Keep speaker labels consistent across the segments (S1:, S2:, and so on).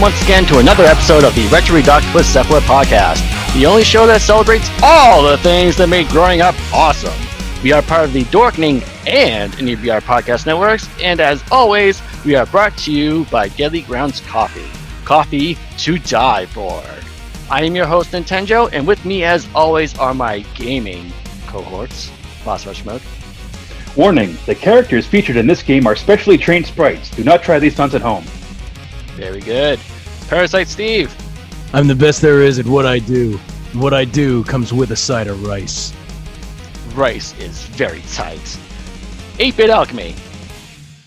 S1: Welcome once again to another episode of the Retro Redoctopus Cephalid Podcast, the only show that celebrates all the things that made growing up awesome. We are part of the Dorkening and NEBR podcast networks, and as always, we are brought to you by Deadly Grounds Coffee. Coffee to die for. I am your host, Nintendo, and with me, as always, are my gaming cohorts, Boss Rush Mode.
S2: Warning, the characters featured in this game are specially trained sprites. Do not try these stunts at home.
S1: Very good. Parasite Steve.
S3: I'm the best there is at what I do. What I do comes with a side of rice.
S1: Rice is very tight. 8-Bit Alchemy.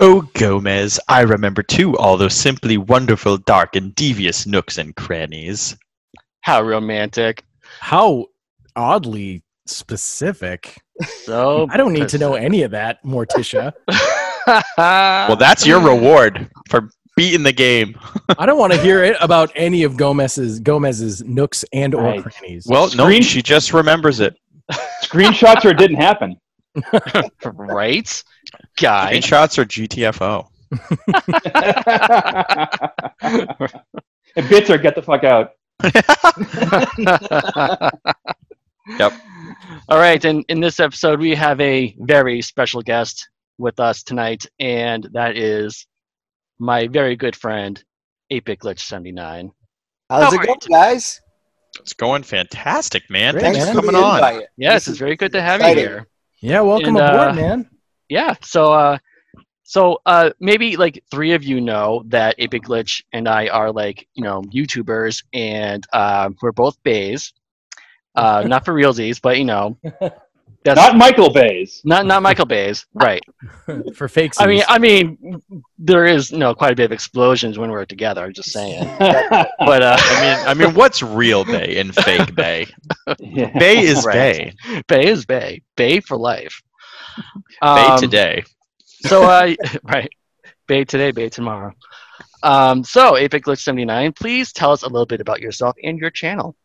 S4: Oh, Gomez, I remember too all those simply wonderful, dark, and devious nooks and crannies.
S1: How romantic.
S3: How oddly specific.
S1: So
S3: I don't need to know any of that, Morticia.
S4: Well, that's your reward for beating the game.
S3: I don't want to hear it about any of Gomez's Gomez's nooks and or
S2: Right.
S3: crannies.
S4: Well, no, she just remembers it.
S2: Screenshots or it didn't happen.
S1: right? Guy.
S4: Screenshots or GTFO.
S2: and bits are get the fuck out.
S4: Yep.
S1: All right, and in this episode, we have a very special guest with us tonight, and that is my very good friend, Apic Glitch 79.
S5: How's
S1: How
S5: it
S1: are
S5: going,
S1: you
S5: guys?
S4: It's going fantastic, man.
S3: Great,
S4: Thanks
S3: man.
S4: for coming on.
S5: invite.
S1: Yes, it's very good to have
S5: exciting.
S1: you here.
S3: yeah, welcome
S1: and,
S3: aboard,
S1: uh,
S3: man.
S1: Yeah, so uh, so uh, maybe like three of you know that Apic Glitch and I are like you know YouTubers, and uh, we're both bays. Uh, not for realsies, but you know, that's
S2: Not Michael Bays.
S1: not not Michael Bays, right?
S3: For fakes.
S1: I mean, I mean, there is you know quite a bit of explosions when we're together. I'm just saying, but uh,
S4: I mean, I mean, what's real Bay and fake Bay? Bay is
S1: Right.
S4: Bay.
S1: Bay is Bay, Bay for life.
S4: Bay
S1: Um,
S4: today.
S1: So, uh, right, Bay today, Bay tomorrow. Um, so, Apex Glitch 79, please tell us a little bit about yourself and your channel.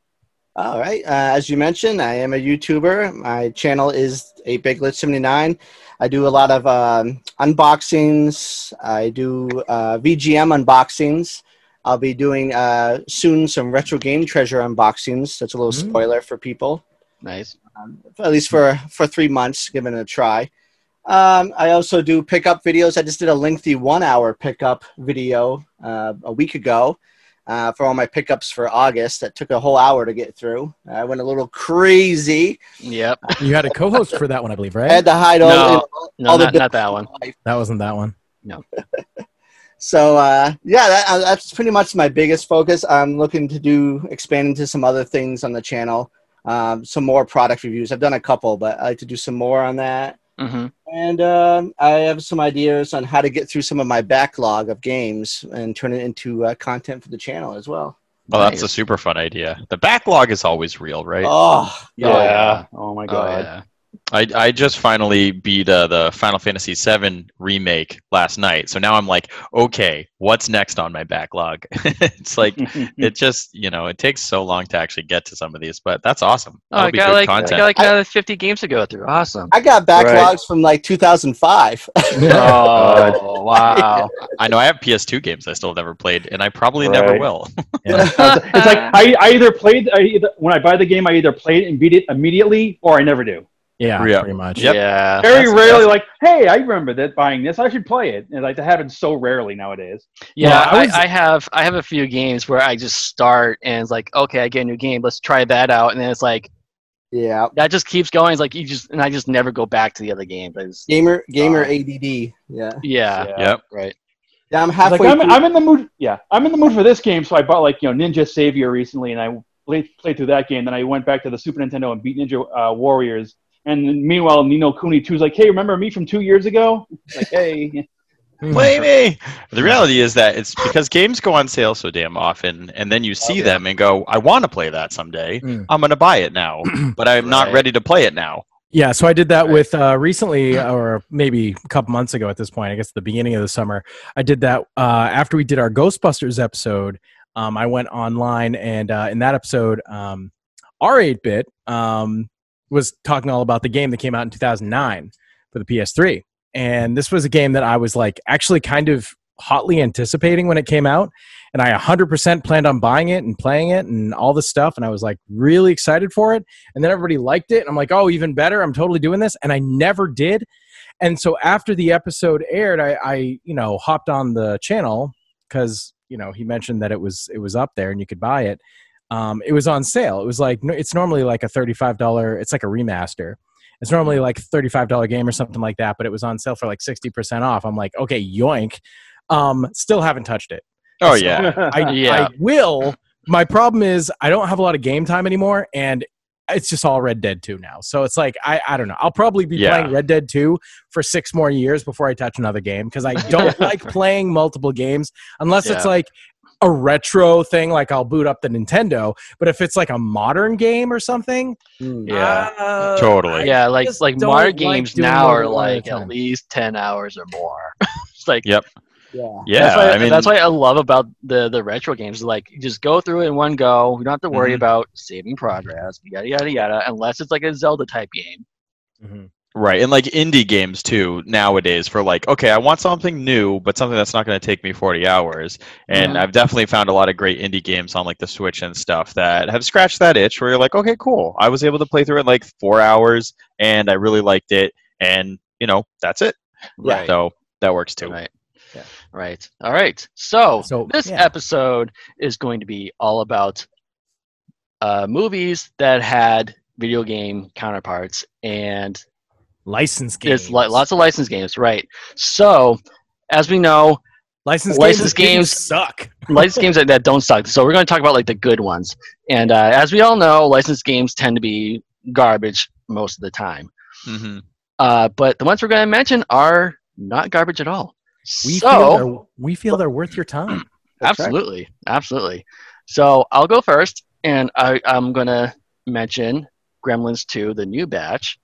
S5: All right. Uh, as you mentioned, I am a YouTuber. My channel is 8BigGlitch79. I do a lot of um, unboxings. I do uh, VGM unboxings. I'll be doing uh, soon some retro game treasure unboxings. That's a little
S3: Mm.
S5: spoiler for people.
S1: Nice.
S5: um, at least for for three months, giving it a try. Um, I also do pickup videos. I just did a lengthy one hour pickup video uh, a week ago uh, for all my pickups for August. That took a whole hour to get through. I went a little crazy.
S1: Yep.
S3: you had a co-host for that one, I believe, right?
S5: I had to hide all,
S1: No.
S5: all,
S1: No,
S5: all the
S1: not, not that one.
S3: that wasn't that one. No.
S5: so uh, yeah, that, uh, that's pretty much my biggest focus. I'm looking to do expand into some other things on the channel. Um, some more product reviews. I've done a couple, but I like to do some more on that.
S1: hmm
S5: And um, I have some ideas on how to get through some of my backlog of games and turn it into uh, content for the channel as well.
S4: Well, that's a super fun idea. The backlog is always real, right?
S5: Oh,
S2: yeah. Oh my
S1: Oh,
S2: god.
S1: yeah.
S4: I, I just finally beat uh, the Final Fantasy VII remake last night, so now I'm like, okay, what's next on my backlog? it's like it just you know it takes so long to actually get to some of these, but that's awesome.
S1: Oh, I
S4: That'll be
S1: got
S4: good
S1: like, I got like
S5: I-
S1: another 50 games to go through. Awesome.
S5: I got backlogs
S2: Right.
S5: from like 2005.
S1: Oh, wow.
S4: I know I have PS2 games I still have never played, and I probably never will.
S3: Yeah.
S2: it's like I, I either played I either, when I buy the game I either play it and beat it immediately or I never do.
S3: Yeah,
S4: Yeah.
S3: pretty much.
S4: Yep.
S1: Yeah.
S2: Very
S4: That's-
S2: rarely
S4: that's-
S2: like, hey, I remember that buying this. I should play it. And like that happens so rarely nowadays.
S1: Yeah,
S3: Well, I
S1: I,
S3: was-
S1: I have I have a few games where I just start and it's like, okay, I get a new game, let's try that out, and then it's like
S5: yeah,
S1: that just keeps going. It's like you just and I just never go back to the other games. I just,
S5: gamer gamer
S1: Uh,
S5: ADD. Yeah,
S1: yeah,
S4: Yep.
S1: right.
S5: yeah. I'm halfway.
S2: like I'm. I'm in the mood. Yeah, I'm in the mood for this game. So I bought like you know Ninja Savior recently, and I played, played through that game. Then I went back to the Super Nintendo and beat Ninja uh, Warriors. And meanwhile, Ni no Kuni II's like, hey, remember me from two years ago? Like, hey,
S4: Play me. The reality is that it's because games go on sale so damn often, and then you see
S5: yeah.
S4: them and go, "I want to play that someday.
S3: Mm.
S4: I'm going to buy it now, but I'm not ready to play it now."
S3: Yeah, so I did that
S1: Right.
S3: with uh, recently, or maybe a couple months ago at this point. I guess the beginning of the summer. I did that uh, after we did our Ghostbusters episode. Um, I went online, and uh, in that episode, um, R8 Bit um, was talking all about the game that came out in 2009 for the PS3. And this was a game that I was like actually kind of hotly anticipating when it came out, and I 100% planned on buying it and playing it and all this stuff, and I was like really excited for it. And then everybody liked it, and I'm like, oh, even better! I'm totally doing this, and I never did. And so after the episode aired, I, I you know hopped on the channel because you know he mentioned that it was it was up there and you could buy it. Um, it was on sale. It was like it's normally like a thirty five dollar. It's like a remaster. It's normally like thirty five dollar game or something like that, but it was on sale for like sixty percent off. I'm like, okay, yoink. Um, still haven't touched it.
S4: Oh
S3: So
S4: yeah.
S3: I,
S1: Yeah.
S3: I will. My problem is I don't have a lot of game time anymore, and it's just all Red Dead 2 now. So it's like I, I don't know. I'll probably be
S4: Yeah.
S3: playing Red Dead 2 for six more years before I touch another game because I don't like playing multiple games unless it's like a retro thing, like I'll boot up the Nintendo. But if it's like a modern game or something,
S5: Hmm.
S1: Yeah.
S3: uh,
S4: Totally.
S3: I
S1: yeah, like
S3: just
S1: like
S3: don't
S1: modern
S3: like
S1: games
S3: doing
S1: now are
S3: than one at a
S1: like at least ten hours or more. it's like
S4: Yep.
S5: Yeah.
S4: Yeah.
S1: that's why,
S4: I mean,
S1: that's why I love about the the retro games. Like just go through it in one go. You don't have to worry
S4: Mhm.
S1: about saving progress, yada yada yada, unless it's like a Zelda type game.
S3: Mhm.
S4: Right, and like indie games too nowadays for like, okay, I want something new, but something that's not going to take me 40 hours. And
S1: Mhm.
S4: I've definitely found a lot of great indie games on like the Switch and stuff that have scratched that itch where you're like, okay, cool. I was able to play through it in like four hours and I really liked it. And, you know, that's it.
S1: Right.
S4: So that works too.
S1: Right.
S3: Yeah.
S1: Right. All right. So,
S3: So,
S1: this
S3: yeah.
S1: episode is going to be all about uh, movies that had video game counterparts and
S3: license games.
S1: there's li- lots of license games. Right. So, as we know,
S3: license
S1: license
S3: games,
S1: games-
S3: suck.
S1: licensed games that, that don't suck. So we're going to talk about like the good ones. And uh, as we all know, licensed games tend to be garbage most of the time.
S4: hmm
S1: Uh, but the ones we're going to mention are not garbage at all.
S3: We
S1: so
S3: feel they're, we feel they're worth your time.
S5: That's right.
S1: absolutely, absolutely. So I'll go first, and I, I'm going to mention Gremlins 2: The New Batch.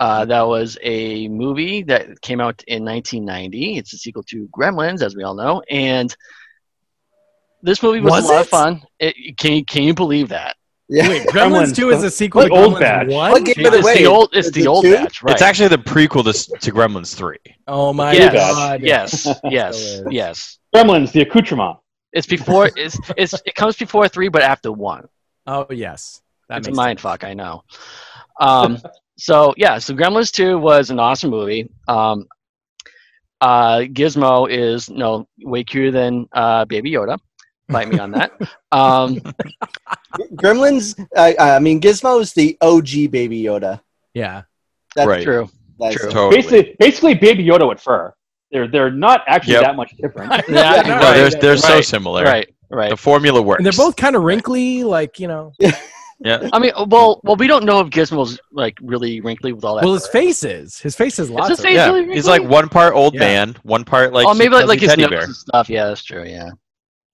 S1: Uh, that was a movie that came out in 1990. It's a sequel to Gremlins, as we all know, and this movie was,
S3: Was
S1: a lot of fun. It, can you can you believe that?
S5: Yeah.
S3: Wait, Gremlins
S2: Gremlins,
S3: 2 is a sequel to
S2: old
S3: Gremlins
S2: batch.
S3: 1?
S5: What gave it
S1: It's
S5: away?
S1: the old. It's
S5: Is
S1: the
S5: it
S1: old
S5: two?
S1: batch, right?
S4: It's actually the prequel to, to Gremlins 3.
S3: Oh my
S1: yes,
S3: god.
S1: yes, yes, yes.
S2: Gremlins, the accoutrement.
S1: It's before. It's it's it comes before three, but after one.
S3: Oh yes. That
S1: it's a mind
S3: sense.
S1: fuck. I know. Um, so yeah, so Gremlins Two was an awesome movie. Um, uh, Gizmo is you know way cuter than uh, Baby Yoda. Bite me on that. Um,
S5: Gremlins. Uh, I mean, Gizmo's the OG Baby Yoda.
S3: Yeah.
S5: That's
S4: Right.
S1: true.
S5: That's
S1: True.
S4: Totally.
S2: Basically, basically, Baby Yoda with fur. They're they're not actually
S4: Yep.
S2: that much different.
S1: Yeah,
S3: no,
S4: No,
S1: right,
S4: they're, they're so similar.
S1: Right. Right.
S4: The formula works.
S3: And they're both kind of wrinkly, like, you know.
S4: Yeah.
S1: I mean, well, well, we don't know if Gizmo's like really wrinkly with all that.
S3: Well, his
S1: fur.
S3: face is. His face is lots
S1: his
S3: of
S1: face
S4: Yeah.
S1: really
S4: He's like one part old
S3: Yeah.
S4: man, one part like
S1: oh, maybe like, like his
S4: teddy
S1: nose
S4: bear.
S1: and stuff. Yeah, that's true. Yeah,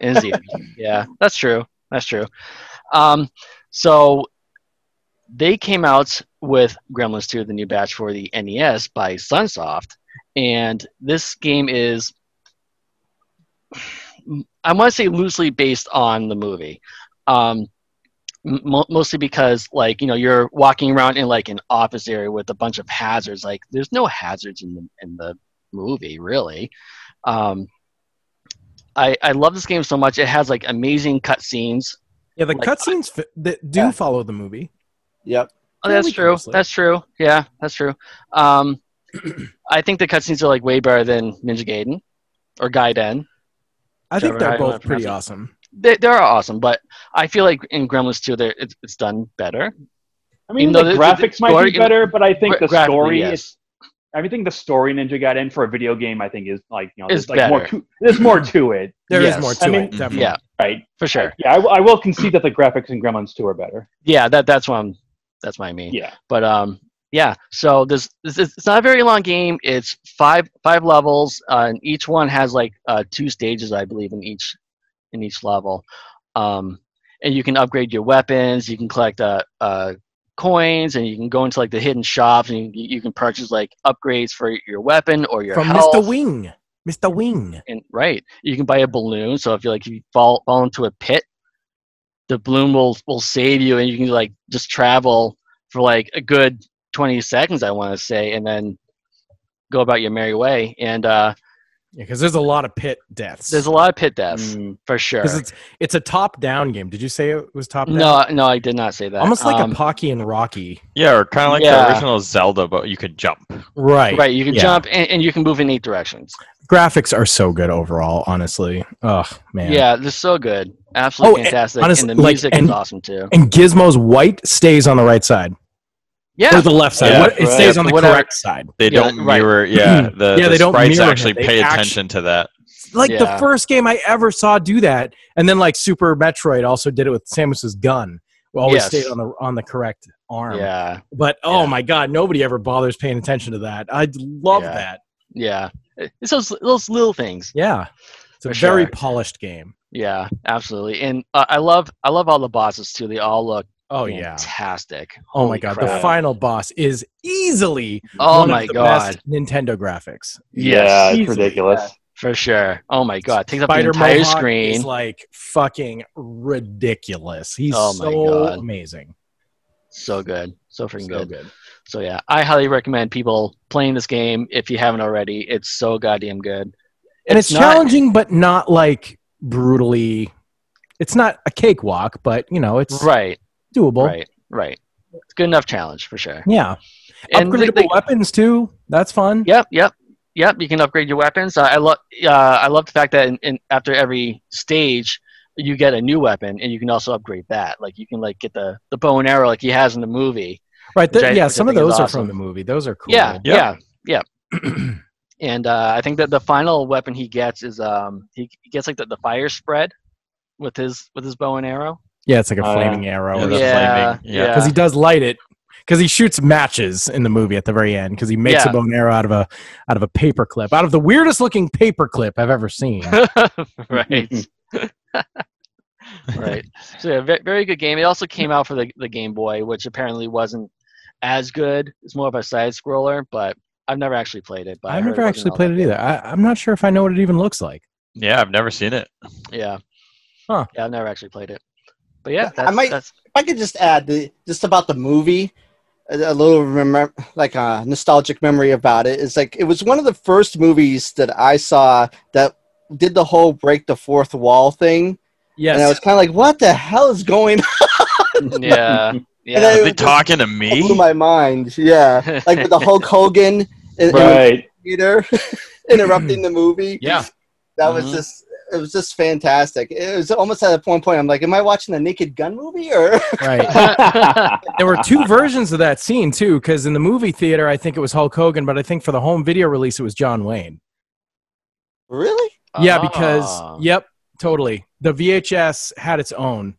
S1: is he? yeah, that's true. That's true. Um, so they came out with Gremlins 2, the new batch for the NES by Sunsoft, and this game is, I want to say, loosely based on the movie. Um, m- mo- mostly because like you know you're walking around in like an office area with a bunch of hazards like there's no hazards in the in the movie really um i i love this game so much it has like amazing cutscenes
S3: Yeah, the
S1: Like-
S3: cutscenes fi- that do
S5: Yeah.
S3: follow the movie.
S5: Yep.
S1: oh, that's
S3: Fairly
S1: true
S3: closely.
S1: that's true yeah that's true um i think the cutscenes are like way better than ninja gaiden or gaiden
S3: I think they're
S1: do you wanna
S3: both pretty
S1: pronounce it?
S3: awesome.
S1: They, they're awesome but i feel like in gremlins 2 they're, it's, it's done better
S2: I mean,
S1: Even
S2: the
S1: though the- the
S2: graphics might
S1: story-
S2: be better, but I think
S1: Gra-
S2: the
S1: graphically,
S2: story
S1: yes.
S2: is. I think the story Ninja Gaiden for a video game. I think is like you know
S1: Is
S2: there's like more to there's more to it,
S3: There is
S1: Yes.
S3: more to
S2: I mean-
S3: it, definitely.
S1: yeah
S2: right?
S1: for sure
S2: Yeah, I, I will concede that the graphics in Gremlins 2 are better.
S1: yeah that that's what i'm that's what i mean
S2: Yeah,
S1: but um yeah so this, this is- it's not a very long game it's five five levels uh, and each one has like uh, two stages i believe in each in each level um and you can upgrade your weapons you can collect uh, uh coins and you can go into like the hidden shops and you, you can purchase like upgrades for your weapon or your
S3: From
S1: health.
S3: Mr. Wing. Mr. Wing.
S1: and right you can buy a balloon so if you like if you fall fall into a pit the balloon will will save you and you can like just travel for like a good 20 seconds i want to say and then go about your merry way and uh
S3: because there's a lot of pit deaths.
S1: There's a lot of pit deaths
S2: Mm.
S1: for sure.
S3: because it's it's a top down game. Did you say it was top down?
S1: No, no, I did not say that.
S3: almost like
S1: Um,
S3: a Pocky and Rocky.
S4: Yeah, or kind of like
S1: Yeah.
S4: the original Zelda, but you could jump.
S3: Right.
S1: Right, you can
S3: Yeah.
S1: jump and, and you can move in eight directions.
S3: Graphics are so good overall. Honestly. Oh man.
S1: Yeah, they're so good. Absolutely
S3: Oh, and
S1: fantastic.
S3: honestly,
S1: and the
S3: like,
S1: music
S3: and-
S1: is awesome too.
S3: And Gizmo's white stays on the right side
S1: Yeah.
S3: or the left side.
S4: Yeah,
S3: What- it
S2: right.
S3: stays on the
S1: Whatever.
S3: correct side.
S4: They
S1: Yeah,
S4: don't
S1: right.
S4: mirror. Yeah, the,
S3: Yeah,
S4: the
S3: they don't
S4: sprites
S3: mirror
S4: actually.
S3: They
S4: pay
S3: actu-
S4: attention to that.
S3: Like the first game I ever saw do that, and then like Super Metroid also did it with Samus's gun. Always
S1: Yes.
S3: stayed on the on the correct arm.
S1: Yeah.
S3: But oh
S1: Yeah.
S3: my god, nobody ever bothers paying attention to that. I love
S1: Yeah.
S3: that.
S1: Yeah. It's those those little things.
S3: Yeah, it's a
S1: For
S3: very
S1: sure.
S3: polished game.
S1: Yeah, absolutely. And uh, I love I love all the bosses too. They all look
S3: Oh yeah.
S1: fantastic.
S3: Oh my god,
S1: crap.
S3: the final boss is easily
S1: Oh
S3: one
S1: my
S3: of the
S1: god.
S3: best Nintendo graphics.
S2: Yeah, it's
S3: Easily,
S2: ridiculous.
S1: For sure. Oh my god. It takes up the entire
S3: Mohawk
S1: screen.
S3: is like fucking ridiculous. He's
S1: Oh my
S3: so
S1: God.
S3: amazing.
S1: so good. So freaking
S3: So
S1: good.
S3: good.
S1: So yeah, I highly recommend people playing this game if you haven't already. It's so goddamn good.
S3: And it's,
S1: not-
S3: challenging, but not like brutally. It's not a cakewalk, but you know, it's
S1: Right.
S3: Doable.
S1: Right. Right. It's good enough challenge for sure.
S3: Yeah.
S1: And
S3: Upgradable
S1: they-
S3: weapons too. That's fun.
S1: Yep, yep, yep. You can upgrade your weapons. Uh, I love, uh, I love the fact that in, in, after every stage, you get a new weapon, and you can also upgrade that. Like you can like get the the bow and arrow like he has in the movie.
S3: Right.
S1: Which
S3: th-
S1: I-
S3: yeah. Some of
S1: think is
S3: those are from the movie. Those are cool.
S1: Yeah,
S4: Yeah.
S1: yeah, yeah. and uh, I think that the final weapon he gets is um he, he gets like the, the fire spread with his with his bow and arrow.
S3: Yeah, it's like a
S2: Oh,
S3: flaming arrow.
S4: Yeah,
S3: Because
S1: yeah,
S4: flaming- yeah.
S1: yeah.
S3: he does light it. Because he shoots matches in the movie at the very end. Because he makes
S1: Yeah.
S3: a bow and arrow out of a out of a paper clip, out of the weirdest looking paper clip I've ever seen.
S1: right. right. So yeah, very good game. It also came out for the, the Game Boy, which apparently wasn't as good. It's more of a side scroller, but I've never actually played it. But I
S3: I've never actually played it either. I, I'm not sure if I know what it even looks like.
S4: Yeah, I've never seen it.
S1: Yeah.
S3: Huh.
S1: Yeah, I've never actually played it. But yeah,
S5: I might-
S1: that's
S5: If I could just add the, just about the movie, a, a little remem- like a nostalgic memory about it is like it was one of the first movies that I saw that did the whole break the fourth wall thing,
S3: Yes.
S5: and I was kind of like, "What the hell is going?" on?
S1: yeah. Yeah.
S5: then-
S4: Are they talking to me?
S5: blew my mind. Yeah, like with the Hulk Hogan in, in the
S2: Right.
S5: theater interrupting the movie.
S3: yeah.
S5: That was
S1: Mhm.
S5: just it was just fantastic. It was almost at a one point I'm like, am I watching the Naked Gun movie or?
S3: Right. there were two versions of that scene too, because in the movie theater, I think it was Hulk Hogan, but I think for the home video release, it was John Wayne.
S5: really?
S3: Yeah, because
S1: Ah.
S3: yep, totally. The VHS had its own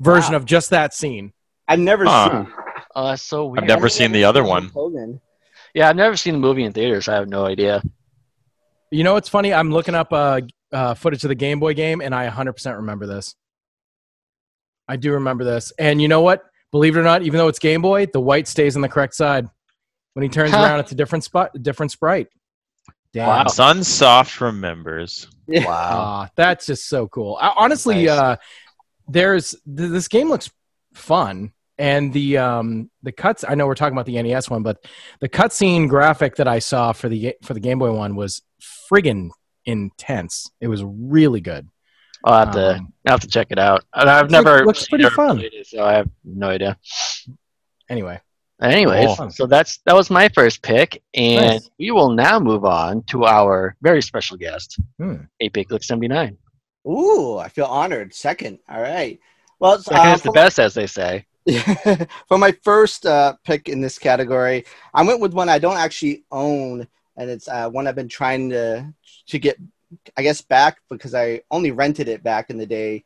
S3: version
S5: Wow.
S3: of just that scene.
S5: I've never
S4: Huh.
S5: seen.
S1: Oh, that's so weird.
S4: I've never seen the other one.
S5: Hogan.
S1: Yeah, I've never seen the movie in theaters. So I have no idea.
S3: You know what's funny? I'm looking up uh, uh, footage of the Game Boy game, and I 100% remember this. I do remember this, and you know what? Believe it or not, even though it's Game Boy, the white stays on the correct side. When he turns
S1: Huh.
S3: around, it's a different spot, a different sprite. Damn.
S1: Wow.
S4: Sunsoft remembers.
S1: Wow.
S3: Ah, that's just so cool. I, honestly,
S1: Nice.
S3: uh, there's th- this game looks fun, and the um, the cuts. I know we're talking about the NES one, but the cutscene graphic that I saw for the for the Game Boy one was friggin' intense. It was really good.
S1: I'll have to
S3: Um,
S1: I'll have to check it out. I've
S3: Looks like-
S1: never
S3: looks pretty
S1: never
S3: fun.
S1: it, so I have no idea.
S3: anyway,
S1: Anyways,
S3: Cool.
S1: so that's that was my first pick, and
S3: Nice.
S1: we will now move on to our very special guest,
S3: Hmm.
S1: 8 Bit 79.
S5: Ooh, I feel honored. Second. All right. Well,
S1: Second
S5: uh,
S1: is the best, as they say.
S5: for my first uh, pick in this category, I went with one I don't actually own, and it's uh, one I've been trying to to get, I guess, back because I only rented it back in the day.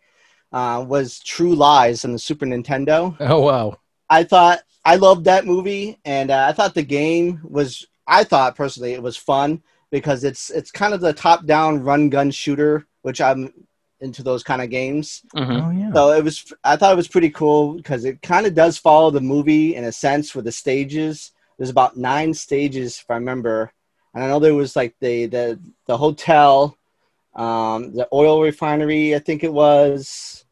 S5: Uh, was True Lies on the Super Nintendo.
S3: oh wow,
S5: I thought I loved that movie, and uh, I thought the game was. I thought personally it was fun because it's it's kind of the top-down run gun shooter, which I'm into those kind of games.
S1: Mhm.
S3: oh yeah,
S5: So it was. I thought it was pretty cool because it kind of does follow the movie in a sense with the stages. There's about nine stages if I remember, and I know there was like the the the hotel, um, the oil refinery. I think it was.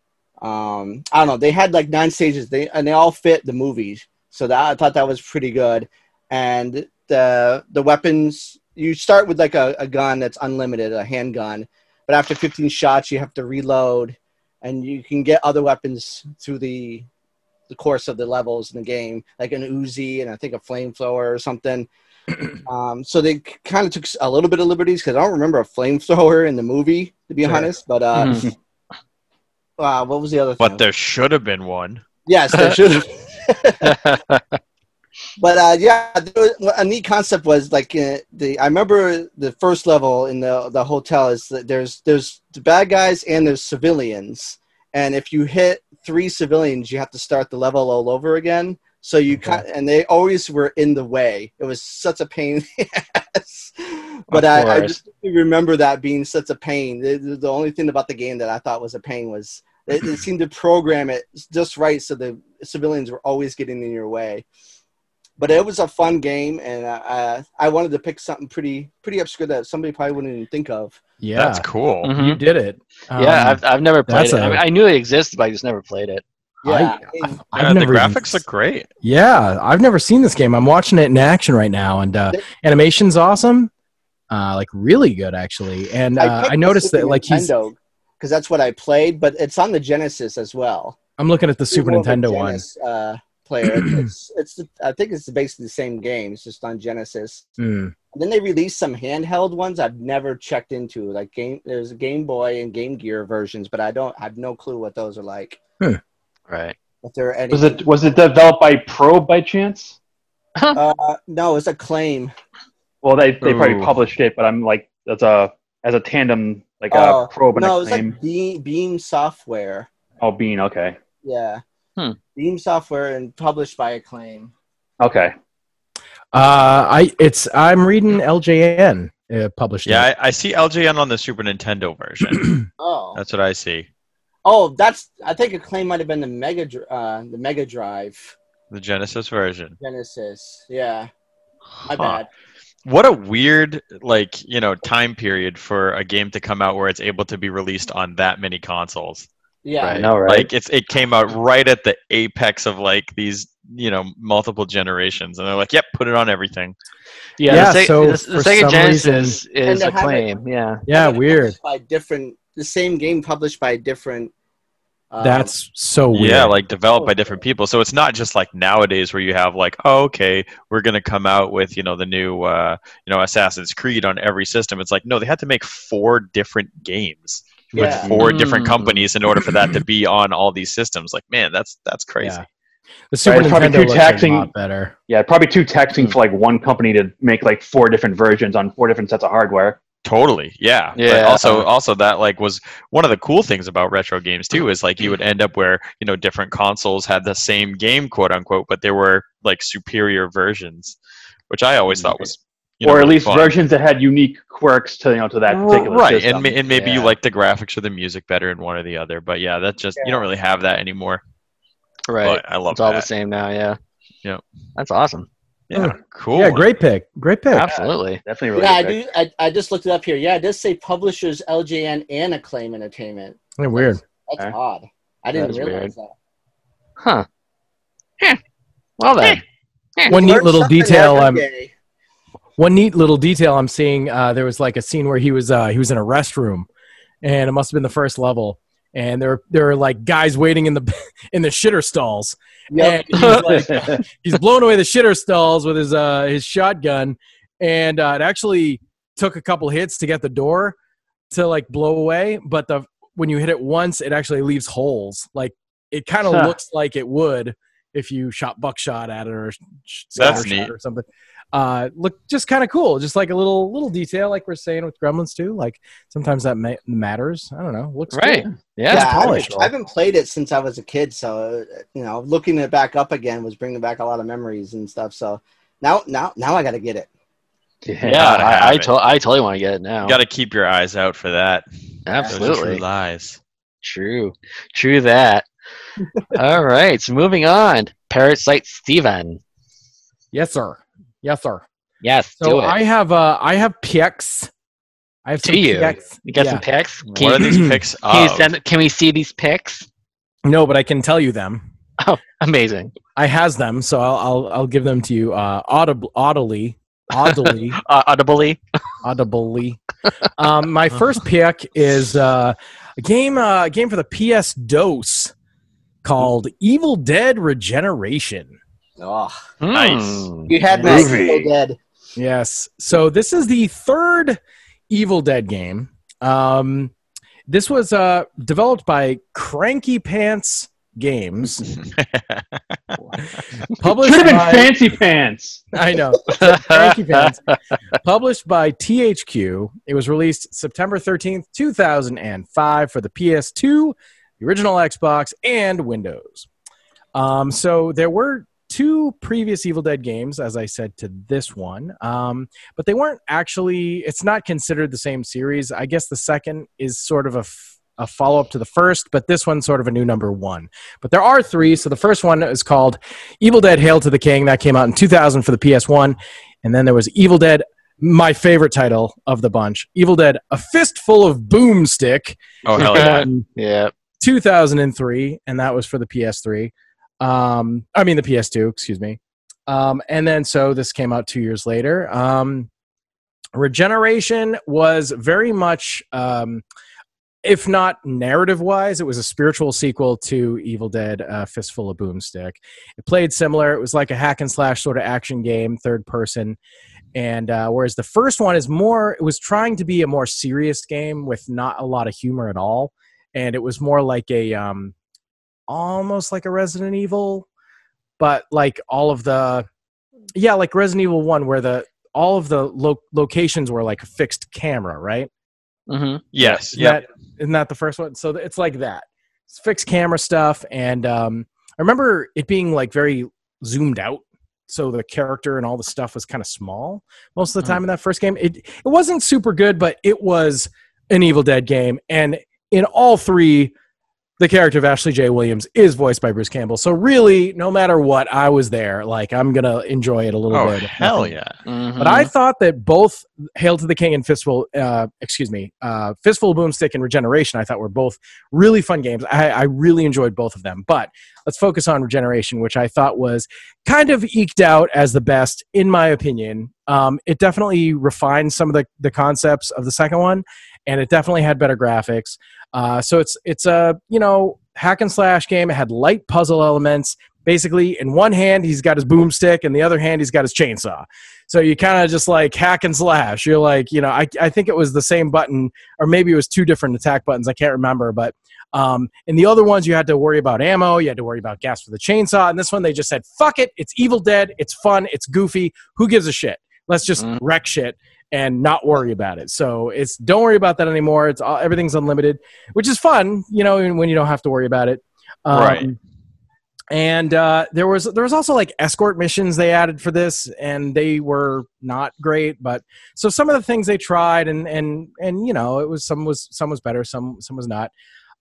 S5: Um, I don't know. They had like nine stages. They and they all fit the movies. So that I thought that was pretty good, and the the weapons you start with like a, a gun that's unlimited, a handgun, but after 15 shots, you have to reload, and you can get other weapons through the the course of the levels in the game, like an Uzi and I think a flamethrower or something. Um, so they kind of took a little bit of liberties because I don't remember a flamethrower in the movie, to be
S3: Sure.
S5: honest. But uh,
S1: Mhm.
S5: uh, what was the other thing?
S4: But there should have been one.
S5: Yes, there should have. but uh, yeah, there was, a neat concept was like uh, the. I remember the first level in the the hotel is that there's there's the bad guys and there's civilians, and if you hit three civilians, you have to start the level all over again. So you
S3: Okay.
S5: kind and they always were in the way. It was such a pain. in the ass. But I, I just remember that being such a pain. The, the- the only thing about the game that I thought was a pain was it, it seemed to program it just right so the civilians were always getting in your way. But it was a fun game, and uh, uh, I wanted to pick something pretty pretty obscure that somebody probably wouldn't even think of.
S3: Yeah,
S4: That's cool.
S1: Mhm.
S3: you did it. Um,
S1: yeah, I've, I've never played it. I,
S3: a-
S1: mean, I knew it existed, but I just never played it.
S5: Yeah,
S3: I,
S5: I,
S3: I've
S4: Yeah, the
S3: never even-
S4: graphics look great.
S3: Yeah, I've never seen this game. I'm watching it in action right now, and uh, animation's awesome. Uh, like really good actually. And uh,
S5: picked
S3: I noticed that like he's.
S5: because that's what I played, but it's on the Genesis as well.
S3: I'm looking at the Super
S5: More of a
S3: Nintendo one.
S5: Uh, player, it's it's the, I think it's basically the same game. It's just on Genesis.
S3: Hmm.
S5: And then they released some handheld ones I've never checked into. Like game, there's a Game Boy and Game Gear versions, but I don't I have no clue what those are like.
S1: Right.
S5: If there are any,
S2: Was it was it developed by Probe by chance?
S5: Uh, no, it's Acclaim.
S2: Well, they they probably published it, but I'm like as a as a tandem like
S5: Oh,
S2: a Probe and
S5: No,
S2: a
S5: it's
S2: claim.
S5: like Beam, Beam Software.
S2: Oh, Beam. Okay.
S5: Yeah.
S1: Hmm.
S5: Beam Software and published by Acclaim.
S2: Okay.
S3: Uh, I it's I'm reading LJN uh, published.
S4: Yeah. I, I see LJN on the Super Nintendo version.
S5: Oh.
S4: That's what I see.
S5: Oh, that's. I think Acclaim might have been the Mega, uh, the Mega Drive
S4: The Genesis version.
S5: Genesis. Yeah. My
S4: Huh.
S5: bad.
S4: What a weird, like, you know, time period for a game to come out where it's able to be released on that many consoles.
S5: Yeah.
S1: Right.
S2: I know, right?
S4: Like, it's it came out right at the apex of like these, you know, multiple generations, and they're like, "Yep, put it on everything."
S1: Yeah,
S3: Yeah,
S1: the,
S3: so
S1: the, the
S3: for
S1: Sega
S3: some
S1: Genesis
S5: And
S1: is
S5: they
S1: a
S5: it-
S1: claim. Yeah.
S3: yeah, weird.
S5: By different, the same game published by different. Um,
S3: That's so weird.
S4: Yeah, like developed by different people. So it's not just like nowadays where you have like, oh, okay, we're gonna come out with you know the new uh, you know Assassin's Creed on every system. It's like no, they had to make four different games
S5: Yeah.
S4: with four different
S1: Mm.
S4: companies in order for that to be on all these systems. Like, man, that's that's crazy.
S3: Yeah. The Super
S2: it's probably
S3: Nintendo
S2: too taxing.
S3: better.
S2: yeah, probably too taxing
S1: Hmm.
S2: for like one company to make like four different versions on four different sets of hardware.
S4: Totally, yeah. But
S1: Yeah.
S4: also, um, also that like was one of the cool things about retro games too is like you would mm-hmm. end up where you know different consoles had the same game, quote unquote, but there were like superior versions, which I always thought mm-hmm. was, you know,
S2: or at
S4: really
S2: least
S4: fun.
S2: versions that had unique quirks to you know to that particular
S4: right,
S2: system.
S4: and and maybe you like the graphics or the music better in one or the other, but yeah, that's just you don't really have that anymore.
S1: Right.
S4: But I love
S1: It's all the same now. Yeah.
S4: Yeah.
S1: That's awesome.
S4: Yeah, cool.
S3: Yeah, great pick. Great pick.
S1: Absolutely.
S2: Definitely really
S5: Yeah, I do. I, I just looked it up here. Yeah, it does say publishers LJN and Acclaim Entertainment.
S3: Yeah, weird.
S5: That's
S2: Okay.
S5: odd. I didn't
S1: That is
S5: realize that.
S1: Huh. Yeah. Well then.
S3: One neat little detail I'm
S5: day.
S3: one neat little detail I'm seeing. Uh, there was like a scene where he was uh, he was in a restroom, and it must have been the first level. And there there were like guys waiting in the in the shitter stalls.
S5: Yep.
S3: And he's like he's blowing away the shitter stalls with his uh his shotgun, and uh, it actually took a couple hits to get the door to like blow away. But the when you hit it once, it actually leaves holes. Like it kind of
S2: Huh.
S3: looks like it would if you shot buckshot at it or sh-
S4: That's
S3: scattershot
S4: neat.
S3: or something. Uh, look just kind of cool, just like a little little detail, like we're saying with Gremlins too. Like sometimes that ma- matters. I don't know. Looks
S1: Right.
S3: cool.
S1: Yeah.
S5: Yeah, I haven't,
S3: polished.
S5: I haven't played it since I was a kid, so uh, you know, looking it back up again was bringing back a lot of memories and stuff. So now, now, now I got to get it.
S1: Yeah.
S4: Gotta
S1: I, I,
S4: it.
S1: to- I totally want to get it now.
S4: You got to keep your eyes out for that. Those true
S1: Absolutely.
S4: lies.
S1: True. True that. All right. So moving on. Parasite Steven.
S3: Yes, sir. Yes, sir.
S1: Yes.
S3: So
S1: do it.
S3: I have uh I have PX. I have some
S1: Do you?
S3: PX.
S1: you got
S3: yeah.
S1: some pics?
S4: What
S1: Can,
S4: are these pics
S1: can, you send, can we see these pics?
S3: No, but I can tell you them.
S1: Oh, amazing.
S3: I has them, so I'll I'll, I'll give them to you uh, audib- audibly. audibly,
S1: Uh, audibly.
S3: audibly. Um, my first pick is uh, a game, uh, a game for the PS DOS called Evil Dead Regeneration.
S5: Oh,
S4: Nice.
S1: Hmm.
S5: you had me
S1: Groovy.
S5: so dead.
S3: Yes. So this is the third Evil Dead game. Um, this was uh, developed by Cranky Pants Games, published
S2: Should have been
S3: by
S2: Fancy Pants.
S3: I know Cranky Pants, published by THQ. It was released September thirteenth, two thousand and five, for the PS2, the original Xbox, and Windows. Um, so there were two previous Evil Dead games, as I said to this one, um, but they weren't actually. It's not considered the same series. I guess the second is sort of a. F- a follow up to the first, but this one's sort of a new number one. But there are three. So the first one is called Evil Dead Hail to the King. That came out in 2000 for the PS1. And then there was Evil Dead, my favorite title of the bunch Evil Dead, A Fistful of Boomstick.
S4: Oh hell yeah!
S3: um,
S1: Yeah.
S3: 2003, and that was for the PS3. Um, I mean the PS2, excuse me. Um, and then so this came out two years later. Um, Regeneration was very much, um, if not narrative wise, it was a spiritual sequel to Evil Dead uh, Fistful of Boomstick. It played similar. It was like a hack and slash sort of action game, third person. And uh, whereas the first one is more, it was trying to be a more serious game with not a lot of humor at all and it was more like a um almost like a Resident Evil, but like all of the yeah, like Resident Evil One, where the all of the lo- locations were like a fixed camera, right?
S1: Mm-hmm.
S4: Yes. Yeah.
S3: Isn't
S4: Yep.
S3: that, isn't that the first one? So it's like that. It's fixed camera stuff, and um, I remember it being like very zoomed out. So the character and all the stuff was kind of small most of the time in that first game. It it wasn't super good, but it was an Evil Dead game, and in all three, the character of Ashley J. Williams is voiced by Bruce Campbell. So really, no matter what, I was there. Like I'm gonna enjoy it a little
S4: Oh
S3: bit. if
S4: hell
S3: nothing.
S4: yeah!
S3: But I thought that both Hail to the King and Fistful, uh, excuse me, uh, Fistful of Boomstick and Regeneration, I thought were both really fun games. I, I really enjoyed both of them. But let's focus on Regeneration, which I thought was kind of eked out as the best, in my opinion. Um, it definitely refined some of the, the concepts of the second one, and it definitely had better graphics. Uh, so it's it's a you know hack and slash game. It had light puzzle elements. Basically, in one hand he's got his boomstick, and the other hand he's got his chainsaw. So you kind of just like hack and slash. You're like, you know, I, I think it was the same button, or maybe it was two different attack buttons. I can't remember. But um, in the other ones, you had to worry about ammo, you had to worry about gas for the chainsaw. And this one, they just said, fuck it. It's Evil Dead. It's fun. It's goofy. Who gives a shit? Let's just
S1: Mm.
S3: wreck shit and not worry about it. So it's don't worry about that anymore. It's all, everything's unlimited, which is fun, you know, when you don't have to worry about it. Um,
S4: Right.
S3: And uh, there was there was also like escort missions they added for this, and they were not great. But so some of the things they tried, and and and you know, it was some was some was better, some some was not.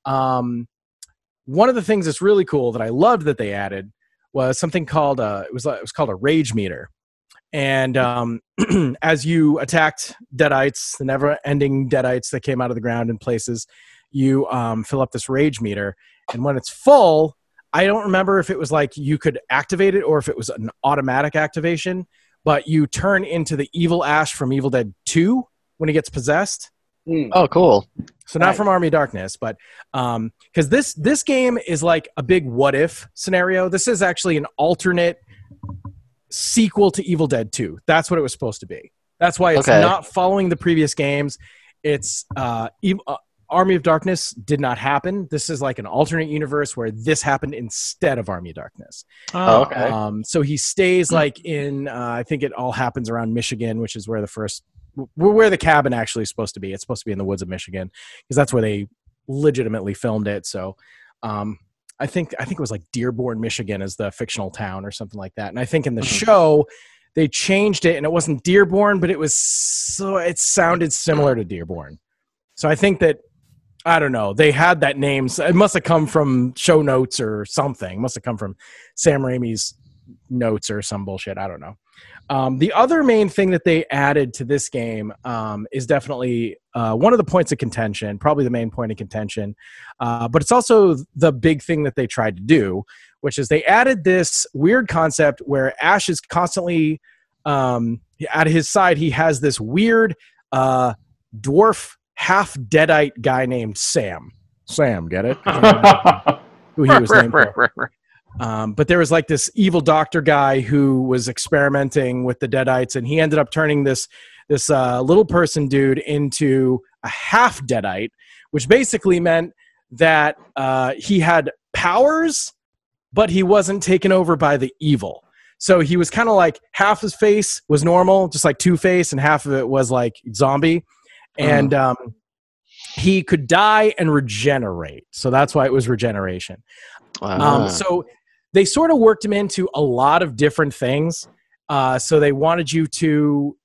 S3: Um, one of the things that's really cool that I loved that they added was something called uh, it was it was called a rage meter, and um, as you attacked deadites, the never-ending deadites that came out of the ground in places, you um, fill up this rage meter, and when it's full, I don't remember if it was like you could activate it or if it was an automatic activation, but you turn into the evil Ash from Evil Dead 2 when he gets possessed.
S5: Hmm.
S1: Oh, cool.
S3: So not
S5: Right.
S3: from Army of Darkness, but um because this this game is like a big what if scenario. This is actually an alternate sequel to Evil Dead 2. That's what it was supposed to be. That's why it's
S1: Okay.
S3: not following the previous games. It's uh, Ev- uh Army of Darkness did not happen. This is like an alternate universe where this happened instead of Army of Darkness.
S1: Oh, okay.
S3: Um, so he stays like in, uh, I think it all happens around Michigan, which is where the first, w- where the cabin actually is supposed to be. It's supposed to be in the woods of Michigan because that's where they legitimately filmed it. So, um, I think I think it was like Dearborn, Michigan, as the fictional town or something like that. And I think in the
S1: Mhm.
S3: show they changed it, and it wasn't Dearborn, but it was so it sounded similar to Dearborn. So I think that I don't know. They had that name. So it must have come from show notes or something. It must have come from Sam Raimi's notes or some bullshit. I don't know. Um, the other main thing that they added to this game um, is definitely uh, one of the points of contention, probably the main point of contention, uh, but it's also the big thing that they tried to do, which is they added this weird concept where Ash is constantly um, at his side he has this weird uh, dwarf half deadite guy named Sam. Sam, get it? Who he was named for. Um, but there was like this evil doctor guy who was experimenting with the deadites, and he ended up turning this this uh, little person dude into a half deadite, which basically meant that uh, he had powers, but he wasn't taken over by the evil. So he was kind of like half his face was normal, just like Two Face, and half of it was like zombie. And um, he could die and regenerate. So that's why it was regeneration.
S1: Ah.
S3: Um, so they sort of worked him into a lot of different things. Uh, so they wanted you to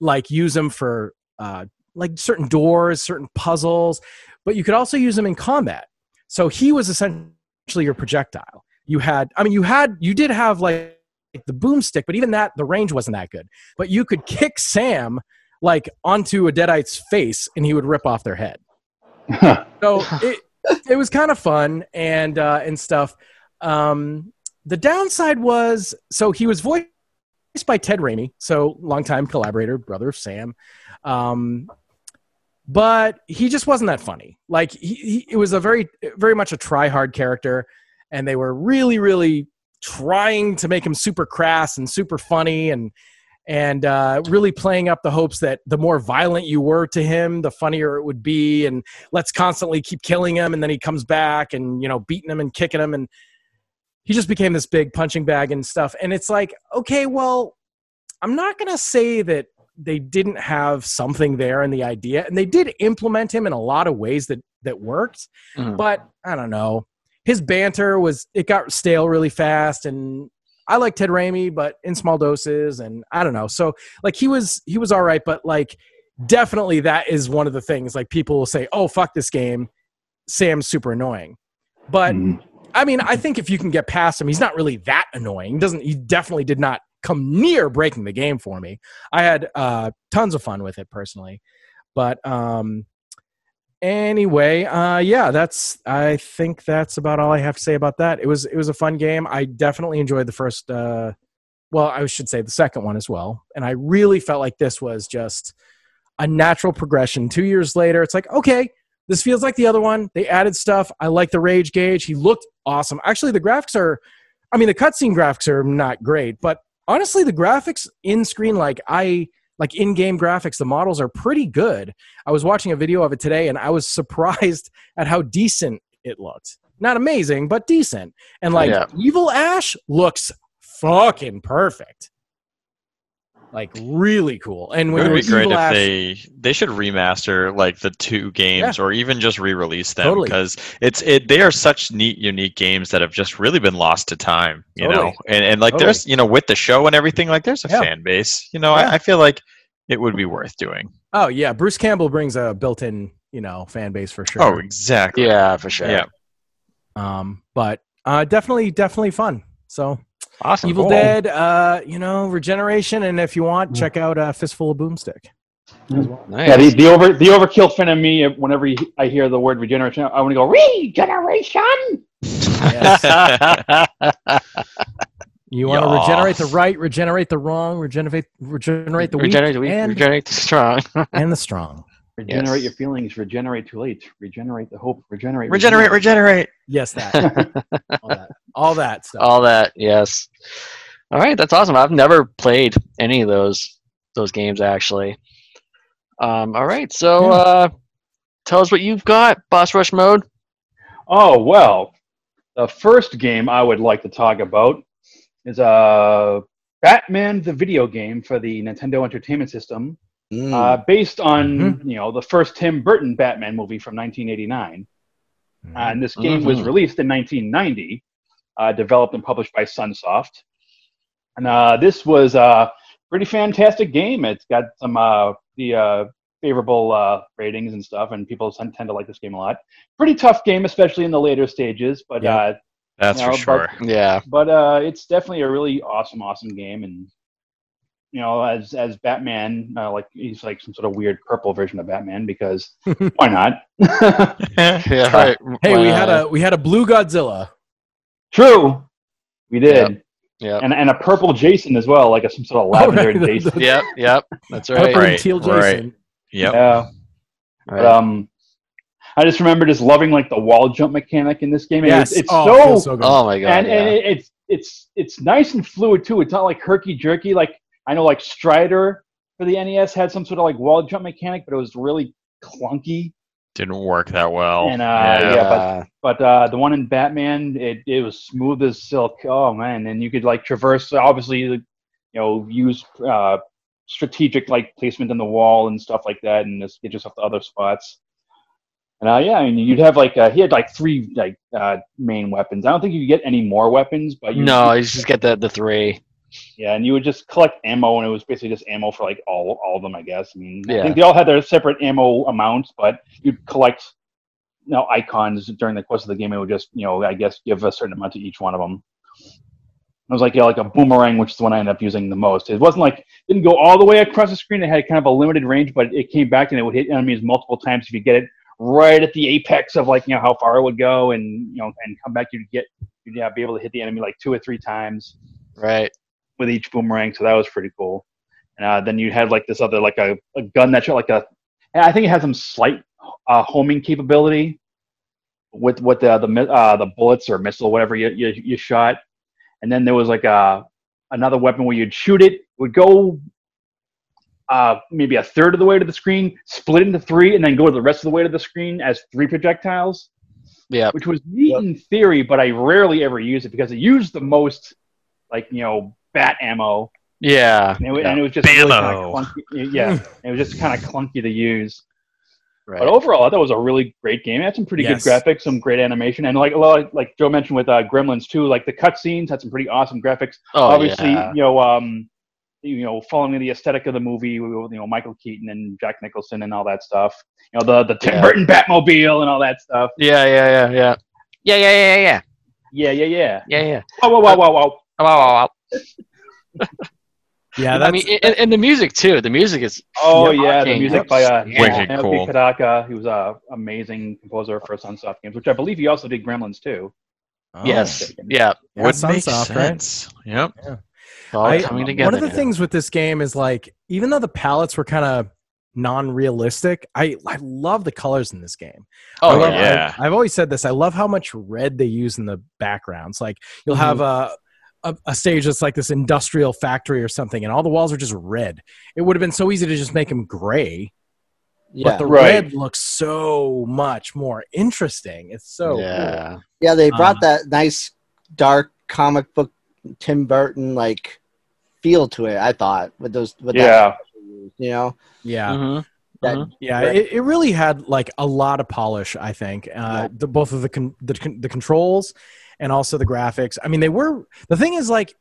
S3: like use them for uh, like certain doors, certain puzzles, but you could also use them in combat. So he was essentially your projectile. You had, I mean, you had, you did have like the boomstick, but even that, the range wasn't that good. But you could kick Sam like onto a deadite's face, and he would rip off their head. So it it was kind of fun and uh, and stuff. Um, the downside was so he was voiced by Ted Raimi, so longtime collaborator, brother of Sam. Um, but he just wasn't that funny. Like he, he it was a very very much a try hard character, and they were really really trying to make him super crass and super funny and and uh, really playing up the hopes that the more violent you were to him, the funnier it would be. And let's constantly keep killing him, and then he comes back and you know beating him and kicking him, and he just became this big punching bag and stuff. And it's like, okay, well, I'm not gonna say that they didn't have something there in the idea, and they did implement him in a lot of ways that that worked.
S1: Mhm.
S3: But I don't know. His banter was it got stale really fast, and I like Ted Raimi, but in small doses, and I don't know. So like he was he was all right, but like definitely that is one of the things. Like people will say, "Oh fuck this game," Sam's super annoying, but
S2: Mhm.
S3: I mean, I think if you can get past him, he's not really that annoying. He doesn't he definitely did not come near breaking the game for me. I had uh, tons of fun with it personally, but um, anyway, uh, yeah, that's I think that's about all I have to say about that. It was it was a fun game. I definitely enjoyed the first. Uh, well, I should say the second one as well, and I really felt like this was just a natural progression. Two years later, it's like okay, this feels like the other one. They added stuff. I like the rage gauge. He looked awesome. Actually, the graphics are, I mean, the cutscene graphics are not great, but honestly, the graphics in screen, like I like in game graphics, the models are pretty good. I was watching a video of it today, and I was surprised at how decent it looked. Not amazing, but decent. And like
S1: Yeah.
S3: Evil Ash looks fucking perfect. Like really cool. And
S4: It
S3: when
S4: would be great if
S3: Ash,
S4: they they should remaster like the two games or even just re-release them
S3: Totally.
S4: because it's it they are such neat unique games that have just really been lost to time you know and and like
S3: Totally.
S4: there's you know with the show and everything like there's a
S3: Yeah.
S4: fan base you know
S3: Yeah.
S4: I, I feel like it would be worth doing
S3: Oh yeah, Bruce Campbell brings a built-in, you know, fan base for sure.
S4: oh exactly
S1: Yeah, for sure.
S4: Yeah.
S3: Um, but uh, definitely, definitely fun. So
S1: Awesome.
S3: Evil
S1: Cool.
S3: Dead, uh, you know, regeneration, and if you want, check out uh, Fistful of Boomstick. as well.
S1: Nice.
S2: Yeah, the, the over the overkill fan of me. Whenever I hear the word regeneration, I want to go regeneration.
S3: You want to regenerate the right, regenerate the wrong, regenerate, regenerate the weak,
S1: regenerate the weak,
S3: and,
S1: regenerate the strong.
S3: and the strong.
S2: Regenerate
S1: Yes.
S2: your feelings. Regenerate too late. Regenerate the hope. Regenerate.
S4: regenerate regenerate
S3: Yes, that, all that, all that stuff.
S1: All that, yes. All right, that's awesome. I've never played any of those those games actually. Um, all right, so
S3: Yeah.
S1: uh, tell us what you've got, Boss Rush mode.
S2: Oh well, the first game I would like to talk about is uh, Batman the video game for the Nintendo Entertainment System,
S5: Mm.
S2: uh, based on
S3: Mm-hmm.
S2: you know the first Tim Burton Batman movie from 1989.
S3: Mm-hmm.
S2: Uh, and this game was
S1: Mhm.
S2: released in 1990, uh, developed and published by Sunsoft. And uh, this was a pretty fantastic game. It's got some uh, the uh, favorable uh, ratings and stuff, and people tend tend to like this game a lot. Pretty tough game, especially in the later stages, but
S3: Yeah.
S4: That's
S2: No,
S4: for
S2: but-
S4: sure
S1: Yeah,
S2: but uh, it's definitely a really awesome, awesome game. And you know, as as Batman, uh, like he's like some sort of weird purple version of Batman because why not?
S1: yeah, right.
S3: Hey, we had a we had a blue Godzilla.
S2: True, we did.
S1: Yep.
S2: and and a purple Jason as well, like a some sort of
S3: Oh,
S2: lavender
S3: right,
S2: Jason.
S1: Yep. Yep. That's
S3: Purple
S1: right.
S3: and
S4: Right,
S3: teal
S4: right.
S3: Jason.
S4: Yep.
S2: Yeah. But, um, I just remember just loving like the wall jump mechanic in this game. And
S3: Yes.
S2: It's, it's
S3: oh,
S2: so,
S3: feels so good.
S1: Oh my god.
S2: and,
S1: yeah.
S2: and it, it's it's it's nice and fluid too. It's not like herky jerky. Like I know like Strider for the NES had some sort of like wall jump mechanic, but it was really clunky.
S4: Didn't work that well.
S2: And, uh,
S4: yeah.
S2: yeah, but- But uh, the one in Batman, it, it was smooth as silk. Oh man, and you could like traverse. Obviously, you know, use uh, strategic like placement in the wall and stuff like that, and just get yourself to other spots. And uh, yeah, I mean, you'd have like uh, he had like three like uh, main weapons. I don't think you could get any more weapons, but you,
S1: no, you just get the the three.
S2: yeah, and you would just collect ammo, and it was basically just ammo for like all all of them, I guess. I mean, I think they all had their separate ammo amounts, but you'd collect, you know, icons during the course of the game. It would just, you know, I guess give a certain amount to each one of them. It was like yeah, like a boomerang, which is the one I ended up using the most. It wasn't like didn't go all the way across the screen. It had kind of a limited range, but it came back and it would hit enemies multiple times if you get it right at the apex of like you know how far it would go, and you know, and come back. You'd get you'd yeah, be able to hit the enemy like two or three times
S1: Right.
S2: with each boomerang, so that was pretty cool. And uh, then you had like this other like a, a gun that shot like a, and I think it had some slight uh, homing capability with with the the uh, the bullets or missile whatever you, you you shot. And then there was like a another weapon where you'd shoot it, would go uh, maybe a third of the way to the screen, split into three, and then go the rest of the way to the screen as three projectiles
S1: Yeah.
S2: which was neat
S5: Yep.
S2: in theory, but I rarely ever use it because it used the most, like you know, bat ammo,
S1: Yeah.
S2: and it, wa- and it was just really kind of clunky. Yeah, it was just kind of clunky to use.
S1: Right.
S2: But overall, I thought it was a really great game. It had some pretty
S3: Yes.
S2: good graphics, some great animation, and like a lot, like Joe mentioned with uh, Gremlins too. Like the cutscenes had some pretty awesome graphics.
S1: oh,
S2: Obviously,
S1: yeah.
S2: you know, um, you know, following the aesthetic of the movie, you know, Michael Keaton and Jack Nicholson and all that stuff. You know, the the Tim
S1: Yeah.
S2: Burton Batmobile and all that stuff.
S1: Yeah. Yeah. Yeah. Yeah. Yeah. Yeah. Yeah. Yeah.
S2: Yeah, yeah, yeah.
S1: Yeah. Yeah.
S2: Whoa, whoa, whoa, whoa, whoa.
S1: Wow. Wow. wow.
S3: Yeah,
S1: I mean, and, and the music too. The music is.
S2: Oh
S1: Yeah,
S2: yeah, the music by uh,
S4: wicked
S2: Naoki
S4: cool.
S2: Kodaka. He was a amazing composer for Sunsoft games, which I believe he also did Gremlins too.
S3: oh.
S1: Yes. Yeah.
S3: Yeah,
S4: Would make
S3: Sunsoft, right?
S4: sense. Yep.
S1: All
S3: I-
S1: coming
S3: one of the
S1: now.
S3: things with this game is like even though the palettes were kind of non-realistic i i love the colors in this game I
S1: Oh
S3: love-
S1: yeah.
S4: yeah.
S3: I, have always said this i love how much red they use in the backgrounds like you'll have a, a a stage that's like this industrial factory or something and all the walls are just red it would have been so easy to just make them gray
S5: Yeah,
S3: but the
S2: Right.
S3: red looks so much more interesting it's so cool.
S1: yeah.
S5: yeah. They brought
S3: Uh,
S5: that nice dark comic book Tim Burton like feel to it. I thought with those with
S2: Yeah,
S5: that, you know,
S3: yeah
S1: Mhm.
S5: that
S1: Mhm.
S3: Yeah,
S5: Right.
S3: it, it really had like a lot of polish. I think uh, the, both of the, con- the con- the controls and also the graphics. I mean, they were the thing is like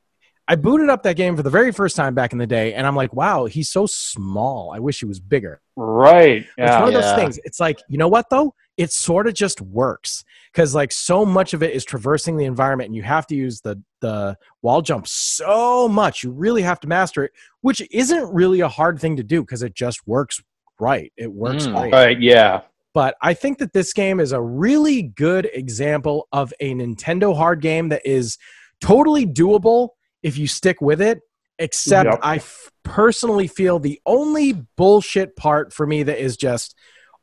S3: I booted up that game for the very first time back in the day, and I'm like, wow, he's so small. I wish he was bigger.
S2: right.
S3: It's one
S2: Yeah,
S3: of those
S1: Yeah.
S3: things. It's like you know what though, it sort of just works because like so much of it is traversing the environment, and you have to use the the wall jump so much. You really have to master it, which isn't really a hard thing to do because it just works right. It works
S1: Mm.
S3: great
S2: right. Yeah,
S3: but I think that this game is a really good example of a Nintendo hard game that is totally doable if you stick with it. Except
S2: Yep.
S3: I f- personally feel the only bullshit part for me that is just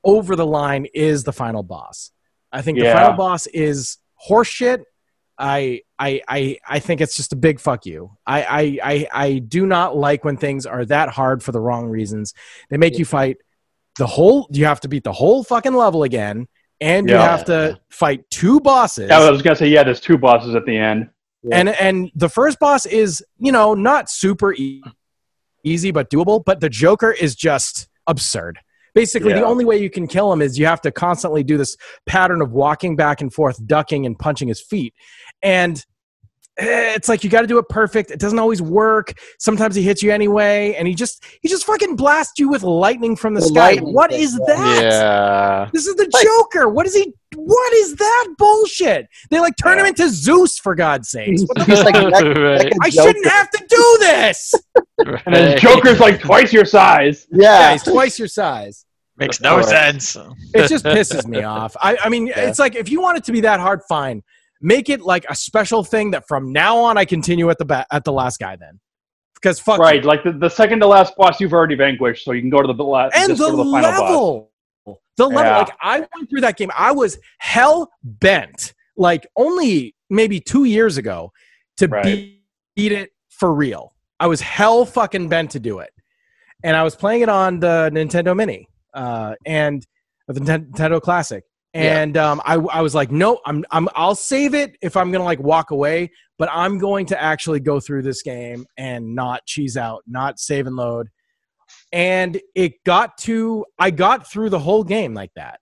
S3: over the line is the final boss. I think the final boss is horseshit. I I I I think it's just a big fuck you. I I I, I do not like when things are that hard for the wrong reasons. They make you fight the whole. You have to beat the whole fucking level again, and you have to fight two bosses.
S2: yeah. I was gonna say yeah. There's two bosses at the end.
S3: and and the first boss is you know not super e- easy but doable. But the Joker is just absurd. Basically, the only way you can kill him is you have to constantly do this pattern of walking back and forth, ducking and punching his feet, and eh, it's like you got to do it perfect. It doesn't always work. Sometimes he hits you anyway, and he just he just fucking blasts you with lightning from the,
S5: The
S3: sky.
S5: lightning
S3: What
S5: thing,
S3: is
S5: yeah.
S3: that?
S1: Yeah.
S3: This is the
S5: Like-
S3: Joker. What is he? What is that bullshit? They like turn him into Zeus for God's sakes. What
S5: He's like,
S3: fuck?
S5: that-
S1: Right.
S3: I shouldn't have to do this.
S2: And then Joker's like twice your size.
S3: Yeah,
S5: yeah,
S3: he's twice your size.
S4: Makes no sense.
S3: It just pisses me off. I, I mean,
S1: Yeah.
S3: it's like if you want it to be that hard, fine. make it like a special thing that from now on I continue at the ba- at the last guy then. Because fuck
S2: Right, like the, the second to last boss you've already vanquished, so you can go to the last
S3: and the,
S2: go to the final boss.
S3: level the level
S2: Yeah.
S3: like i went through that game i was hell bent like only maybe two years ago to
S2: Right.
S3: beat, beat it for real i was hell fucking bent to do it and i was playing it on the nintendo mini uh, and the Ninten- nintendo classic
S4: Yeah.
S3: and um, I, I was like no I'm, I'm i'll save it if i'm gonna like walk away but i'm going to actually go through this game and not cheese out not save and load and it got to i got through the whole game like that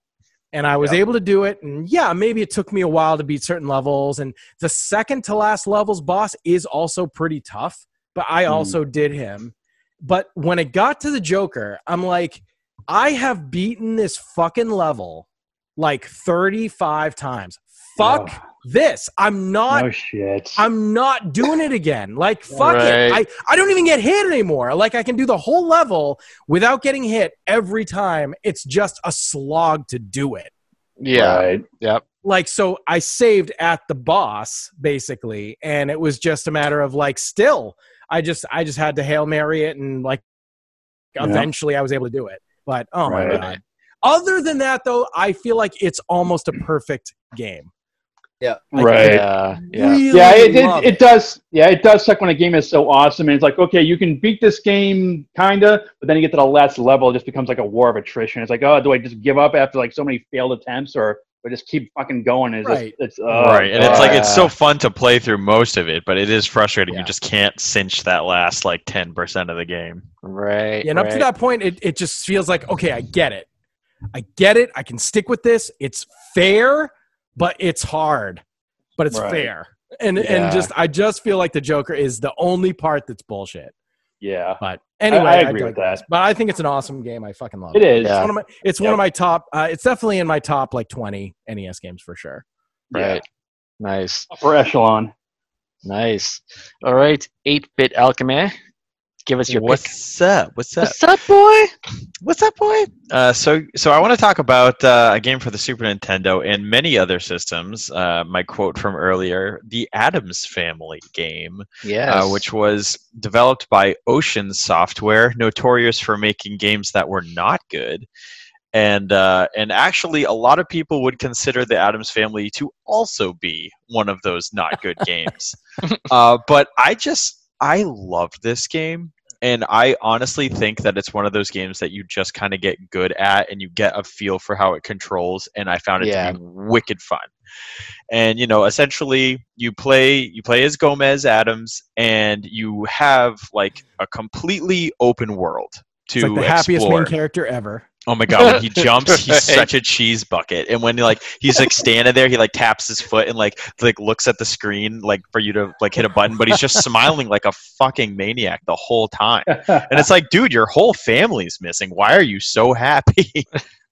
S3: and i was
S2: Yeah.
S3: able to do it and yeah maybe it took me a while to beat certain levels and the second to last levels boss is also pretty tough but i
S2: Mhm.
S3: also did him but when it got to the joker i'm like i have beaten this fucking level like 35 times fuck
S2: Ugh.
S3: this i'm not
S2: No shit.
S3: I'm not doing it again. Like fuck it. I, I don't even get hit anymore. Like I can do the whole level without getting hit every time. It's just a slog to do it.
S1: Yeah.
S2: Right.
S1: Yep.
S3: Like so I saved at the boss basically and it was just a matter of like still I just I just had to Hail Mary it and like
S2: Yeah.
S3: eventually I was able to do it. But oh my god. Other than that though, I feel like it's almost a perfect game. Like,
S2: Right.
S1: Yeah. Yeah.
S3: Really
S2: yeah, it, it, it does. Yeah, it does suck when a game is so awesome, and it's like, okay, you can beat this game, kinda, but then you get to the last level, it just becomes like a war of attrition. It's like, oh, do I just give up after like so many failed attempts, or do I just keep fucking going? It's
S3: Right.
S2: just, it's uh,
S4: right, and it's like it's so
S1: uh,
S4: fun to play through most of it, but it is frustrating.
S3: Yeah.
S4: You just can't cinch that last like ten percent of the game.
S1: Right.
S3: Yeah, and up to that point, it, it just feels like, okay, I get it. I get it. I can stick with this. It's fair, but it's hard. But it's
S2: Right.
S3: fair. And
S1: Yeah.
S3: and just I just feel like the Joker is the only part that's bullshit.
S2: yeah,
S3: But anyway,
S2: I agree with that.
S3: But I think it's an awesome game. I fucking love
S2: it
S3: it.
S2: is.
S3: It's
S1: Yeah.
S3: one of my it's one of my top uh, it's definitely in my top like 20 NES games for sure.
S1: Right. Nice.
S2: Upper echelon.
S1: Nice. All right. 8 bit alchemy. Give us your pick.
S4: What's up? What's up?
S1: What's up, boy?
S4: What's up, boy? Uh, so, so I want to talk about uh, a game for the Super Nintendo and many other systems. Uh, my quote from earlier: the Addams Family game,
S1: Yes.
S4: uh, which was developed by Ocean Software, notorious for making games that were not good. And uh, and actually, a lot of people would consider the Addams Family to also be one of those not good games. uh, but I just I loved this game, and I honestly think that it's one of those games that you just kind of get good at, and you get a feel for how it controls. And I found it
S1: Yeah.
S4: to be wicked fun. And you know, essentially, you play you play as Gomez Addams, and you have like a completely open world to
S3: It's like the happiest main character ever.
S4: Oh my god, when he jumps, he's such a cheese bucket. And when like he's like standing there, he like taps his foot and like like looks at the screen like for you to like hit a button, but he's just smiling like a fucking maniac the whole time. And it's like, dude, your whole family's missing. Why are you so happy?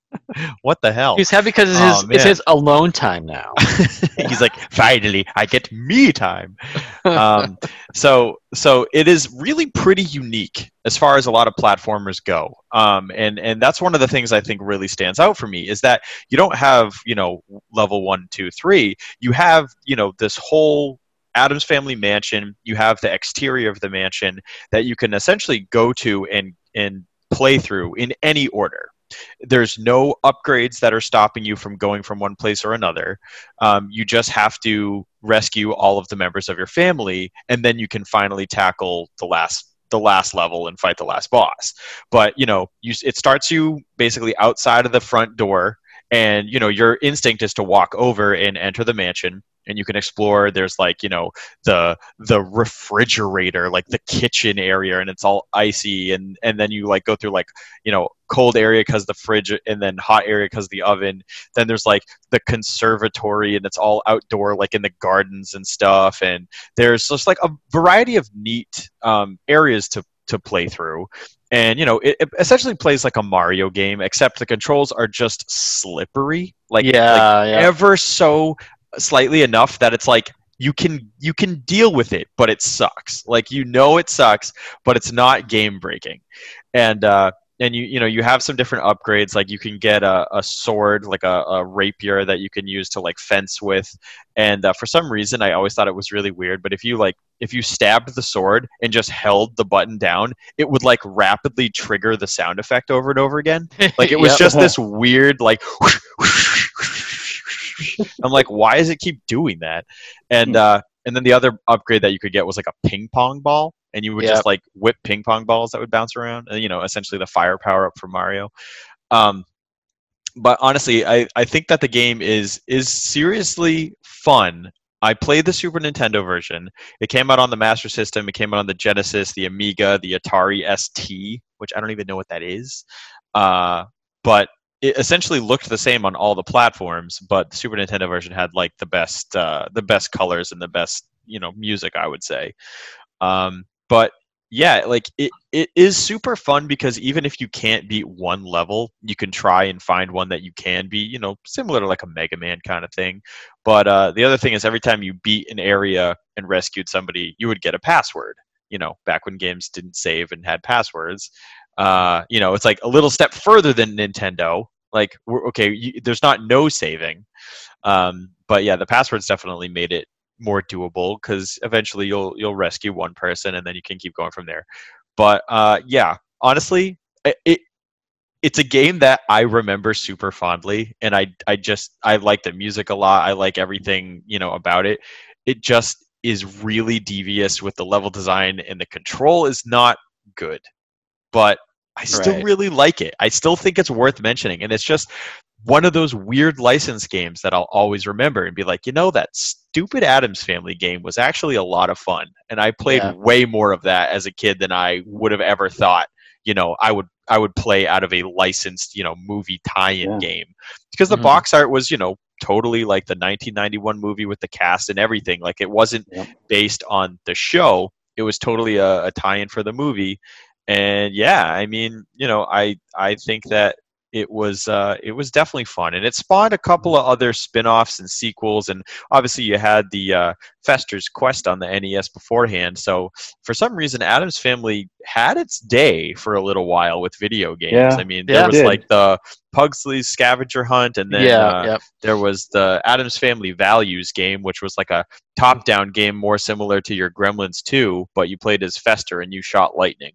S4: what the hell?
S1: He's happy because it's,
S4: Oh,
S1: his, it's his alone time now.
S4: he's like, finally, I get me time. Um, so, so it is really pretty unique as far as a lot of platformers go. Um, and and that's one of the things I think really stands out for me is that you don't have you know level one, two, three. You have you know this whole Addams Family mansion. You have the exterior of the mansion that you can essentially go to and and play through in any order. There's no upgrades that are stopping you from going from one place or another. Um, you just have to rescue all of the members of your family, and then you can finally tackle the last the last level and fight the last boss. But you know, you, it starts you basically outside of the front door, and you know your instinct is to walk over and enter the mansion and you can explore there's like you know the the refrigerator like the kitchen area and it's all icy and and then you like go through like you know cold area because the fridge and then hot area because the oven. Then there's like the conservatory and it's all outdoor like in the gardens and stuff and there's just like a variety of neat um, areas to to play through. And you know it, it essentially plays like a mario game except the controls are just slippery. Like like
S1: yeah, yeah.
S4: ever so slightly enough that it's like you can you can deal with it but it sucks. Like you know it sucks but it's not game breaking and uh and you you know you have some different upgrades. Like you can get a, a sword like a, a rapier that you can use to like fence with. And uh, for some reason i always thought it was really weird but if you like if you stabbed the sword and just held the button down it would like rapidly trigger the sound effect over and over again. Like it was
S1: Yep.
S4: just this weird like i'm like why does it keep doing that and uh and then the other upgrade that you could get was like a ping pong ball and you would
S1: Yep.
S4: just like whip ping pong balls that would bounce around and you know essentially the fire power up for mario um but honestly i i think that the game is is seriously fun I played the Super Nintendo version. It came out on the Master System. It came out on the Genesis, the Amiga, the Atari ST, which I don't even know what that is. Uh, but it essentially looked the same on all the platforms. But the Super Nintendo version had like the best, uh, the best colors and the best, you know, music. I would say. Um, but yeah, like it, it is super fun because even if you can't beat one level, you can try and find one that you can beat. You know, similar to like a Mega Man kind of thing. But uh, the other thing is, every time you beat an area and rescued somebody, you would get a password. You know, back when games didn't save and had passwords, uh, you know, it's like a little step further than Nintendo. Like, okay, you, there's not no saving, um, but yeah, the passwords definitely made it more doable because eventually you'll you'll rescue one person and then you can keep going from there. But uh, yeah, honestly, it, it it's a game that I remember super fondly, and I I just I like the music a lot. I like everything you know about it. It just is really devious with the level design, and the control is not good. But I still
S1: Right.
S4: really like it. I still think it's worth mentioning, and it's just one of those weird license games that I'll always remember and be like, you know, that stupid Addams Family game was actually a lot of fun, and I played
S1: Yeah.
S4: way more of that as a kid than I would have ever thought. You know, I would I would play out of a licensed, you know, movie tie-in
S2: Yeah.
S4: game because the
S1: Mhm.
S4: box art was, you know, totally like the 1991 movie with the cast and everything. Like it wasn't
S2: Yep.
S4: based on the show; it was totally a, a tie-in for the movie. And yeah, I mean, you know, I I think that it was uh, it was definitely fun, and it spawned a couple of other spin-offs and sequels, and obviously you had the uh, Fester's Quest on the NES beforehand. So for some reason, Addams Family had its day for a little while with video games.
S2: Yeah.
S4: I mean,
S1: Yeah.
S4: there was like the Pugsley's Scavenger Hunt, and then
S1: yeah,
S4: uh,
S1: yep.
S4: there was the Addams Family Values game, which was like a top-down game more similar to your Gremlins 2, but you played as Fester and you shot lightning.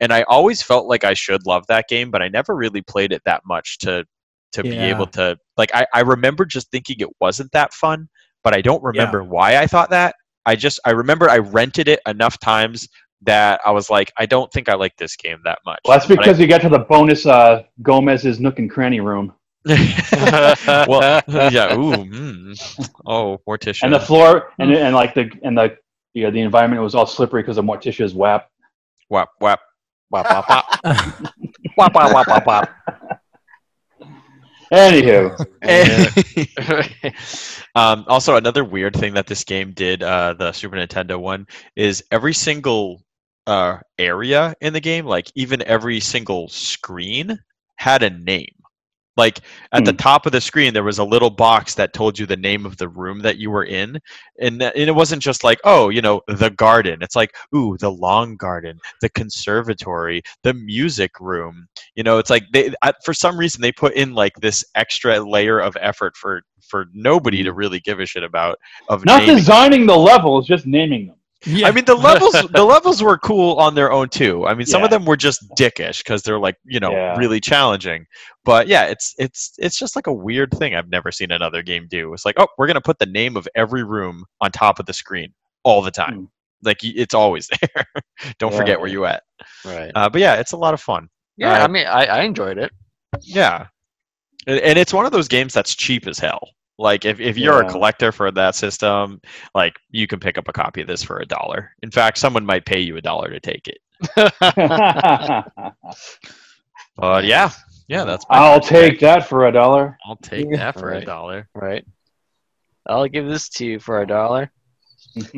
S4: And I always felt like I should love that game, but I never really played it that much to to be able to like I, I remember just thinking it wasn't that fun, but I don't remember why I thought that. I just I remember I rented it enough times that I was like, I don't think I like this game that much.
S2: Well, that's
S4: But I-
S2: because you got to the bonus uh, Gomez's Nook and Cranny room.
S4: well, yeah. Ooh, mm. oh, Morticia.
S2: And the floor and and like the and the yeah the environment was all slippery because of Morticia's WAP.
S4: whap whap.
S1: Wop, wop, wop. Wop, wop, wop, wop, wop.
S2: Anywho,
S4: um, also, another weird thing that this game did, uh, the Super Nintendo one, is every single uh, area in the game, like even every single screen, had a name. Like at the
S2: Hmm.
S4: top of the screen, there was a little box that told you the name of the room that you were in, and, and it wasn't just like, oh, you know, the garden. It's like, ooh, the long garden, the conservatory, the music room. You know, it's like they I, for some reason they put in like this extra layer of effort for for nobody to really give a shit about. Of
S2: not
S4: naming
S2: designing the levels, just naming them.
S3: Yeah.
S4: I mean, the levels the levels were cool on their own too. I mean, some of them were just dickish because they're like you know
S2: Yeah.
S4: really challenging. But yeah, it's it's it's just like a weird thing I've never seen another game do. It's like, oh, we're gonna put the name of every room on top of the screen all the time.
S2: Hmm.
S4: Like it's always there. Don't
S2: Yeah.
S4: forget where you at.
S1: right.
S4: Uh, but yeah, it's a lot of fun.
S1: Yeah,
S4: Uh,
S1: I mean, I, I enjoyed it.
S4: Yeah, and, and it's one of those games that's cheap as hell. Like if, if you're a collector for that system, like you can pick up a copy of this for a dollar. In fact, someone might pay you a dollar to take it. But yeah, yeah, that's. my
S2: I'll
S4: first pick.
S2: take that for a dollar.
S4: I'll take that for a dollar.
S1: right. I'll give this to you for a dollar.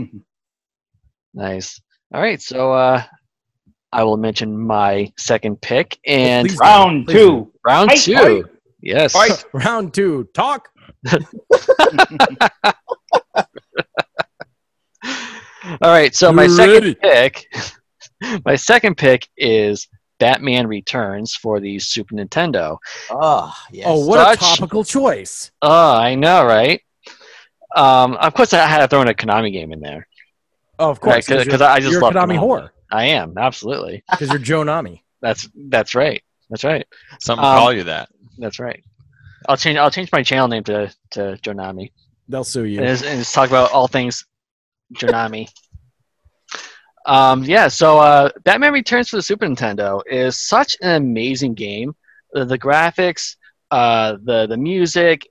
S1: Nice. All right, so uh, I will mention my second pick and
S3: Please do.
S2: Round
S3: Please
S2: two.
S1: round
S2: Fight,
S1: two.
S2: fight.
S1: Yes.
S4: Fight.
S3: Round two. Talk.
S1: All right, so my
S3: You
S1: second
S3: ready?
S1: pick, my second pick is Batman Returns for the Super Nintendo.
S5: Oh, yes.
S3: Oh, what
S1: Such-
S3: a topical choice!
S1: Oh, I know, right? Um, of course, I had to throw in a Konami game in there.
S3: Oh, of course,
S1: Right, 'cause- 'cause
S3: you're-
S1: I just
S3: you're
S1: love
S3: Konami
S1: Konami.
S3: whore
S1: I am absolutely.
S3: because you're Joe Nami.
S1: That's that's right. That's right.
S4: Some
S1: Um,
S4: call you that.
S1: That's right. I'll change. I'll change my channel name to to Jonami,
S3: They'll sue you.
S1: and, just, and just talk about all things Jonami. um, yeah. So, uh, Batman Returns for the Super Nintendo is such an amazing game. The, the graphics, uh, the the music,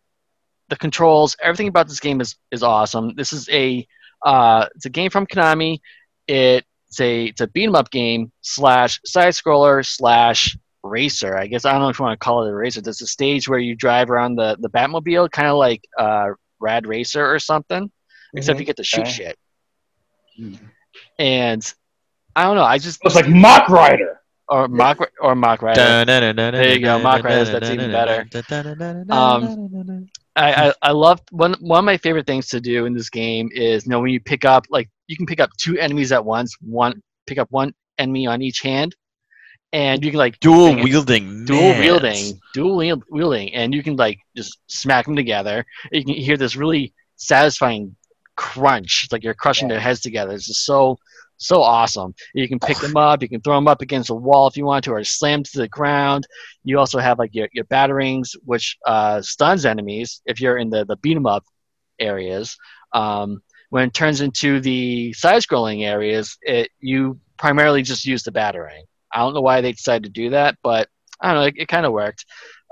S1: the controls, everything about this game is is awesome. This is a uh, it's a game from Konami. It's a it's a beat 'em up game slash side scroller slash racer. I guess I don't know if you want to call it a racer. There's a stage where you drive around the the Batmobile, kind of like uh, Rad Racer or something, except you get to shoot
S2: Okay.
S1: shit.
S2: Mhm.
S1: And I don't know. I just
S2: It's like Mach Rider.
S1: or mock or mach rider.
S4: There
S1: you go, Mach Riders, that's even better. Um, I, I, I love one one of my favorite things to do in this game is you know when you pick up like you can pick up two enemies at once one pick up one enemy on each hand and you can like
S4: dual wielding,
S1: dual
S4: mans.
S1: wielding dual wielding and you can like just smack them together. You can hear this really satisfying crunch like you're crushing their heads together. It's just so so awesome. You can pick them up you can throw them up against a wall if you want to or slam them to the ground. You also have like your, your batarangs which uh, stuns enemies if you're in the, the beat 'em up areas. Um, when it turns into the side scrolling areas it you primarily just use the batarang i don't know why they decided to do that but i don't know it, it kind of worked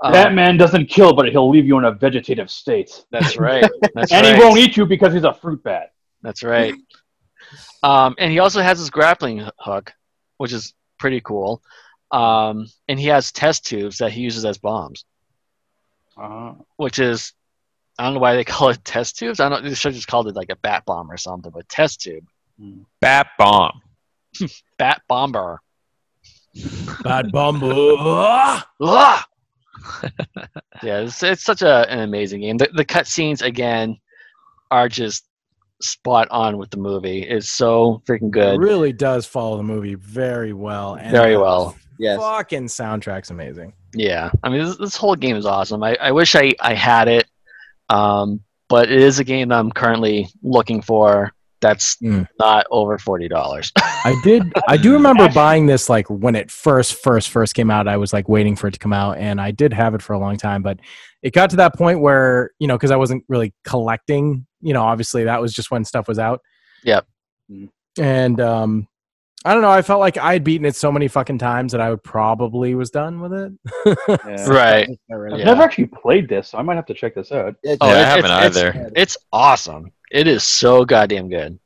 S1: um,
S2: Batman doesn't kill, but he'll leave you in a vegetative state.
S1: that's right that's
S2: and
S1: right
S2: he won't eat you because he's a fruit bat.
S1: That's right. Um, and he also has his grappling hook, which is pretty cool. Um, and he has test tubes that he uses as bombs,
S2: Uh,
S1: which is I don't know why they call it test tubes. I don't. They should have just called it like a bat bomb or something. But test tube,
S4: Bat bomb.
S1: bat bomber.
S3: Bad bumble. Ah!
S1: Ah! yeah, it's, it's such a, an amazing game. The, the cutscenes again are just spot on with the movie. It's so freaking
S3: It
S1: good.
S3: really does follow the movie very well. And
S1: Very well.
S5: Yes.
S3: Fucking soundtrack's amazing.
S1: Yeah, I mean this, this whole game is awesome. I, I wish I, I had it, um, but it is a game that I'm currently looking for. That's
S3: Mm.
S1: not over forty dollars.
S3: I did. I do remember buying this like when it first, first, first came out. I was like waiting for it to come out, and I did have it for a long time. But it got to that point where you know, because I wasn't really collecting. You know, obviously that was just when stuff was out.
S1: Yep.
S3: And um, I don't know. I felt like I had beaten it so many fucking times that I would probably was done with it.
S2: Yeah.
S1: right.
S2: I've
S1: Yeah.
S2: never actually played this, so I might have to check this out.
S5: It-
S1: Oh,
S4: Yeah, I haven't
S1: it's,
S4: either.
S1: It's, it's awesome. It is so goddamn good.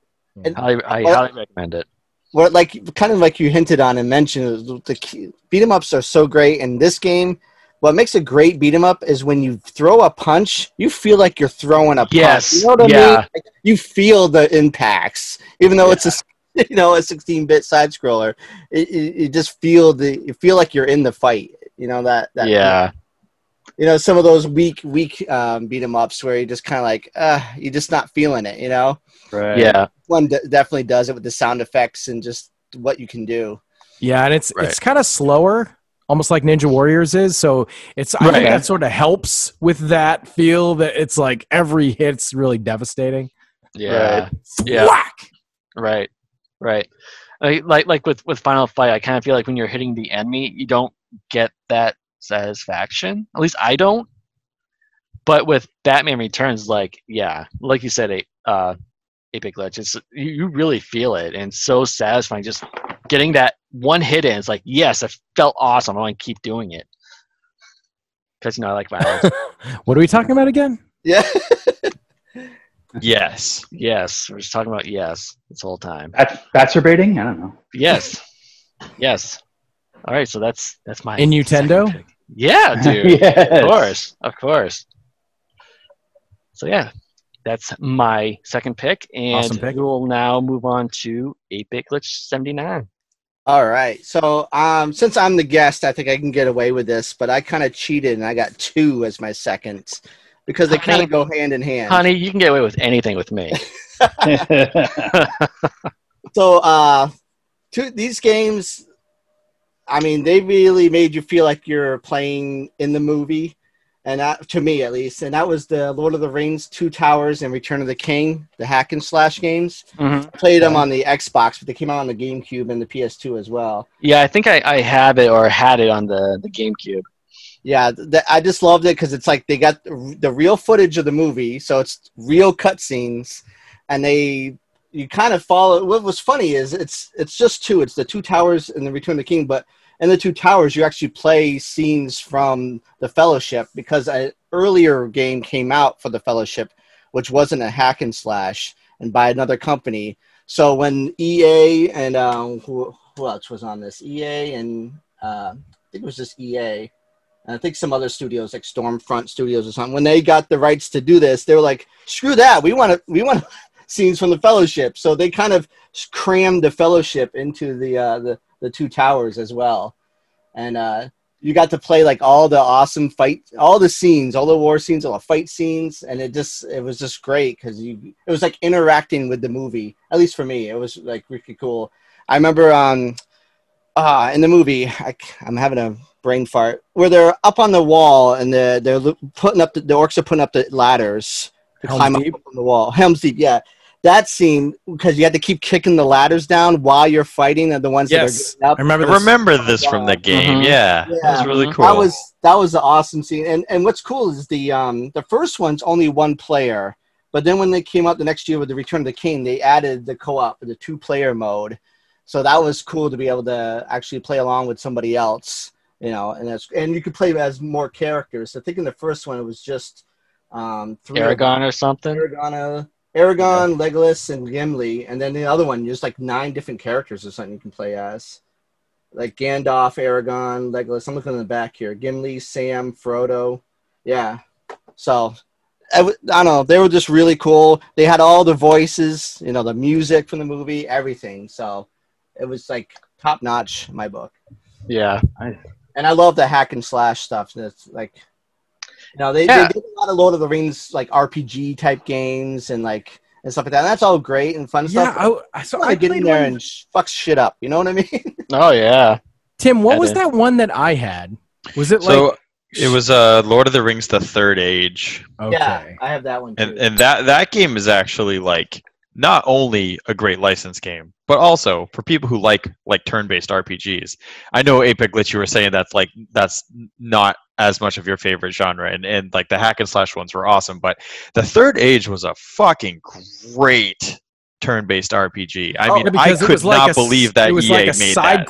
S5: And-
S1: I
S5: well-
S1: highly recommend it.
S5: what like kind of like you hinted on and mentioned the key- beat 'em ups are so great in this game. What makes a great beat 'em up is when you throw a punch you feel like you're throwing a punch.
S1: Yes,
S5: you know what i
S1: yeah.
S5: mean? Like, you feel the impacts even though it's a you know a 16-bit side scroller. It, it, you just feel the you feel like you're in the fight you know that, that
S1: yeah,
S5: you know some of those weak weak um, beat 'em ups where you just kind of like uh you're just not feeling it you know
S2: Right.
S1: yeah,
S5: one d- definitely does it with the sound effects and just what you can do
S3: Yeah, and it's
S1: Right.
S3: it's kind of slower, almost like Ninja Warriors is. So it's I
S1: Right.
S3: think that sort of helps with that feel that it's like every hit's really devastating.
S1: yeah. Yeah.
S3: Whack!
S1: Right, right. Like, like like with with Final Fight, I kind of feel like when you're hitting the enemy, you don't get that satisfaction. At least I don't. But with Batman Returns, like yeah, like you said, a uh, Epic Glitch, it's you, you really feel it, and so satisfying. Just getting that one hit in, it's like yes, it felt awesome. I want to keep doing it because you know I like violence.
S3: What are we talking about again?
S5: yeah
S4: Yes.
S1: yes, we're just talking about yes this whole time.
S2: Bat, baiting? I don't know.
S1: Yes. Yes. All right, so that's that's my
S3: In Nintendo?
S1: Yeah, dude.
S2: yes.
S1: Of course. Of course. So yeah, that's my second pick, and
S3: Awesome pick.
S1: we will now move on to 8-Bit Glitch 79.
S5: All right. So, um, since I'm the guest, I think I can get away with this, but I kind of cheated and I got two as my second because they kind
S1: Honey.
S5: of go hand in hand.
S1: Honey, you can get away with anything with me.
S5: So, uh, two, these games, I mean, they really made you feel like you're playing in the movie, and that, to me at least, and that was the Lord of the Rings, Two Towers, and Return of the King, the hack and slash games.
S1: Mhm.
S5: I played them on the Xbox, but they came out on the GameCube and the PS2 as well.
S1: Yeah, I think I, I have it or had it on the, the GameCube.
S5: Yeah, th- I just loved it because it's like they got the, the real footage of the movie, so it's real cutscenes, and they you kind of follow. What was funny is it's it's just two. It's the two towers and the Return of the King, but in the two towers you actually play scenes from the Fellowship because an earlier game came out for the Fellowship, which wasn't a hack and slash and by another company. So when EA and um, who who else was on this? EA and uh, I think it was just EA. And I think some other studios like Stormfront Studios or something. When they got the rights to do this, they were like, "Screw that! We want to we want scenes from the Fellowship." So they kind of crammed the Fellowship into the uh, the the two towers as well, and uh, you got to play like all the awesome fight, all the scenes, all the war scenes, all the fight scenes, and it just it was just great because you it was like interacting with the movie. At least for me, it was like really cool. I remember um uh in the movie I, I'm having a brain fart where they're up on the wall and they're they're putting up the, the orcs are putting up the ladders to
S3: Helm's
S5: climb
S3: Deep?
S5: up on the wall. Helm's Deep, yeah. That scene because you had to keep kicking the ladders down while you're fighting, and the ones
S3: Yes,
S5: that are getting up.
S3: I remember this.
S4: remember this from the game.
S1: Mhm.
S4: Yeah,
S5: Yeah.
S4: that was really cool.
S5: That was that was an awesome scene. And and what's cool is the um the first one's only one player, but then when they came out the next year with the Return of the King, they added the co-op, the two player mode. So that was cool to be able to actually play along with somebody else, you know, and that's and you could play as more characters. I think in the first one it was just um three.
S1: Aragorn or something.
S5: Aragorn, Aragorn, Legolas, and Gimli, and then the other one, just like nine different characters or something you can play as, like Gandalf, Aragorn, Legolas. I'm looking in the back here: Gimli, Sam, Frodo. Yeah. So, I, w- I don't know. They were just really cool. They had all the voices, you know, the music from the movie, everything. So, it was like top notch. in My book
S1: Yeah.
S5: and I love the hack and slash stuff. That's like, you know, they,
S1: Yeah.
S5: they did a lot of Lord of the Rings like RPG type games and like and stuff like that. And that's all great and fun
S3: yeah,
S5: stuff.
S3: I, I, so
S5: I
S3: I
S5: get in there
S3: one-
S5: and sh- fuck shit up. You know what I mean?
S1: Oh yeah.
S3: Tim, what
S1: I
S3: was
S1: did.
S3: that one that I had? Was it like
S4: so
S3: like
S4: it was uh, Lord of the Rings: The Third Age,
S3: okay?
S5: Yeah, I have that one too.
S4: and and that that game is actually like not only a great license game, but also for people who like like turn-based RPGs. I know Apex Glitch, you were saying that's like that's not as much of your favorite genre, and and like the hack and slash ones were awesome, but the Third Age was a fucking great turn-based RPG. I
S5: Oh,
S4: mean, I could
S3: like
S4: not
S3: a
S4: believe that
S3: it was
S4: EA
S3: like a
S4: made
S3: side
S4: that.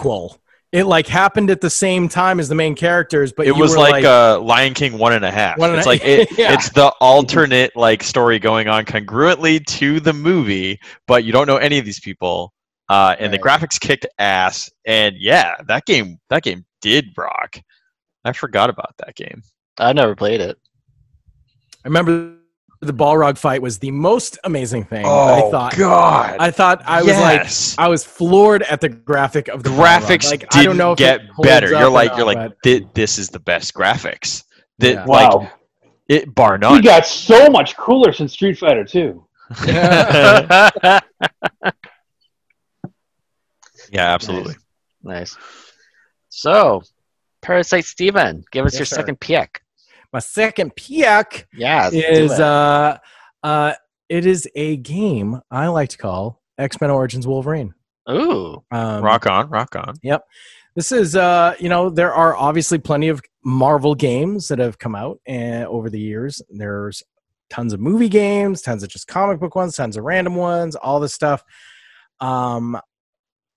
S3: Quel. It like happened at the same time as the main characters, but
S4: it
S3: you
S4: was
S3: were
S4: like, uh, Lion King one and a half.
S3: And
S4: it's
S3: a-
S4: like it,
S3: Yeah.
S4: it's the alternate like story going on congruently to the movie, but you don't know any of these people. Uh, and the graphics kicked ass. And yeah, that game that game did rock. I forgot about that game.
S1: I never played it.
S3: I remember the Balrog fight was the most amazing thing. I oh, thought
S4: Oh, God!
S3: I thought I was like I was floored at the graphic of the Balrog.
S4: graphics
S3: Like
S4: didn't
S3: I don't know if
S4: get
S3: it holds
S4: better.
S3: up
S4: You're like you're like
S3: but-
S4: this is the best graphics. That
S3: Yeah.
S4: like
S2: wow.
S4: it bar
S2: he
S4: none.
S2: got so much cooler since Street Fighter 2.
S4: yeah, absolutely.
S1: Nice. So, Parasite Steven, give us
S3: Yes,
S1: your
S3: sir.
S1: second pick.
S3: My second pick
S1: Yeah.
S3: is uh uh it is a game I like to call X Men Origins Wolverine.
S1: Ooh.
S3: Um,
S4: rock on, rock on. Yep.
S3: This is, uh, you know, there are obviously plenty of Marvel games that have come out uh, over the years. There's tons of movie games, tons of just comic book ones, tons of random ones, all this stuff. Um,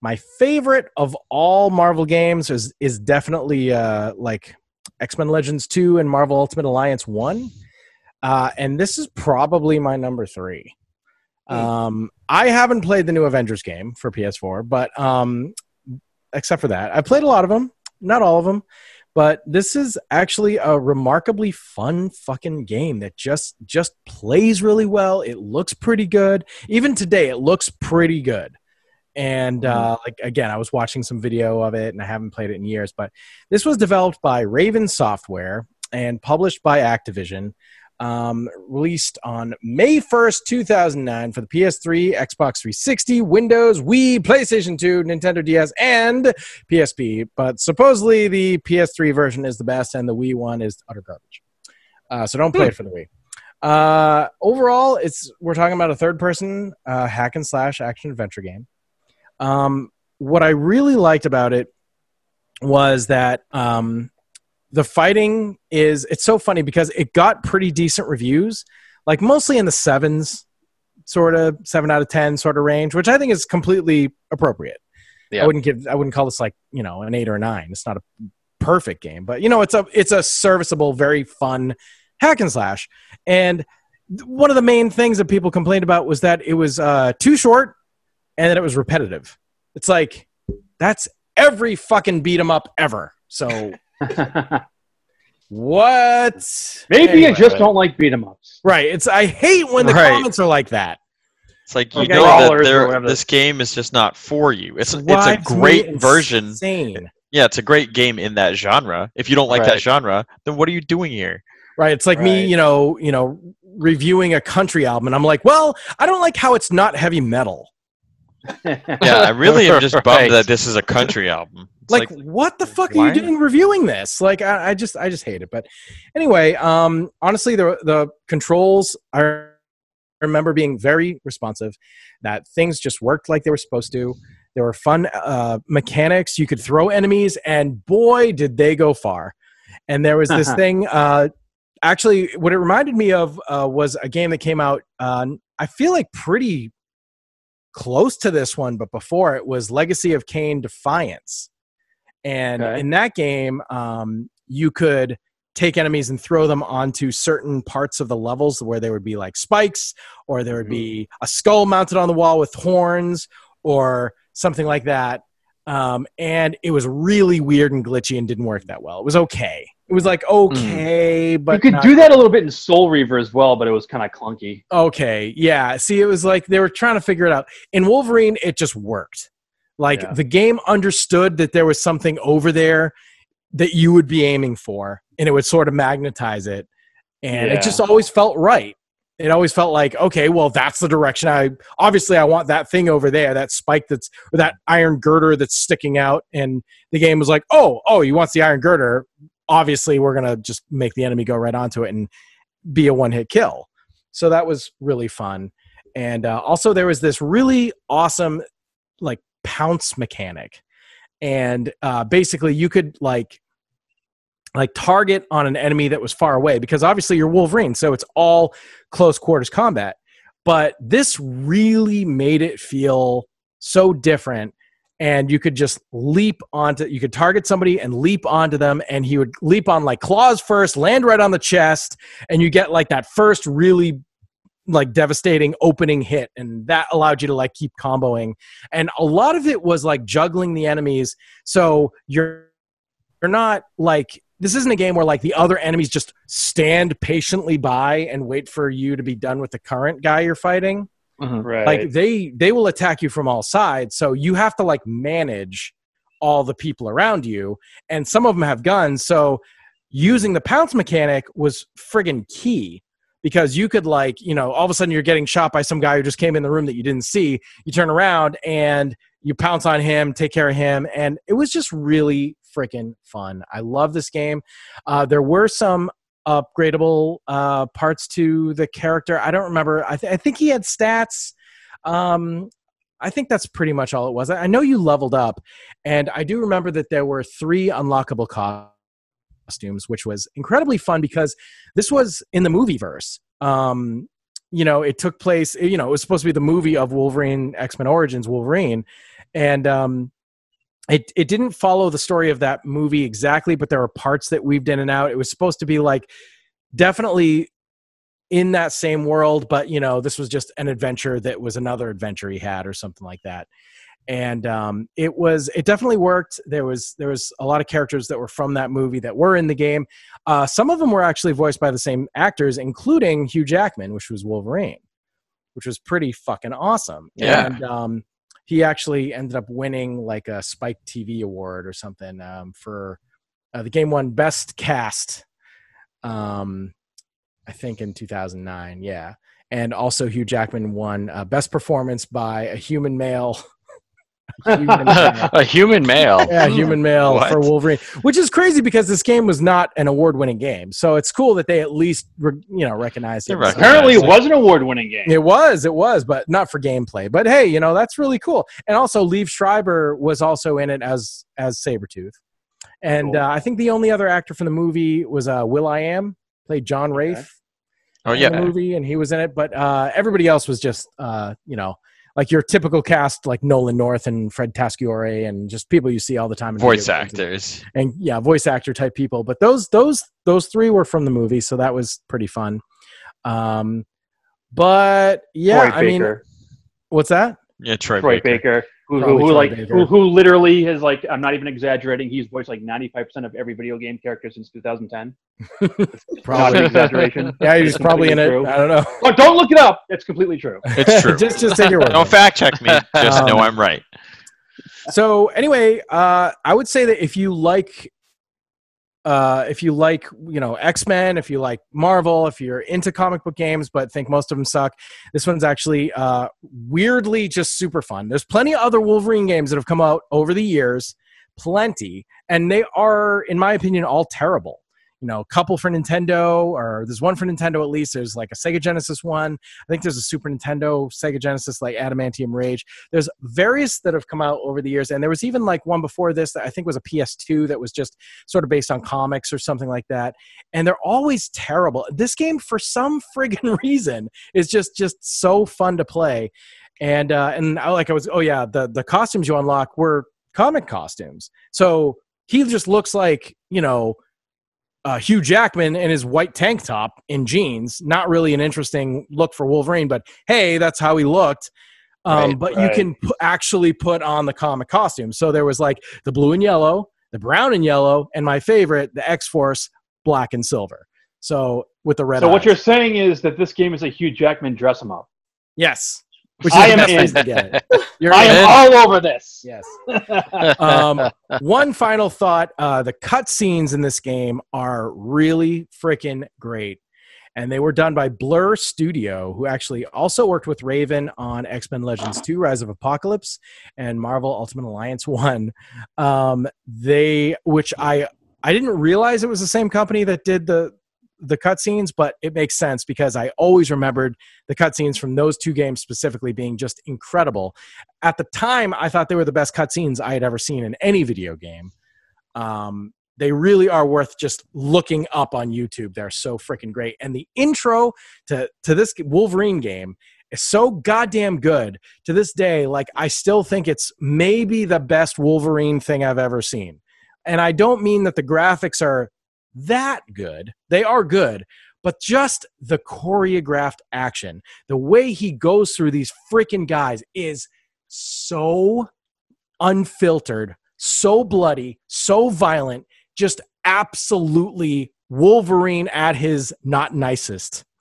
S3: my favorite of all Marvel games is is definitely uh, like X Men Legends two and Marvel Ultimate Alliance one, uh, and this is probably my number three. Um, I haven't played the new Avengers game for PS4, but um, except for that. I played a lot of them, not all of them, but this is actually a remarkably fun fucking game that just just plays really well. It looks pretty good. Even today, it looks pretty good. And uh, like again, I was watching some video of it, and I haven't played it in years. But this was developed by Raven Software and published by Activision. um, released on May 1st, 2009 for the PS3, Xbox 360, Windows, Wii, PlayStation 2, Nintendo DS, and PSP. But supposedly the PS3 version is the best and the Wii one is utter garbage. Uh, so don't play it for the Wii. Uh, overall, it's we're talking about a third-person uh, hack and slash action adventure game. Um, what I really liked about it was that um, the fighting is it's so funny because it got pretty decent reviews, like mostly in the sevens, sort of seven out of ten sort of range, which I think is completely appropriate.
S1: Yeah.
S3: I wouldn't give I wouldn't call this like you know an eight or a nine. It's not a perfect game, but you know it's a it's a serviceable, very fun hack and slash. And one of the main things that people complained about was that it was uh, too short and that it was repetitive. It's like that's every fucking beat 'em up ever. So what?
S2: Maybe
S3: Anyway.
S2: you just don't like beat 'em ups.
S3: Right. It's I hate when the
S4: Right.
S3: comments are like that.
S4: It's like you
S2: Okay.
S4: know that
S2: Brawlers or
S4: there,
S2: whatever.
S4: this game is just not for you. It's it's a great version.
S3: Insane.
S4: Yeah, it's a great game in that genre. If you don't like that genre, then what are you doing here?
S3: Right. It's like me, you know, you know, reviewing a country album, and I'm like, well, I don't like how it's not heavy metal.
S4: Yeah, I really am just bummed
S1: Right.
S4: that this is a country album.
S3: Like,
S4: like,
S3: what the fuck are you doing reviewing this like I, I just i just hate it but anyway um honestly the the controls are. i remember being very responsive that things just worked like they were supposed to there were fun uh mechanics you could throw enemies and boy did they go far and there was this thing uh actually what it reminded me of uh, was a game that came out uh, i feel like pretty close to this one but before it was legacy of Kain defiance. And
S2: Okay.
S3: in that game um, you could take enemies and throw them onto certain parts of the levels where there would be like spikes or there would be a skull mounted on the wall with horns or something like that. Um, and it was really weird and glitchy and didn't work that well. It was okay it was like hmm. okay but
S2: you could
S3: not
S2: do that a little bit in Soul Reaver as well, but it was kind of clunky.
S3: Okay, yeah. See, it was like they were trying to figure it out. In Wolverine, it just worked. Like
S2: Yeah.
S3: the game understood that there was something over there that you would be aiming for, and it would sort of magnetize it. And
S2: Yeah.
S3: it just always felt right. It always felt like, okay, well, that's the direction I obviously I want that thing over there, that spike that's or that iron girder that's sticking out. And the game was like, oh, oh, you want the iron girder? Obviously, we're gonna just make the enemy go right onto it and be a one hit kill. So that was really fun. And uh, also, there was this really awesome, like, pounce mechanic. And uh, basically, you could, like, like target on an enemy that was far away because obviously you're Wolverine, so it's all close quarters combat. But this really made it feel so different and you could just leap onto you could target somebody and leap onto them and he would leap on like claws first land right on the chest and you get like that first really like devastating opening hit and that allowed you to like keep comboing. And a lot of it was like juggling the enemies. So you're you're not like this isn't a game where like the other enemies just stand patiently by and wait for you to be done with the current guy you're fighting
S2: Right.
S3: like they they will attack you from all sides so you have to like manage all the people around you and some of them have guns so using the pounce mechanic was friggin key because you could like you know all of a sudden you're getting shot by some guy who just came in the room that you didn't see. You turn around and you pounce on him take care of him and it was just really freaking fun. I love this game. Uh, there were some upgradable uh, parts to the character. I don't remember. I, th- I think he had stats. Um, I think that's pretty much all it was. I know you leveled up, and I do remember that there were three unlockable costumes, which was incredibly fun because this was in the movie verse. Um, you know, it took place. You know, it was supposed to be the movie of Wolverine X Men Origins Wolverine, and um, it it didn't follow the story of that movie exactly, but there were parts that weaved in and out. It was supposed to be like definitely in that same world, but you know, this was just an adventure that was another adventure he had or something like that. And um, it was it definitely worked. There was there was a lot of characters that were from that movie that were in the game. Uh, some of them were actually voiced by the same actors, including Hugh Jackman, which was Wolverine, which was pretty fucking awesome.
S4: Yeah.
S3: And um, he actually ended up winning like a Spike TV award or something um, for uh, the game won best cast. Um, I think in 2009. Yeah, and also Hugh Jackman won uh, best performance by a human male. human
S1: a human male.
S3: yeah, human male
S4: What?
S3: for Wolverine, which is crazy because this game was not an award-winning game. So it's cool that they at least re- you know recognized it.
S4: recognize
S2: Apparently, it was an award-winning game.
S3: It was, it was, but not for gameplay. But hey, you know that's really cool. And also, Liev Schreiber was also in it as as Sabretooth. And
S2: Cool.
S3: uh, I think the only other actor from the movie was uh, Will I Am, played John
S2: Okay.
S3: Rafe
S4: Oh
S3: in
S4: yeah.
S3: the movie, and he was in it. But uh, everybody else was just, uh, you know, like your typical cast, like Nolan North and Fred Tatasciore, and just people you see all the time. In
S4: Voice actors.
S3: and yeah, voice actor type people. But those those those three were from the movie, so that was pretty fun. Um, but yeah,
S2: Troy
S3: I mean, what's that?
S4: Yeah, Troy,
S2: Troy
S4: Baker.
S2: Baker, who, who, who like who, who literally has like I'm not even exaggerating. He's voiced like 95 percent of every video game character since 2010. Not
S3: Probably.
S2: an exaggeration.
S3: Yeah, he's
S2: It's
S3: probably in it.
S2: completely
S3: I don't know.
S2: Oh, don't look it up. It's completely true.
S4: It's true.
S3: just just take your word.
S4: Don't
S3: for
S4: fact check me. Just know
S3: Um,
S4: I'm right.
S3: so anyway, uh, I would say that if you like, uh, if you like, you know, X Men, if you like Marvel, if you're into comic book games but think most of them suck, this one's actually uh, weirdly just super fun. There's plenty of other Wolverine games that have come out over the years, plenty, and they are, in my opinion, all terrible. You know, a couple for Nintendo, or there's one for Nintendo at least. There's like a Sega Genesis one. I think there's a Super Nintendo, Sega Genesis, like Adamantium Rage there's various that have come out over the years and there was even like one before this that i think was a ps2 that was just sort of based on comics or something like that and they're always terrible this game for some friggin reason is just just so fun to play and uh and I, like i was oh yeah the the costumes you unlock were comic costumes so he just looks like you know uh, Hugh Jackman in his white tank top in jeans. Not really an interesting look for Wolverine, but hey, that's how he looked. Um,
S1: Right,
S3: but you can pu- actually put on the comic costume. So there was like the blue and yellow, the brown and yellow, and my favorite, the X Force, black and silver. So with the red.
S2: So what you're saying is that this game is a Hugh Jackman dress him up.
S3: yes, which
S2: I
S3: is the
S2: am
S3: best
S2: in.
S3: to get it. You're
S2: I
S3: in.
S2: am all over this.
S3: Yes. um, one final thought: uh, the cutscenes in this game are really freaking great, and they were done by Blur Studio, who actually also worked with Raven on X Men Legends Two: Rise of Apocalypse and Marvel Ultimate Alliance One. Um, they, which I I didn't realize it was the same company that did the the cutscenes, but it makes sense because I always remembered the cutscenes from those two games specifically being just incredible. At the time i thought they were the best cutscenes i had ever seen in any video game. Um, they really are worth just looking up on youtube. They're so freaking great. And the intro to, to this wolverine game is so goddamn good to this day like i still think it's maybe the best wolverine thing i've ever seen. And i don't mean that the graphics are that good they are good but just the choreographed action the way he goes through these freaking guys is so unfiltered, so bloody, so violent, just absolutely Wolverine at his not nicest.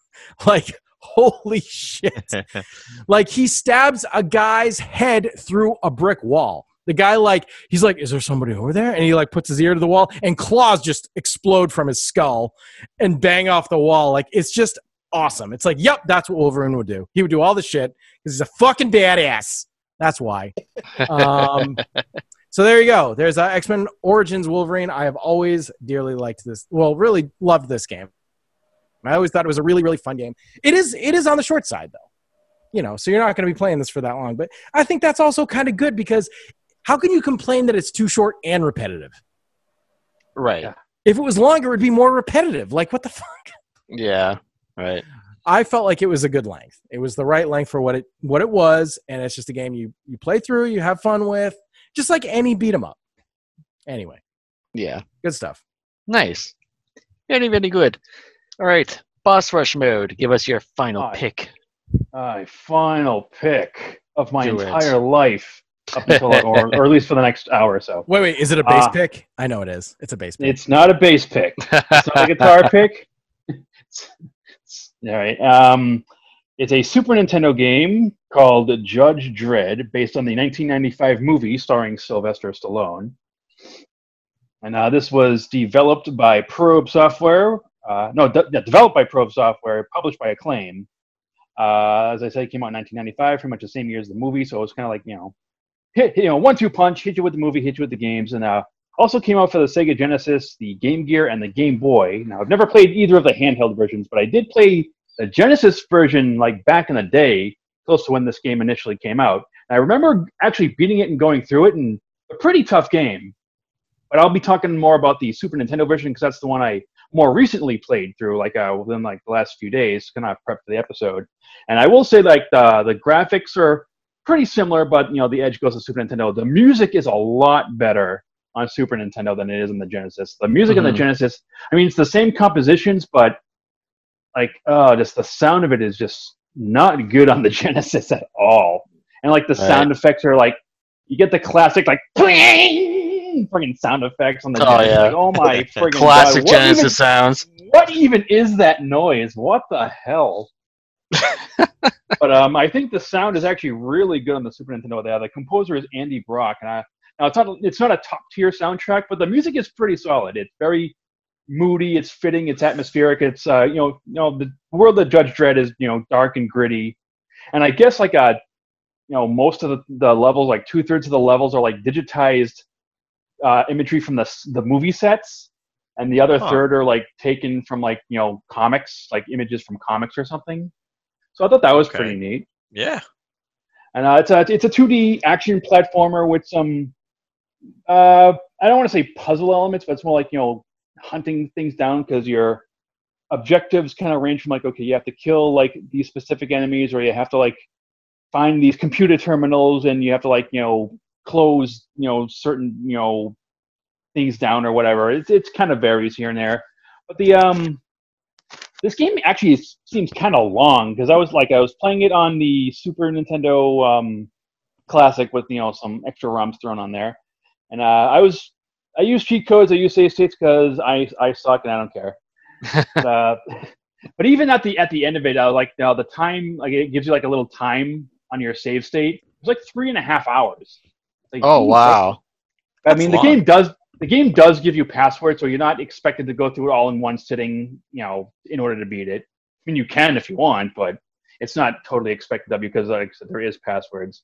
S3: Like, holy shit. like, he stabs a guy's head through a brick wall. The guy, like, he's like, Is there somebody over there? And he, like, puts his ear to the wall, and claws just explode from his skull and bang off the wall. Like, it's just awesome. It's like, Yep, that's what Wolverine would do. He would do all this shit because he's a fucking badass. That's why. Um, so there you go. There's uh, X Men Origins Wolverine. I have always dearly liked this. Well, really loved this game. I always thought it was a really, really fun game. It is. It is on the short side though. You know, so you're not going to be playing this for that long. But I think that's also kind of good because how can you complain that it's too short and repetitive?
S1: Right.
S2: Yeah.
S3: If it was longer, it would be more repetitive. Like what the fuck?
S1: Yeah. Right.
S3: I felt like it was a good length. It was the right length for what it what it was, and it's just a game you you play through, you have fun with, just like any beat 'em up. Anyway,
S1: Yeah.
S3: good stuff.
S1: Nice. Very, very good. All right. Boss rush mode. Give us your final
S2: Hi.
S1: pick.
S2: My final pick of my
S1: Do it.
S2: entire life, up until or, or at least for the next hour or so.
S3: Wait, wait, is it a base
S2: Uh,
S3: pick? I know it is. It's a base pick.
S2: It's not a bass pick. It's not a guitar pick. All right. Um, it's a Super Nintendo game called Judge Dredd, based on the 1995 movie starring Sylvester Stallone. And uh, this was developed by Probe Software, uh, no, de- developed by Probe Software, published by Acclaim. Uh, as I said, it came out in 1995, pretty much the same year as the movie. So it was kind of like you know, hit you know one two punch, hit you with the movie, hit you with the games, and uh, also came out for the Sega Genesis, the Game Gear, and the Game Boy. Now I've never played either of the handheld versions, but I did play the Genesis version like back in the day, close to when this game initially came out. And I remember actually beating it and going through it, and a pretty tough game. But I'll be talking more about the Super Nintendo version because that's the one I more recently played through, like uh, within like the last few days, kind of prep for the episode. And I will say, like the the graphics are pretty similar, but you know the edge goes to Super Nintendo. The music is a lot better on Super Nintendo than it is in the Genesis. The music
S1: Mhm.
S2: in the Genesis, I mean, it's the same compositions, but like, oh, just the sound of it is just not good on the Genesis at all. And like the
S1: Right.
S2: sound effects are like, you get the classic like friggin' sound effects on the
S1: Oh,
S2: Genesis.
S1: yeah.
S2: Like, oh my friggin'
S1: Classic
S2: God.
S1: Genesis
S2: even-
S1: sounds.
S2: what even is that noise? What the hell? but um, I think the sound is actually really good on the Super Nintendo. There, the composer is Andy Brock, and I, now it's not it's not a top tier soundtrack, but the music is pretty solid. It's very moody, it's fitting, it's atmospheric. It's uh, you know, you know, the world of Judge Dredd is you know dark and gritty, and I guess like uh you know, most of the, the levels, like two thirds of the levels, are like digitized uh, imagery from the the movie sets and the other
S4: Huh.
S2: third are like taken from like you know comics like images from comics or something so i thought that was
S4: Okay.
S2: pretty neat
S4: Yeah.
S2: and uh, it's a it's a 2d action platformer with some uh i don't want to say puzzle elements but it's more like you know hunting things down because your objectives kind of range from like okay you have to kill like these specific enemies or you have to like find these computer terminals and you have to like you know close you know certain you know things down or whatever it's it's kind of varies here and there but the um this game actually s- seems kind of long because i was like i was playing it on the super nintendo um classic with you know some extra roms thrown on there. And uh i was i use cheat codes i use save states because i i suck and i don't care. But, uh, but even at the at the end of it i was like now the time like it gives you like a little time on your save state. It's like three and a half hours. Like,
S1: Oh wow.
S2: I mean, the game does the game does give you passwords, so you're not expected to go through it all in one sitting, you know, in order to beat it. I mean, you can if you want, but it's not totally expected of you because, like I said, there is passwords.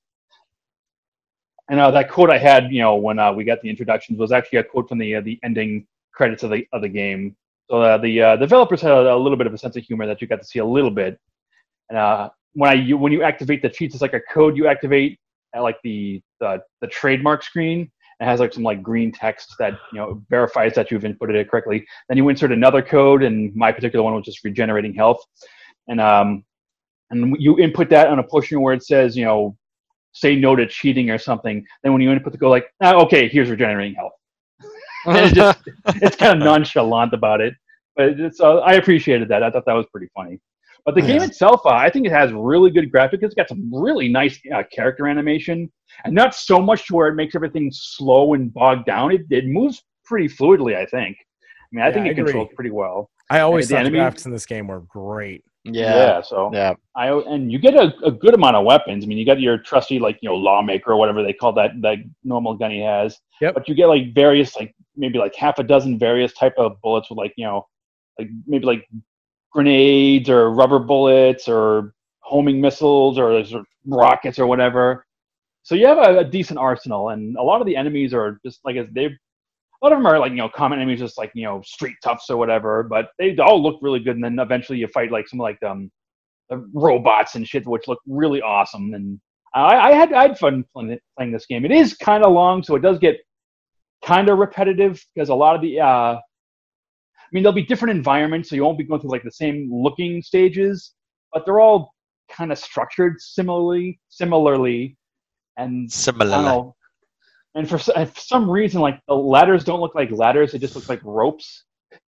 S2: And uh, that quote I had, you know, when uh, we got the introductions was actually a quote from the uh, the ending credits of the of the game. So uh, the uh, developers had a, a little bit of a sense of humor that you got to see a little bit. And uh, when I you, when you activate the cheats, it's like a code you activate at like the the, the trademark screen. It has like some like green text that you know verifies that you've inputted it correctly. Then you insert another code, and my particular one was just regenerating health. And um, and you input that on a portion where it says you know say no to cheating or something. Then when you input the code, like ah, okay, here's regenerating health. And it's just it's kind of nonchalant about it, but it's uh, I appreciated that. I thought that was pretty funny. But the game
S1: Yeah.
S2: itself, uh, I think it has really good graphics. It's got some really nice uh, character animation, and not so much to where it makes everything slow and bogged down. It it moves pretty fluidly. I think. I mean, I
S3: Yeah,
S2: think
S3: I
S2: it
S3: agree.
S2: controls pretty well.
S3: I always
S2: the
S3: thought the
S2: enemy-
S3: graphics in this game were great.
S1: yeah. yeah.
S2: So
S1: Yeah.
S2: I and you get a, a good amount of weapons. I mean, you got your trusty like you know lawmaker or whatever they call that that normal gun he has.
S3: Yep.
S2: But you get like various like maybe like half a dozen various type of bullets with like you know like maybe like grenades or rubber bullets or homing missiles or, there's rockets or whatever. So you have a, a decent arsenal, and a lot of the enemies are just like as they. A lot of them are like you know common enemies, just like you know street toughs or whatever. But they all look really good, and then eventually you fight like some like um uh, robots and shit, which look really awesome. And I, I had I had fun playing, playing this game. It is kind of long, so it does get kind of repetitive because a lot of the. Uh, I mean, there'll be different environments, so you won't be going through like the same looking stages, but they're all kind of structured similarly. Similarly, and
S4: Similar.
S2: know. And for, for some reason, like the ladders don't look like ladders; they just look like ropes.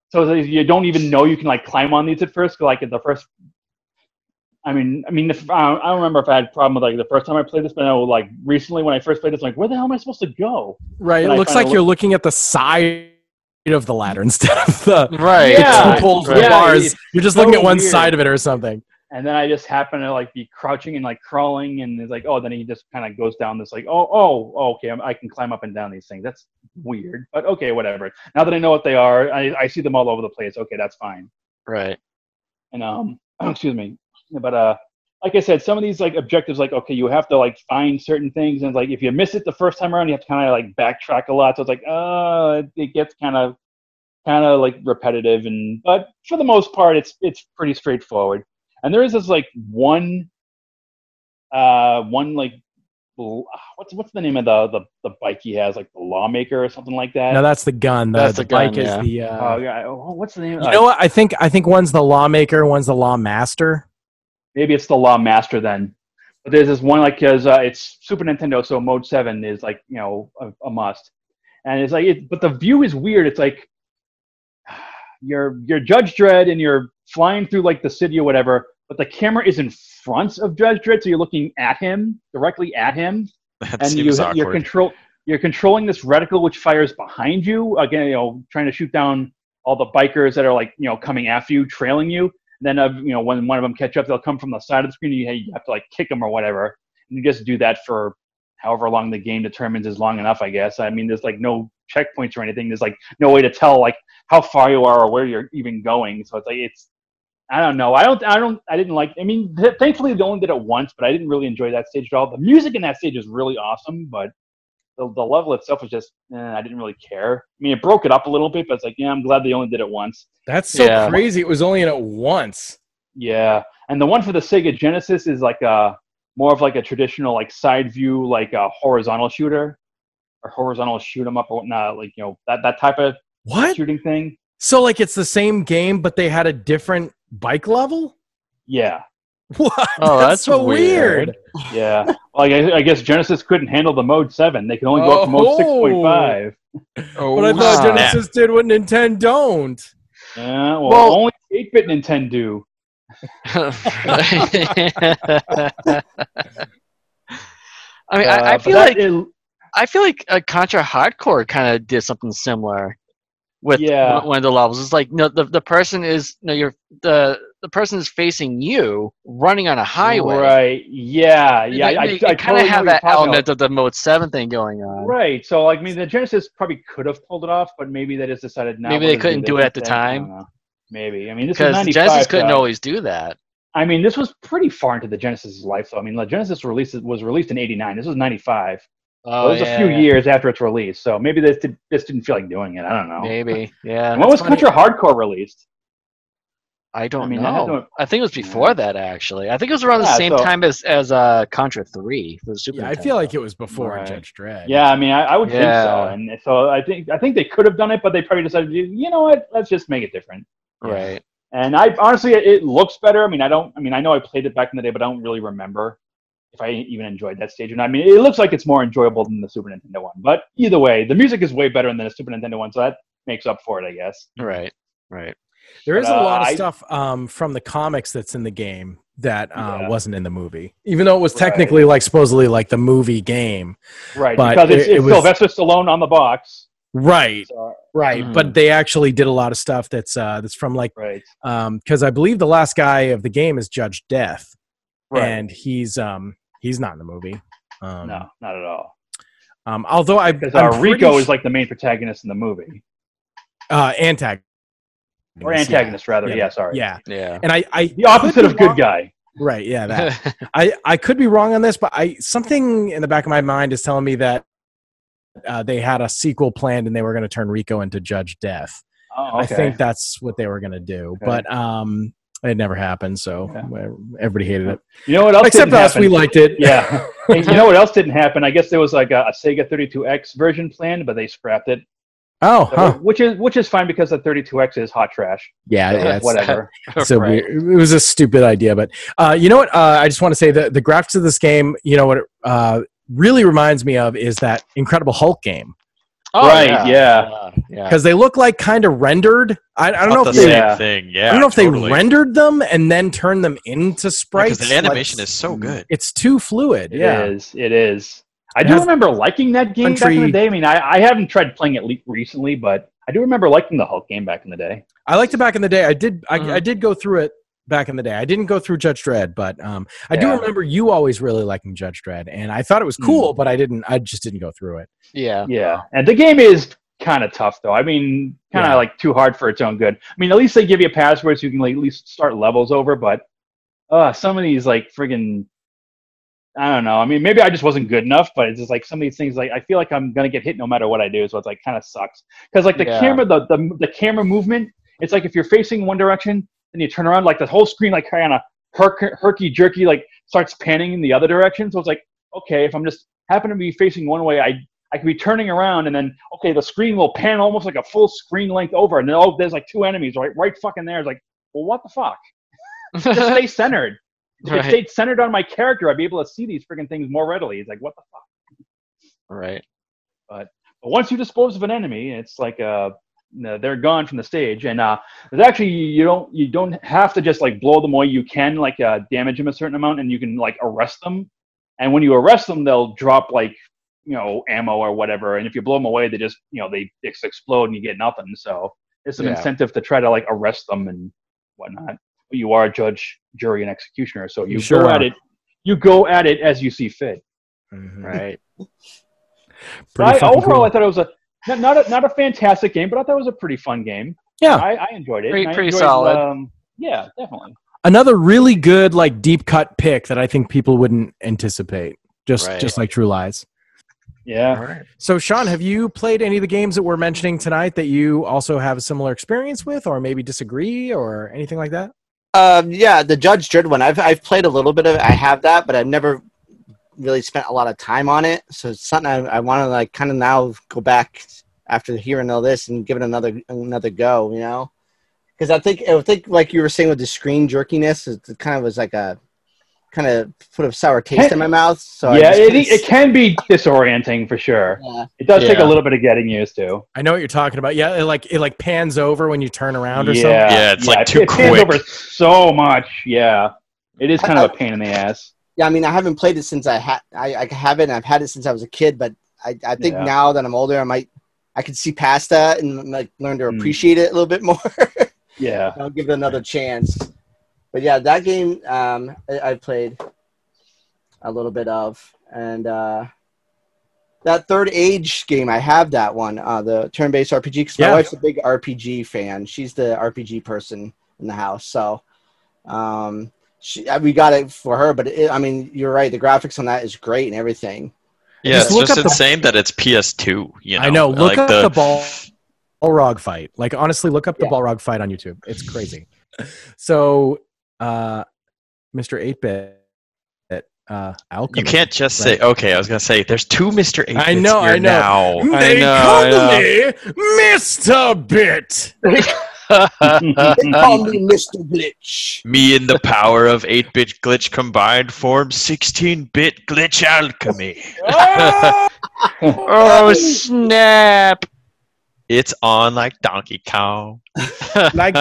S2: So you don't even know you can like climb on these at first. 'cause, Like at the first, I mean, I mean, if, I don't I don't remember if I had a problem with like the first time I played this, but I know like recently when I first played this, I'm like, where the hell am I supposed to go?
S3: Right.
S2: Then
S3: It
S2: I
S3: looks
S2: kinda
S3: like you're looking at the side of the ladder instead of the,
S1: Right.
S3: the
S2: Yeah.
S3: two poles
S1: right.
S3: with
S2: Yeah,
S3: bars. You're just
S2: so
S3: looking at one
S2: weird.
S3: side of it or something.
S2: And then I just happen to like be crouching and like crawling, and it's like, oh, then he just kind of goes down this like, oh, oh, oh, okay, I'm, I can climb up and down these things. That's weird, but okay, whatever. Now that I know what they are, I, I see them all over the place. Okay, that's fine.
S1: Right.
S2: And um, excuse me, but uh, like I said, some of these like objectives, like okay, you have to like find certain things, and like if you miss it the first time around, you have to kind of like backtrack a lot. So it's like, uh, it, it gets kind of kind of like repetitive, and but for the most part, it's it's pretty straightforward. And there is this like one, uh, one like what's what's the name of the the, the bike he has, like the lawmaker or something like that.
S3: No, that's the gun. The,
S1: That's
S3: the,
S1: the gun,
S3: bike
S1: yeah.
S3: is the. Uh,
S2: Oh yeah, oh, what's the name?
S3: you know what? I think I think one's the lawmaker, one's the law master.
S2: maybe it's the Law Master then. But there's this one like because uh, it's Super Nintendo, so Mode Seven is like you know a, a must, and it's like it, but the view is weird. It's like you're you're Judge Dredd and you're flying through like the city or whatever, but the camera is in front of Judge Dredd, so you're looking at him directly at him,
S4: That
S2: and you
S4: seems
S2: you're control you're controlling this reticle which fires behind you again, you know, trying to shoot down all the bikers that are like you know coming after you, trailing you. then uh, you know when one of them catch up, they'll come from the side of the screen. And you, you have to like kick them or whatever, and you just do that for however long the game determines is long enough. I guess. I mean, there's like no checkpoints or anything. There's like no way to tell like how far you are or where you're even going. So it's like it's. I don't know. I don't. I don't. I didn't like. I mean, th- thankfully they only did it once, but I didn't really enjoy that stage at all. The music in that stage is really awesome, but the, the level itself was just. Eh, I didn't really care. I mean, it broke it up a little bit, but it's like, yeah, I'm glad they only did it once.
S3: That's so
S1: Yeah.
S3: crazy. It was only in it once.
S2: Yeah, and the one for the Sega Genesis is like a more of like a traditional like side view, like a horizontal shooter or horizontal shoot 'em up or whatnot, like you know that that type of
S3: What?
S2: shooting thing.
S3: So like it's the same game, but they had a different bike level.
S2: Yeah,
S3: What?
S1: Oh, that's
S3: so
S1: weird.
S2: yeah. well, I, I guess Genesis couldn't handle the mode seven. They can only go up to mode six point five.
S4: Oh,
S3: But I thought
S1: snap.
S3: Genesis did what Nintendo don't.
S2: Yeah, well,
S1: Well-
S2: only eight bit Nintendo.
S1: I mean, I,
S2: Uh,
S1: I
S2: but
S1: feel like
S2: is-
S1: I feel like uh, Contra Hard Corps kind of did something similar with
S2: Yeah.
S1: one- of the levels. It's like no, the the person is no, you're the the person is facing you running on a highway.
S2: Right. Yeah. Yeah.
S1: They,
S2: I,
S1: they,
S2: I,
S1: kind of
S2: totally
S1: have that
S2: talking about.
S1: element of the Mode Seven thing going on.
S2: Right. So, like, I mean, the Genesis probably could have pulled it off, but maybe they just decided now.
S1: Maybe they couldn't do it at the.
S2: I
S1: time.
S2: Maybe. I mean, this is
S1: Because Genesis couldn't always do that.
S2: I mean, this was pretty far into the Genesis life, though. I mean, the Genesis release was released in '89. This was '95.
S1: Oh,
S2: it was a few years after its release. So maybe they did, just didn't feel like doing it. I don't know.
S1: Maybe, yeah.
S2: When was
S1: funny.
S2: Contra Hard Corps released?
S1: I don't
S2: I mean, that
S1: know.
S2: had no-
S1: I think it was before that actually. I think it was around the same
S2: so-
S1: time as as uh, Contra Three for the Super.
S3: Yeah, I feel like it was before
S1: Right.
S3: Judge Dredd.
S2: Yeah, I mean, I, I would think so. And so I think I think they could have done it, but they probably decided, you know what? Let's just make it different.
S1: right.
S2: And I honestly, it, it looks better. I mean, I don't. I mean, I know I played it back in the day, but I don't really remember if I even enjoyed that stage. And I mean, it looks like it's more enjoyable than the Super Nintendo one. But either way, the music is way better than the Super Nintendo one, so that makes up for it, I guess.
S1: Right. Right.
S3: There is
S2: But,
S3: a
S2: uh,
S3: lot of
S2: I-
S3: stuff um, from the comics that's in the game that uh,
S2: Yeah.
S3: wasn't in the movie, even though it was
S2: Right.
S3: technically like supposedly like the movie game.
S2: Right,
S3: But
S2: because it's,
S3: it- it
S2: it's
S3: was-
S2: Sylvester Stallone on the box.
S3: Right,
S2: So,
S3: right.
S1: Mhm.
S3: But they actually did a lot of stuff that's uh, that's from like
S2: right,
S3: because I believe the last guy of the game is Judge Death,
S2: right.
S3: and he's um he's not in the movie. Um,
S2: no, not at all.
S3: Um, although I
S2: Because
S3: I'm
S2: uh,
S3: pretty
S2: Rico
S3: s-
S2: is like the main protagonist in the movie,
S3: uh, antagonist
S2: or antagonist rather.
S3: Yeah.
S2: Yeah, sorry.
S3: Yeah,
S1: Yeah.
S3: and I I
S2: the opposite of good
S3: wrong-
S2: guy.
S3: Right. Yeah. That. I, I could be wrong on this, but I something in the back of my mind is telling me that uh, they had a sequel planned and they were going to turn Rico into Judge Death.
S2: Oh,
S3: I think that's what they were going to do,
S2: Okay.
S3: but um, it never happened. So
S2: Okay.
S3: everybody hated it,
S2: you know what else?
S3: except
S2: didn't
S3: us. We liked it.
S2: Yeah. Hey, you know what else didn't happen? I guess there was like a, a Sega 32X version planned, but they scrapped it.
S3: Oh, huh.
S2: Which is which is fine because the 32X is hot trash.
S3: Yeah.
S2: So
S3: yeah it's,
S2: whatever.
S3: so
S1: Right.
S3: weird. It was a stupid idea, but uh, you know what? Uh, I just want to say that the graphics of this game, you know what, it, uh, really reminds me of is that Incredible Hulk game
S1: Oh,
S2: Right, yeah.
S1: Yeah. yeah.
S3: because they look like kind of rendered. I, I don't know
S4: Not
S3: if
S4: the
S3: they,
S4: same
S2: Yeah.
S4: thing. Yeah.
S3: I don't know if
S4: totally.
S3: they rendered them and then turned them into sprites.
S4: because the animation
S3: Like,
S4: is so good.
S3: It's too fluid.
S2: It
S3: yeah.
S2: is. It is. I
S3: It
S2: do remember liking that game back in the day. I mean, I, I haven't tried playing it le- recently, but I do remember liking the Hulk game back in the day.
S3: I liked it back in the day. I did. I,
S1: Mhm.
S3: I did go through it back in the day. I didn't go through Judge Dredd, but um, I do remember you always really liking Judge Dredd, and I thought it was cool, but I didn't. I just didn't go through it.
S1: yeah.
S2: Yeah, and the game is kind of tough though. I mean, kind of
S3: Yeah.
S2: like too hard for its own good. I mean, at least they give you a password so you can like at least start levels over. But uh, some of these like friggin' I don't know. I mean, maybe I just wasn't good enough, but it's just like some of these things. Like I feel like I'm gonna get hit no matter what I do, so it's like kind of sucks. Because like the
S1: Yeah.
S2: camera, the, the the camera movement, it's like if you're facing one direction, then you turn around, like the whole screen like kind of herk- herky jerky, like starts panning in the other direction. So it's like okay, if I'm just happen to be facing one way, I I could be turning around and then okay, the screen will pan almost like a full screen length over, and then oh, there's like two enemies right right fucking there. It's like, well, what the fuck? Just stay centered. If it
S1: Right.
S2: stayed centered on my character, I'd be able to see these freaking things more readily. It's like, what the fuck?
S1: right.
S2: But once you dispose of an enemy, it's like uh, no, they're gone from the stage. And uh, there's actually you don't you don't have to just like blow them away. You can like uh, damage them a certain amount, and you can like arrest them. And when you arrest them, they'll drop like you know ammo or whatever. And if you blow them away, they just you know they just explode and you get nothing. So it's an
S1: Yeah.
S2: incentive to try to like arrest them and whatnot. But you are a judge, jury, and executioner, so you,
S3: You sure
S2: go at it. You go at it as you see fit.
S3: Mhm.
S1: Right.
S2: I, overall,
S3: cool.
S2: I thought it was a not not a, not a fantastic game, but I thought it was a pretty fun game.
S3: Yeah.
S2: I, I enjoyed it.
S1: Pretty- pretty
S2: enjoyed,
S1: solid.
S2: Um, yeah, definitely.
S3: Another really good like deep cut pick that I think people wouldn't anticipate. Just
S1: Right.
S3: just like True Lies.
S2: Yeah.
S1: right.
S3: So Sean, have you played any of the games that we're mentioning tonight that you also have a similar experience with, or maybe disagree, or anything like that?
S5: Um, yeah, the Judge Dredd one. I've I've played a little bit of. it. I have that, but I've never really spent a lot of time on it. So it's something I, I want to like kind of now go back after hearing all this and give it another another go. You know, because I think I think like you were saying with the screen jerkiness, it kind of was like a kind of put a sour taste in my mouth. So
S2: yeah,
S5: just
S2: it,
S5: kinda
S2: it can be disorienting for sure.
S5: Yeah.
S2: It does take a little bit of getting used to.
S3: I know what you're talking about. Yeah, it like it like pans over when you turn around or
S2: yeah,
S3: something.
S4: Yeah, it's, like,
S2: it-
S4: too
S2: it pans
S4: quick.
S2: over so much. Yeah, it is kind of a pain in the ass.
S5: Yeah, I mean, I haven't played it since I had. I, I have it, and I've had it since I was a kid. But I, I think
S2: Yeah.
S5: now that I'm older, I might, I could see past that and like learn to
S2: Mm.
S5: appreciate it a little bit more.
S2: Yeah,
S5: I'll give it another chance. But yeah, that game um, I, I played a little bit of, and uh, that Third Age game, I have that one, uh, the turn-based RPG. Because my
S3: Yeah.
S5: wife's a big RPG fan. She's the RPG person in the house, so um, she, uh, we got it for her. But it, I mean, you're right. The graphics on that is great and everything.
S4: Yeah,
S3: Just
S4: it's
S3: look
S4: just
S3: up the-
S4: insane that it's PS2. You know,
S3: I know. Look
S4: like
S3: up the, ball Balrog fight. Like honestly, look up the
S5: Yeah.
S3: Balrog fight on YouTube. It's crazy. so, uh, Mr. Eight Bit, uh, Alchemy.
S4: You can't just say, okay, I was going to say, there's two Mr. 8
S3: I know, I know.
S4: Now.
S3: They
S1: know,
S3: call
S1: I
S3: me Mr. Bit.
S5: They call me Mr. Glitch.
S4: Me and the power of 8 bit glitch combined form 16 bit glitch alchemy.
S3: Oh!
S1: snap!
S4: It's on like Donkey Kong.
S3: like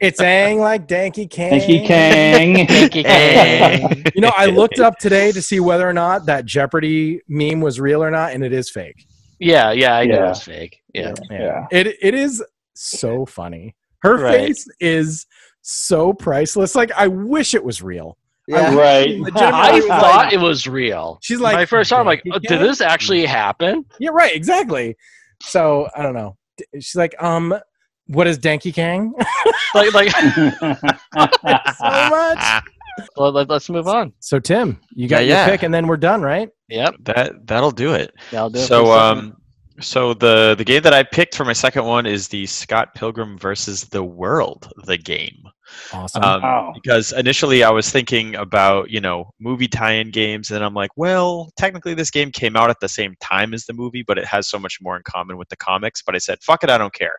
S3: it's ang like Danky Kang.
S2: Thank you, Kang.
S1: Thank you, Kang.
S3: You know, I looked up today to see whether or not that Jeopardy meme was real or not, and it is fake.
S1: Yeah, yeah, I know
S2: Yeah.
S1: it's fake. Yeah.
S2: yeah.
S3: It it is so funny. Her
S1: Right.
S3: face is so priceless. Like I wish it was real.
S5: Yeah.
S2: Right.
S1: I
S3: was like-
S1: thought it was real.
S3: She's like
S1: I first saw, I'm like, oh, did this actually happen?
S3: Yeah, right, exactly. So I don't know. She's like, um, what is Danky Kang?
S1: Like, like,
S3: so much.
S1: well, let, us move on.
S3: So Tim, you got
S4: Yeah,
S3: your
S4: yeah.
S3: pick, and then we're done, right?
S1: Yep,
S4: That that'll do it.
S1: that'll do it.
S4: So
S1: the segment.
S4: um so the the game that I picked for my second one is the Scott Pilgrim versus the World, the game.
S3: Awesome.
S4: Um,
S2: Wow.
S4: Because initially I was thinking about you know movie tie-in games, and I'm like, well, technically this game came out at the same time as the movie, but it has so much more in common with the comics. But I said, fuck it, I don't care.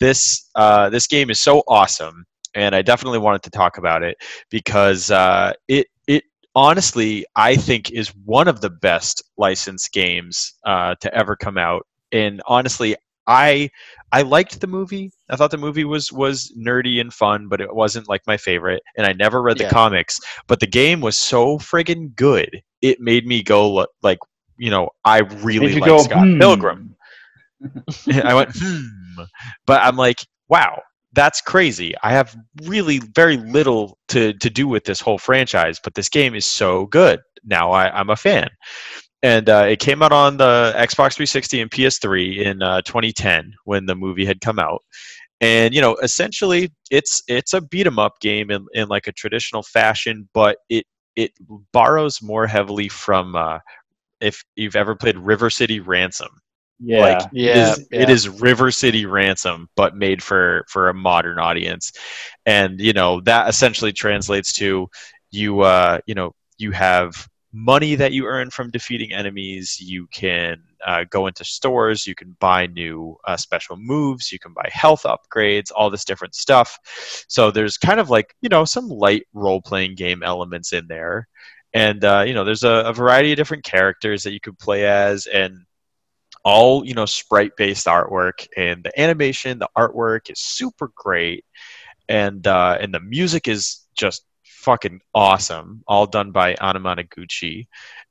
S4: This uh, this game is so awesome, and I definitely wanted to talk about it because uh, it it honestly I think is one of the best licensed games uh, to ever come out. And honestly, I I liked the movie. I thought the movie was was nerdy and fun, but it wasn't like my favorite. And I never read the
S1: Yeah.
S4: comics, but the game was so friggin' good. It made me go like, you know, I really like
S2: go,
S4: Scott
S2: "Hmm."
S4: Pilgrim. I went, hmm. But I'm like, wow, that's crazy. I have really very little to, to do with this whole franchise, but this game is so good. Now I, I'm a fan. And uh, it came out on the Xbox 360 and PS3 in uh, 2010 when the movie had come out. And you know, essentially, it's it's a beat 'em up game in, in like a traditional fashion, but it it borrows more heavily from uh, if you've ever played River City Ransom.
S2: Yeah.
S4: Like
S1: Yeah,
S4: it, is,
S1: yeah.
S4: is River City Ransom, but made for for a modern audience, and you know that essentially translates to you uh, you know you have money that you earn from defeating enemies. You can uh, go into stores. You can buy new uh, special moves. You can buy health upgrades. All this different stuff. So there's kind of like you know some light role playing game elements in there, and uh, you know there's a, a variety of different characters that you could play as, and all you know sprite based artwork and the animation the artwork is super great and uh and the music is just fucking awesome all done by Anamanaguchi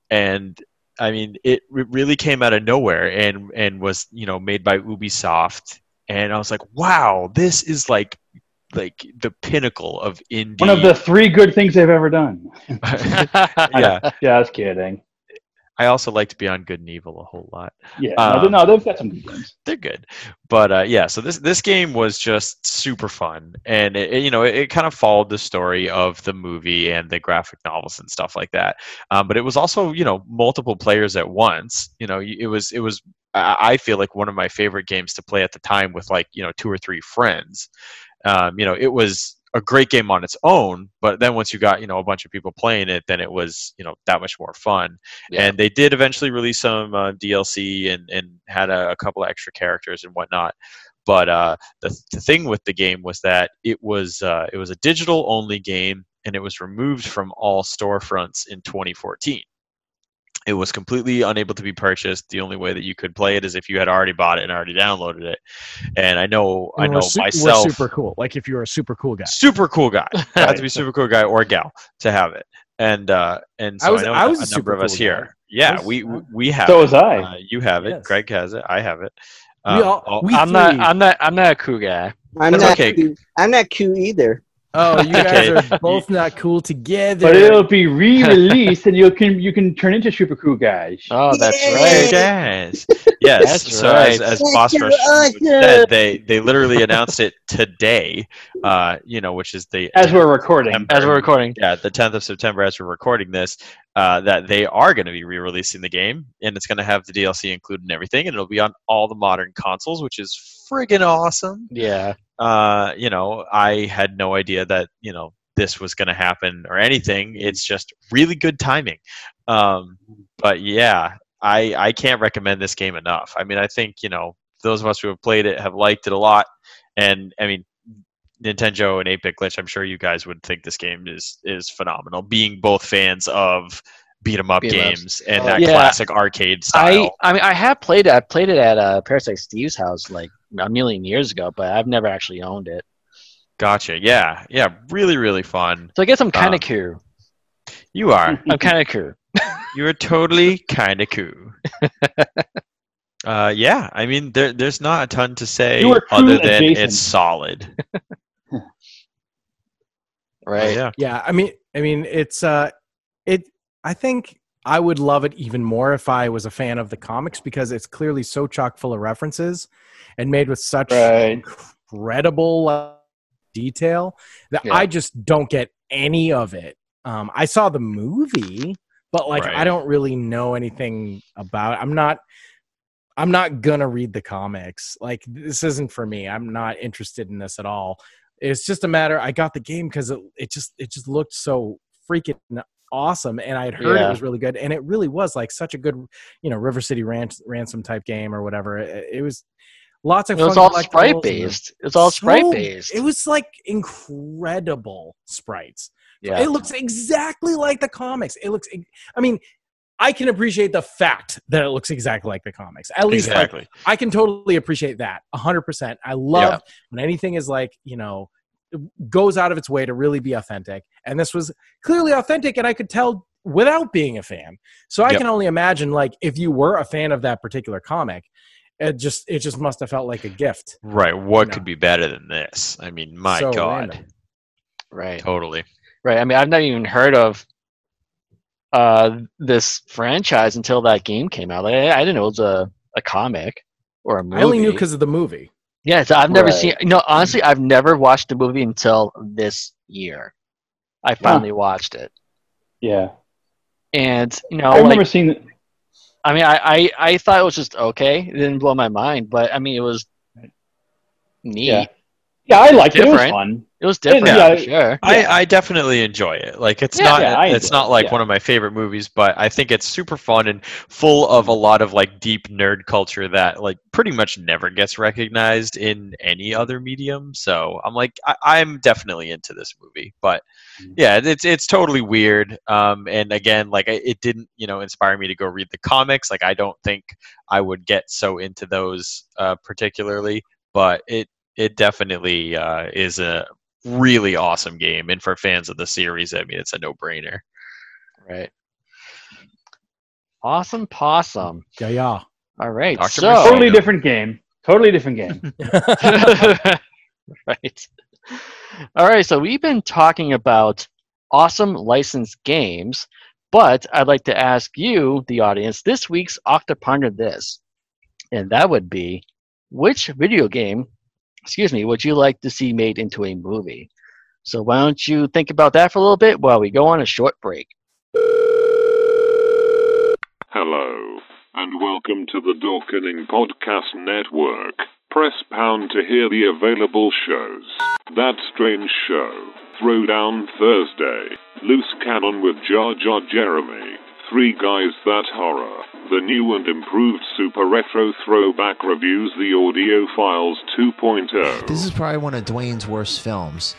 S4: and I mean it re- really came out of nowhere and and was you know made by Ubisoft and I was like wow this is like like the pinnacle of indie
S2: One of the three good things they've ever done.
S4: yeah
S2: Yeah, I was kidding.
S4: I also liked Beyond Good and Evil a whole lot.
S2: Yeah,
S4: Um,
S2: no, they've got some good games.
S4: they're good. But uh, yeah so this this game was just super fun. And it, it- you know it, it kind of followed the story of the movie and the graphic novels and stuff like that. Um, but it was also you know multiple players at once. You know it was it was I I feel like one of my favorite games to play at the time with like you know two or three friends. Um, you know it was a great game on its own but then once you got you know a bunch of people playing it then it was you know that much more fun
S1: Yeah.
S4: and they did eventually release some uh, DLC and, and had a, a couple of extra characters and whatnot. But uh, the, the thing with the game was that it was uh, it was a digital only game and it was removed from all storefronts in 2014. It was completely unable to be purchased. The only way that you could play it is if you had already bought it and already downloaded it. And I know I know
S3: su-
S4: myself
S3: We're super cool. Like if you're a super cool guy.
S4: super cool guy. Had to be super cool guy or gal to have it. And uh, and so I,
S3: I was-
S4: know
S3: I was
S4: a
S3: a
S4: number
S3: super
S4: of us
S3: cool
S4: here.
S3: guy.
S4: Yeah,
S3: was-
S4: we we- we have.
S2: So
S4: it.
S2: was I.
S4: Uh, you have it.
S3: Yes.
S4: Greg has it. I have it.
S3: We
S4: Um,
S3: all-
S4: oh,
S3: we
S1: I'm not. I'm not. I'm not a cool guy.
S5: I'm
S4: That's
S5: not.
S4: okay.
S5: Cute. I'm not cute either.
S3: Oh, you
S4: Okay.
S3: guys are both not cool together.
S2: But it'll be re-released, and you can you can turn into super cool guys.
S1: Oh, that's
S5: Yay!
S1: right.
S4: Yes. Yes.
S1: That's
S4: so as,
S1: right.
S4: as
S5: That's
S4: Boss Rush said, they they literally announced it today. Uh, you know, which is the
S2: As we're recording,
S4: September.
S1: As we're recording.
S4: yeah, the 10th of September, as we're recording this, uh, that they are going to be re-releasing the game, and it's going to have the DLC included and everything, and it'll be on all the modern consoles, which is friggin' awesome.
S1: Yeah.
S4: Uh, you know, I had no idea that you know this was going to happen or anything. It's just really good timing. Um, but yeah, I I can't recommend this game enough. I mean, I think you know those of us who have played it have liked it a lot, and I mean. Nintendo and 8-bit glitch. I'm sure you guys would think this game is is phenomenal. Being both fans of beat 'em up
S1: Beat
S4: games and
S5: Oh,
S4: that
S1: yeah.
S4: classic arcade style.
S1: I I mean, I have played it. I played it at uh, Parasite Steve's house like a million years ago, but I've never actually owned it.
S4: gotcha. Yeah, yeah. Really, really fun.
S1: So I guess I'm kind
S4: Um,
S1: of cool.
S4: You are.
S1: I'm kind of cool.
S4: You are totally kind of cool. Uh, yeah, I mean, there, there's not a ton to say
S2: cool
S4: other than
S2: adjacent.
S4: it's solid.
S1: Right.
S4: Yeah.
S3: Yeah, I mean, I mean, it's uh, it. I think I would love it even more if I was a fan of the comics because it's clearly so chock full of references and made with such
S2: Right.
S3: incredible uh, detail that
S1: Yeah.
S3: I just don't get any of it. Um, I saw the movie, but like
S4: Right.
S3: I don't really know anything about. It. I'm not. I'm not gonna read the comics. Like this isn't for me. I'm not interested in this at all. It's just a matter. I got the game because it, it just it just looked so freaking awesome, and I had heard
S1: Yeah.
S3: it was really good, and it really was like such a good, you know, River City Rans- ransom type game or whatever. It, it was lots of
S1: It was all sprite based. It's all
S3: so-
S1: sprite based.
S3: It was like incredible sprites.
S1: yeah.
S3: It looks exactly like the comics. It looks. I mean, I can appreciate the fact that it looks exactly like the comics. At least, like, I can totally appreciate that. hundred percent. I love when anything is like you know goes out of its way to really be authentic, and this was clearly authentic, and I could tell without being a fan. So I
S4: Yep.
S3: can only imagine like if you were a fan of that particular comic, it just it just must have felt like a gift.
S4: Right. What
S3: No.
S4: could be better than this? I mean, my
S3: So
S4: God.
S3: random.
S1: right.
S4: Totally.
S1: Right. I mean, I've never even heard of uh, this franchise until that game came out. Like, I, I didn't know it was a, a comic or a movie.
S3: I only knew because of the movie.
S1: Yeah, so I've never
S2: Right.
S1: seen. No, honestly, I've never watched the movie until this year. I finally watched it,
S2: Yeah,
S1: and you know,
S2: I remember
S1: like,
S2: seeing.
S1: I mean, I, I I thought it was just okay. It didn't blow my mind, but I mean, it was neat.
S2: Yeah. Yeah, I liked it. It was fun.
S1: It was different
S2: Yeah.
S1: for sure.
S4: I, I definitely enjoy it. Like it's
S1: Yeah,
S4: not
S2: yeah,
S4: it's
S2: enjoy
S4: not
S2: it,
S4: like
S2: yeah.
S4: one of my favorite movies, but I think it's super fun and full of a lot of like deep nerd culture that like pretty much never gets recognized in any other medium. So I'm like I, I'm definitely into this movie. But
S2: Mm-hmm.
S4: yeah, it's it's totally weird. Um, and again, like it didn't you know inspire me to go read the comics. Like I don't think I would get so into those uh, particularly, but it it definitely uh, is a really awesome game and for fans of the series i mean it's a no-brainer
S1: Right. Awesome possum.
S3: Yeah, yeah.
S1: All right.
S4: Dr.
S1: So
S4: Mercedes.
S2: Totally different game. Totally different game.
S1: right. All right. So we've been talking about awesome licensed games, but I'd like to ask you, the audience, this week's Octoponder this, and that would be which video game, excuse me, would you like to see made into a movie? So why don't you think about that for a little bit while we go on a short break?
S6: Hello, and welcome to the Dorkening Podcast Network. Press pound to hear the available shows. That Strange Show, Throwdown Thursday, Loose Cannon with Jar Jar Jeremy, Three Guys That Horror, the new and improved Super Retro Throwback Reviews The Audio Files oh. 2.0.
S7: This is probably one of Dwayne's worst films.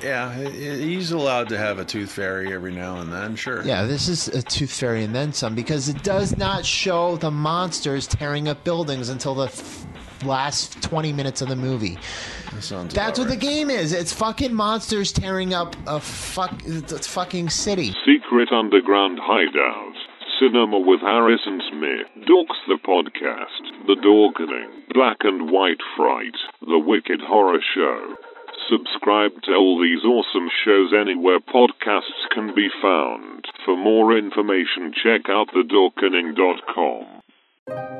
S8: Yeah, he's allowed to have a tooth fairy every now and then, sure.
S7: Yeah, this is a Tooth Fairy and then some because it does not show the monsters tearing up buildings until the f- last 20 minutes of the movie.
S8: That
S7: That's
S8: about
S7: what the game is. It's fucking monsters tearing up a fuck it's fucking city.
S6: Secret Underground Hideout. Cinema with Harrison Smith. Dorks the Podcast. The Dorkening. Black and White Fright. The Wicked Horror Show. Subscribe to all these awesome shows anywhere podcasts can be found. For more information, check out thedorkening.com.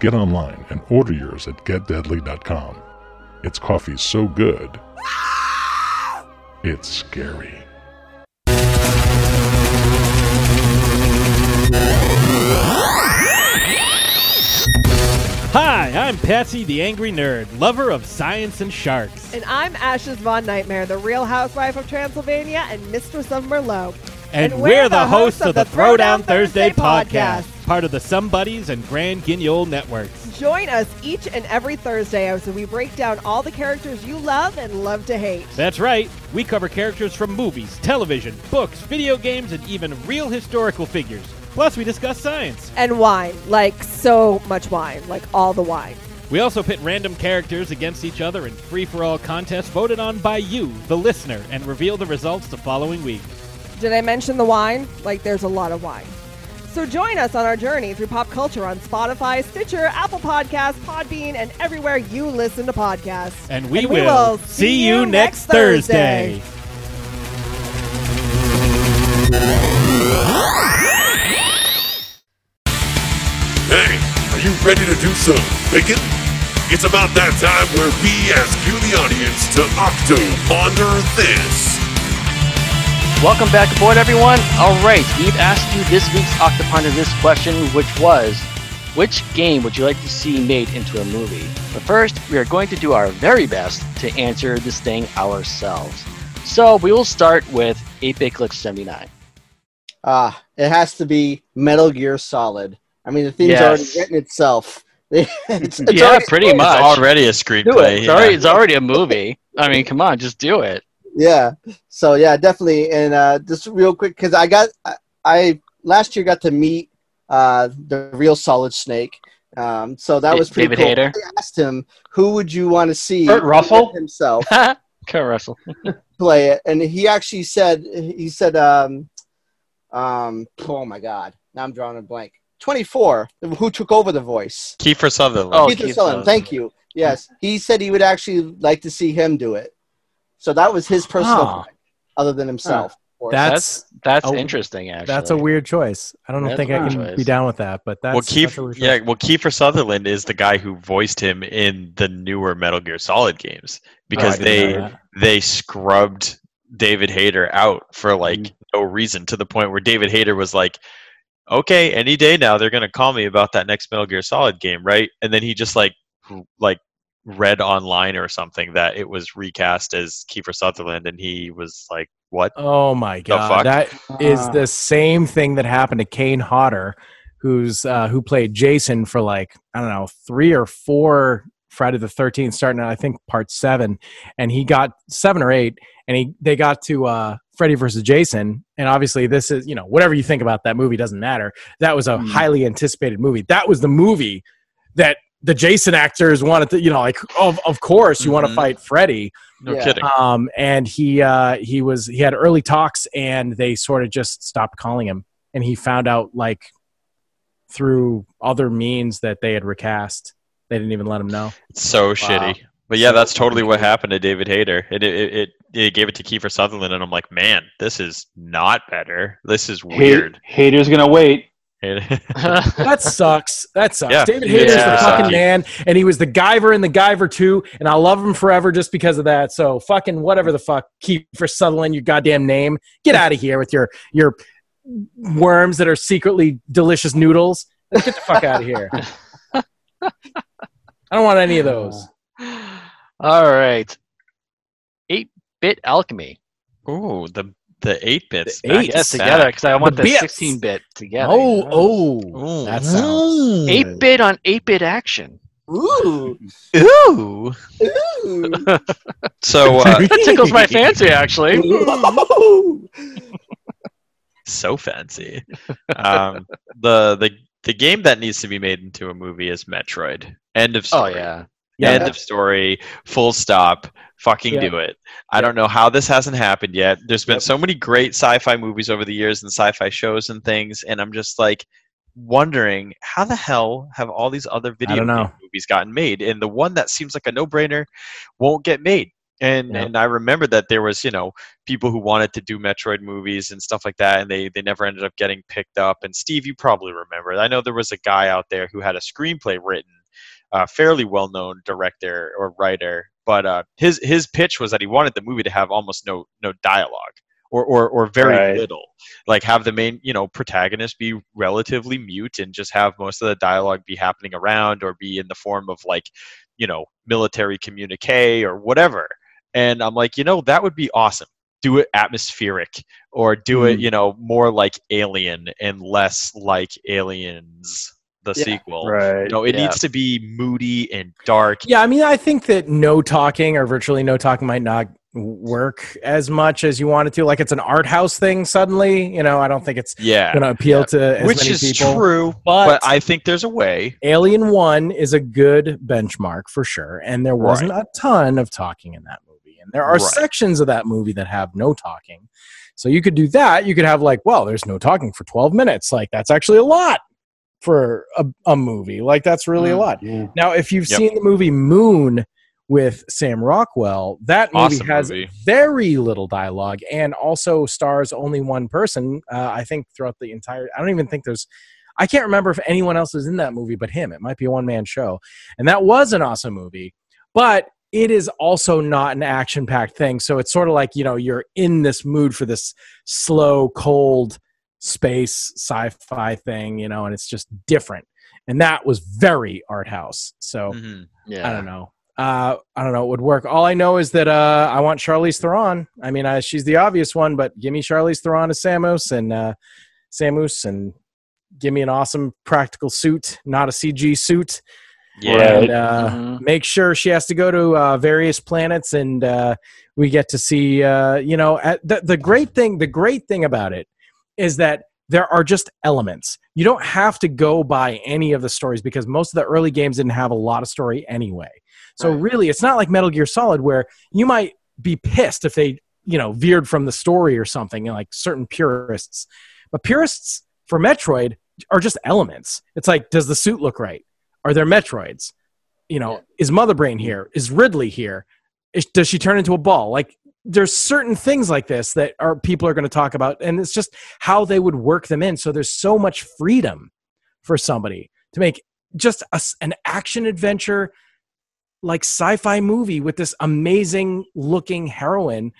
S9: get online and order yours at getdeadly.com. It's coffee so good, it's scary.
S10: Hi, I'm Patsy the Angry Nerd, lover of science and sharks.
S11: And I'm Ashes Von Nightmare, the real housewife of Transylvania and mistress of Merlot.
S10: And,
S11: And
S10: we're, the hosts of the Throwdown Thursday podcast, part of the Some Buddies and Grand Guignol networks.
S11: Join us each and every Thursday as we break down all the characters you love and love to hate.
S10: That's right, we cover characters from movies, television, books, video games, and even real historical figures. Plus, we discuss science.
S11: And wine, like so much wine, like all the wine.
S10: We also pit random characters against each other in free for all contests voted on by you, the listener, and reveal the results the following week.
S11: Did I mention the wine? Like there's a lot of wine. So join us on our journey through pop culture on Spotify, Stitcher, Apple Podcasts, Podbean, and everywhere you listen to podcasts.
S10: And we,
S11: And we
S10: will,
S11: will
S10: see you next Thursday.
S12: Hey, are you ready to do some thinking? It's about that time where we ask you, the audience, to octo ponder this.
S1: Welcome back aboard, everyone. All right, we've asked you this week's Octoponder this question, which was, which game would you like to see made into a movie? But first, we are going to do our very best to answer this thing ourselves. So we will start with 8-Bit Glitch 79.
S5: Ah, it has to be Metal Gear Solid. I mean, the theme's
S1: Yes.
S5: already written itself. it's, it's
S1: Yeah,
S5: already
S1: pretty much.
S4: It's already a screenplay.
S1: it. It's
S4: yeah.
S1: already, it's already a movie. I mean, come on, just do it.
S5: Yeah. So yeah, definitely. And uh, just real quick, because I got I, I last year got to meet uh, the real Solid Snake. Um, so that was pretty
S1: David
S5: cool.
S1: Hayter?
S5: I asked him, "Who would you want to see?"
S2: Kurt Russell?
S5: himself
S1: Kurt Russell.
S5: play it, and he actually said, "He said, um, um, oh my God, now I'm drawing a blank. 24. Who took over the voice?
S4: Kiefer Sutherland.
S1: Oh,
S5: Keith
S1: Keith
S5: Sutherland.
S1: Sutherland.
S5: Thank you. Yes, he said he would actually like to see him do it. So that was his personal,
S3: Huh.
S5: pick, other than himself. of course.
S3: That's
S1: That's
S3: Oh,
S1: interesting. Actually,
S3: that's a weird choice. I don't
S1: That's
S3: think I can
S1: choice.
S3: be down with that, but that's
S4: well,
S3: that's a weird
S4: yeah,
S3: choice.
S4: well, Kiefer Sutherland is the guy who voiced him in the newer Metal Gear Solid games because
S3: Oh,
S4: they they scrubbed David Hayter out for like
S3: Mm.
S4: no reason to the point where David Hayter was like, "Okay, any day now they're gonna call me about that next Metal Gear Solid game, right?" And then he just like like read online or something that it was recast as Kiefer Sutherland, and he was like, "What?"
S3: Oh my
S4: The fuck?
S3: god, that is
S2: Ah.
S3: the same thing that happened to Kane Hodder, who's uh, who played Jason for like I don't know three or four Friday the Thirteenth, starting at I think part seven, and he got seven or eight, and he they got to uh, Freddy versus Jason, and obviously this is you know whatever you think about that movie doesn't matter. That was a
S2: Hmm.
S3: highly anticipated movie. That was the movie that the Jason actors wanted to you know like of of course you want to fight Freddy
S4: No
S5: Yeah.
S4: kidding.
S3: um, and he uh, he was he had early talks, and they sort of just stopped calling him, and he found out like through other means that they had recast. They didn't even let him know.
S4: It's so shitty. But yeah, that's totally what happened to David Hayter. It, it it it gave it to Kiefer Sutherland, and I'm like, man, this is not better. This is weird.
S2: Haters gonna wait.
S3: That sucks. That sucks.
S4: Yeah.
S3: David Hayter's
S1: Yeah.
S3: the fucking man, and he was the Guyver in the Guyver too, and I love him forever just because of that. So fucking whatever the fuck, Kiefer Sutherland, your goddamn name, get out of here with your your worms that are secretly delicious noodles. Get the fuck out of here. I don't want any of those.
S1: All right. 8 bit alchemy.
S4: Ooh, the the eight bits.
S3: The eight.
S4: in
S1: Yes, together because I want
S3: The
S1: the 16 bit together.
S3: Oh, oh,
S4: Ooh.
S3: that sounds.
S1: 8 bit on 8 bit action.
S5: Ooh.
S4: Ooh.
S5: Ooh.
S4: So uh,
S1: That tickles my fancy, actually.
S4: So fancy. Um, the the the game that needs to be made into a movie is Metroid. End of story.
S1: Oh,
S4: story.
S1: yeah.
S3: Yeah.
S4: End of story. Full stop. Fucking
S3: Yeah.
S4: do it. I don't know how this hasn't happened yet. There's been so many great sci-fi movies over the years and sci-fi shows and things, and I'm just like wondering how the hell have all these other video movies gotten made, and the one that seems like a no-brainer won't get made. And
S3: Yeah.
S4: and I remember that there was you know people who wanted to do Metroid movies and stuff like that, and they they never ended up getting picked up. And Steve, you probably remember. I know there was a guy out there who had a screenplay written, a fairly well-known director or writer, but uh, his his pitch was that he wanted the movie to have almost no no dialogue. Or, or, or very
S2: Right.
S4: little like have the main you know protagonist be relatively mute and just have most of the dialogue be happening around or be in the form of like you know military communique or whatever and i'm like you know that would be awesome do it atmospheric or do it
S2: Mm.
S4: you know more like alien and less like aliens the
S5: Yeah.
S4: sequel
S2: Right.
S4: you know it
S1: Yeah.
S4: needs to be moody and dark
S3: Yeah, I mean, I think that no talking or virtually no talking might not work as much as you want it to. Like it's an art house thing suddenly. You know, I don't think it's
S4: yeah
S3: going to appeal
S4: yeah.
S3: to as
S4: which
S3: many
S4: is
S3: people.
S4: true
S3: but,
S4: but i think there's a way
S3: Alien One is a good benchmark for sure, and there wasn't a ton of talking in that movie, and there are
S4: Right.
S3: sections of that movie that have no talking. So you could do that. You could have like, well, there's no talking for 12 minutes. Like that's actually a lot for a, a movie. Like that's really a
S4: Mm.
S3: lot.
S2: Yeah.
S3: Now, if you've
S4: Yep.
S3: seen the movie Moon with Sam Rockwell, that movie
S4: Awesome
S3: has
S4: movie.
S3: very little dialogue and also stars only one person. Uh, I think throughout the entire, I don't even think there's, I can't remember if anyone else is in that movie but him. It might be a one man show. And that was an awesome movie, but it is also not an action packed thing. So it's sort of like, you know, you're in this mood for this slow, cold space sci fi thing, you know, and it's just different. And that was very art house. So
S4: Mhm.
S1: Yeah.
S3: I don't know. Uh, I don't know. It would work. All I know is that uh, I want Charlize Theron. I mean, uh, she's the obvious one, but give me Charlize Theron as Samus and uh, Samus, and give me an awesome practical suit, not a CG suit,
S4: Yeah.
S3: and uh,
S1: Mhm.
S3: make sure she has to go to uh, various planets, and uh, we get to see. Uh, you know, at the the great thing, the great thing about it is that there are just elements. You don't have to go by any of the stories because most of the early games didn't have a lot of story anyway. So
S5: Right.
S3: really, it's not like Metal Gear Solid where you might be pissed if they, you know, veered from the story or something. Like certain purists, but purists for Metroid are just elements. It's like, does the suit look right? Are there Metroids? You know, is Mother Brain here? Is Ridley here? Is, does she turn into a ball? Like, there's certain things like this that are people are going to talk about, and it's just how they would work them in. So there's so much freedom for somebody to make just a an action adventure like sci-fi movie with this amazing looking heroine.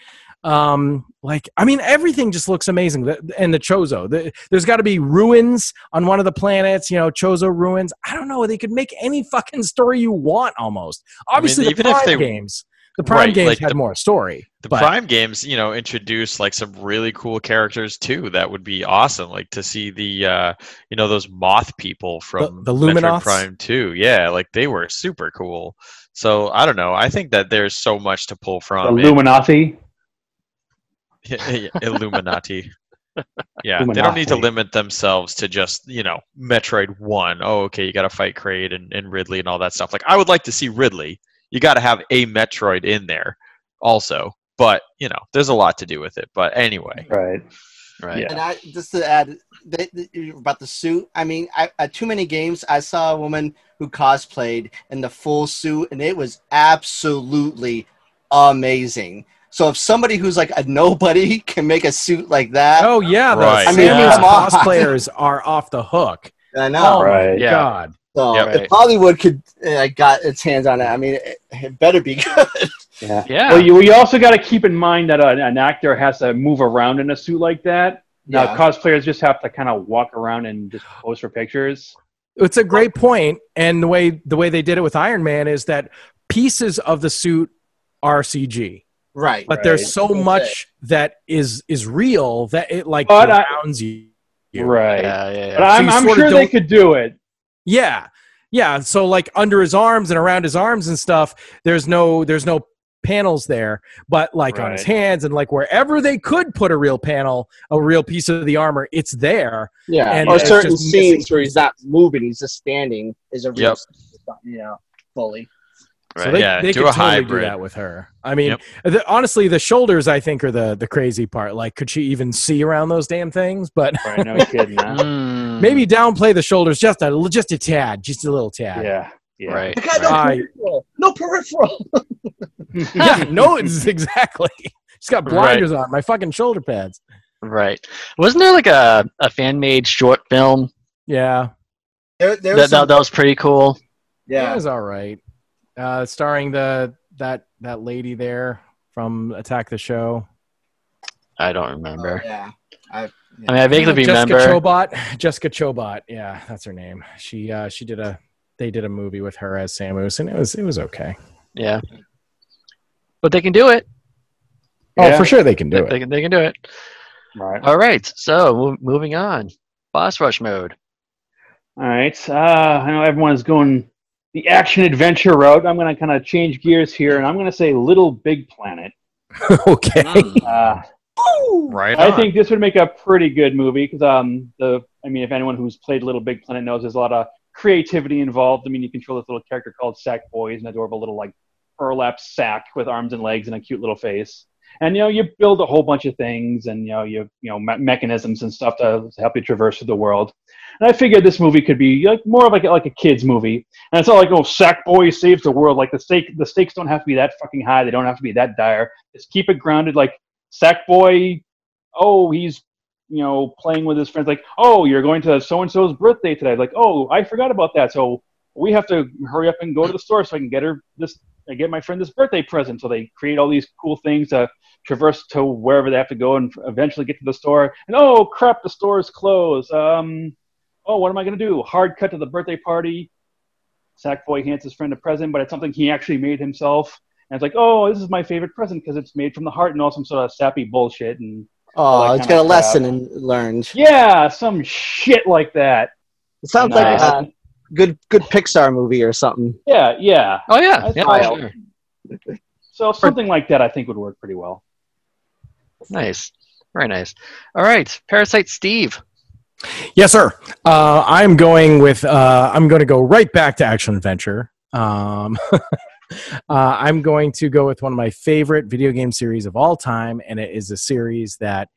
S3: Um like i mean everything just looks amazing. The- and the chozo the, there's got to be ruins on one of the planets you know chozo ruins. I don't know they could make any fucking story you want almost. Obviously
S4: even
S3: the
S4: if
S3: prime
S4: they-
S3: games the prime
S4: Right,
S3: games
S4: like
S3: had
S4: the-
S3: more story
S4: The
S3: but
S4: Prime games, you know, introduce like some really cool characters too. That would be awesome. Like to see the, uh, you know, those moth people from
S3: the
S4: Metroid
S3: Luminoths?
S4: Prime 2. Yeah, like they were super cool. So I don't know. I think that there's so much to pull
S2: The
S4: from. it.
S2: Illuminati.
S4: Illuminati. Yeah, they don't need to limit themselves to just you know Metroid One. Oh, okay, you got to fight Kraid and, and Ridley and all that stuff. Like I would like to see Ridley. You got to have a Metroid in there, also. But you know, there's a lot to do with it. But anyway,
S2: Right.
S4: right?
S2: Yeah.
S5: And I just to add th- th- about the suit. I mean, I, at too many games, I saw a woman who cosplayed in the full suit, and it was absolutely amazing. So if somebody who's like a nobody can make a suit like that,
S3: oh yeah the
S4: Right.
S5: I mean,
S3: Samus
S5: come on.
S3: cosplayers are off the hook
S5: I know.
S3: oh
S2: Right.
S3: my
S4: Yeah.
S3: god
S5: So
S4: Yeah,
S5: if. Hollywood could uh, got its hands on it, I mean, it, it better be good.
S2: Yeah.
S1: Yeah.
S2: Well, you, you also got to keep in mind that an, an actor has to move around in a suit like that. Now,
S5: Yeah.
S2: cosplayers just have to kind of walk around and just pose for pictures.
S3: it's a great point and the way the way they did it with iron man is that pieces of the suit are cg
S5: right.
S3: but there's so
S5: That's
S3: much that is is real that it like
S2: But I-
S3: grounds you
S2: Right.
S1: Yeah, yeah, yeah.
S2: But I'm, I'm sure they could do it.
S3: Yeah yeah so like under his arms and around his arms and stuff there's no there's no panels there but like on his hands and like wherever they could put a real panel a real piece of the armor it's there
S5: Yeah.
S3: And
S5: or certain scenes
S3: missing
S5: where he's not moving, he's just standing is a real,
S4: Yep.
S5: you know, fully.
S3: So
S4: Right,
S3: they,
S4: yeah,
S3: they
S4: do
S3: could
S4: a
S3: totally
S4: hybrid.
S3: do that with her. I mean,
S4: Yep.
S3: the, honestly, the shoulders I think are the the crazy part. Like, could she even see around those damn things? But
S2: Right. No kidding. huh? Hmm.
S1: Mm,
S3: maybe downplay the shoulders just a just a tad, just a little tad.
S2: Yeah. Yeah.
S1: Right.
S5: The guy no
S3: I-
S5: peripheral. No peripheral.
S3: yeah, no, it's exactly. She's got blinders on. My fucking shoulder pads.
S1: Right. Wasn't there like a, a fan made short film
S3: Yeah,
S5: There, there
S1: that,
S5: was
S1: that,
S5: some,
S1: that was pretty cool?
S3: yeah, it was all right. Uh, starring the that that lady there from Attack the Show.
S1: I don't remember.
S5: yeah. I,
S1: I mean, I vaguely
S3: Jessica
S1: remember.
S3: Jessica Chobot. Jessica Chobot. Yeah, that's her name. She uh, she did a they did a movie with her as Samus, and it was it was okay.
S1: Yeah. But they can do it.
S3: Oh,
S2: Yeah.
S3: for sure they can do
S1: They,
S3: it.
S1: they can, they can do it.
S2: Right.
S1: All right. So mo- moving on. Boss rush mode.
S2: All right. Uh, I know everyone's going the action adventure route. I'm going to kind of change gears here, and I'm going to say Little Big Planet.
S3: okay.
S2: Uh,
S4: Right.
S2: I think this would make a pretty good movie because um the I mean if anyone who's played Little Big Planet knows there's a lot of creativity involved. I mean you control this little character called Sack Boy, he's an adorable little like burlap sack with arms and legs and a cute little face. And you know you build a whole bunch of things and you know you you know me- mechanisms and stuff to, to help you traverse through the world. And I figured this movie could be like more of like a, like a kids movie. And it's all like oh Sack Boy saves the world. Like the stake the stakes don't have to be that fucking high. They don't have to be that dire. Just keep it grounded. Like Sack Boy oh, he's you know playing with his friends. Like, oh, you're going to so and so's birthday today. Like, oh, I forgot about that. So we have to hurry up and go to the store so I can get her this. I get my friend this birthday present. So they create all these cool things to traverse to wherever they have to go and eventually get to the store. And oh crap, the store is closed. Um, oh, what am I gonna do? Hard cut to the birthday party. Sackboy hands his friend a present, but it's something he actually made himself. And it's like, oh, this is my favorite present because it's made from the heart and all some sort of sappy bullshit. And
S5: Oh, it's got a lesson and learned.
S2: yeah, some shit like that.
S5: It sounds
S2: Nice.
S5: like uh, good good Pixar movie or something.
S2: Yeah, yeah.
S1: Oh yeah,
S2: That's
S1: yeah, sure.
S2: So something like that, I think, would work pretty well.
S1: Nice, very nice. All right, Parasite Steve.
S3: Yes, sir. Uh, I'm going with. Uh, I'm going to go right back to action adventure. Um, uh, I'm going to go with one of my favorite video game series of all time, and it is a series that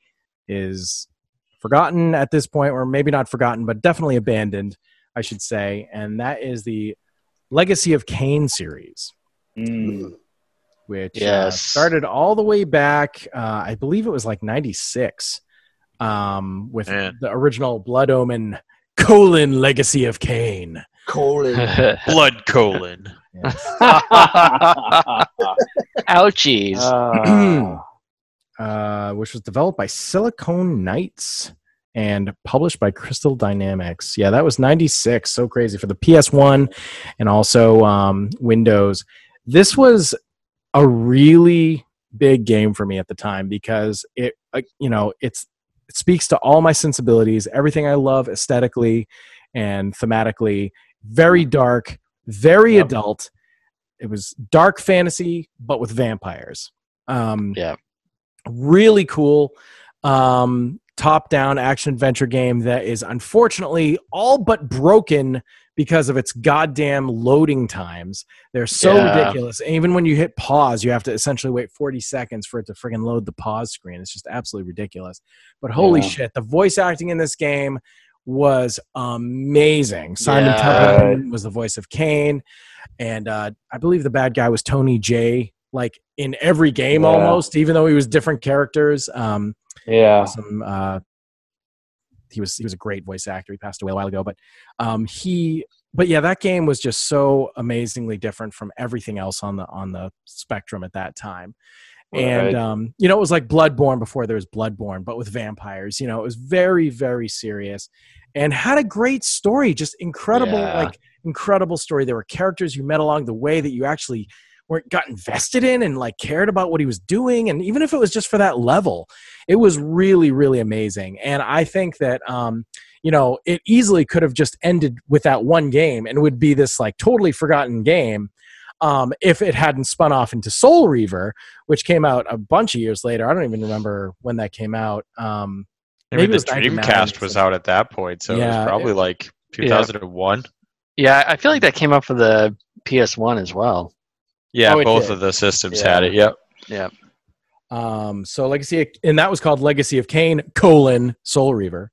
S3: is forgotten at this point, or maybe not forgotten, but definitely abandoned, I should say, and that is the Legacy of Kain series. Which uh, started all the way back, uh, I believe it was like '96, um, with
S4: Man.
S3: the original Blood Omen colon Legacy of Kain.
S5: Colon.
S4: Blood colon.
S1: Ouchies.
S2: Uh,
S3: uh, which was developed by Silicon Knights and published by Crystal Dynamics. Yeah, that was 96. So crazy for the PS1 and also um, Windows. This was a really big game for me at the time because it, uh, you know, it's it speaks to all my sensibilities, everything I love aesthetically and thematically. Very dark, very
S2: Yep.
S3: adult. It was dark fantasy, but with vampires. Um,
S1: yeah.
S3: really cool um, top down action adventure game that is unfortunately all but broken because of its goddamn loading times. They're so
S1: Yeah.
S3: ridiculous. Even when you hit pause, you have to essentially wait 40 seconds for it to friggin' load the pause screen. It's just absolutely ridiculous. But holy
S2: Yeah.
S3: shit, the voice acting in this game was amazing. Simon
S1: Yeah.
S3: Was the voice of Kain, and uh, I believe the bad guy was Tony Jay. Like in every game,
S2: Yeah.
S3: almost, even though he was different characters. Um,
S2: yeah.
S3: some uh, he was he was a great voice actor. He passed away a while ago, but um, he but yeah, that game was just so amazingly different from everything else on the on the spectrum at that time. And um, you know, it was like Bloodborne before there was Bloodborne, but with vampires. You know, it was very very serious, and had a great story. Just incredible,
S1: Yeah.
S3: like incredible story. There were characters you met along the way that you actually were got invested in and like cared about what he was doing and even if it was just for that level it was really really amazing and i think that um you know it easily could have just ended with that one game and would be this like totally forgotten game um if it hadn't spun off into soul reaver which came out a bunch of years later i don't even remember when that came out um
S4: I
S3: Maybe
S4: mean,
S3: it was
S4: the Dreamcast was out at that point, so it was probably
S3: it-
S4: like 2001.
S1: Yeah, I feel like that came up for the PS1 as well.
S4: Yeah,
S3: Oh,
S4: both
S3: did.
S4: of the systems
S1: Yeah.
S4: had it. Yep.
S1: Yep.
S3: um so legacy of, and that was called legacy of kain colon soul reaver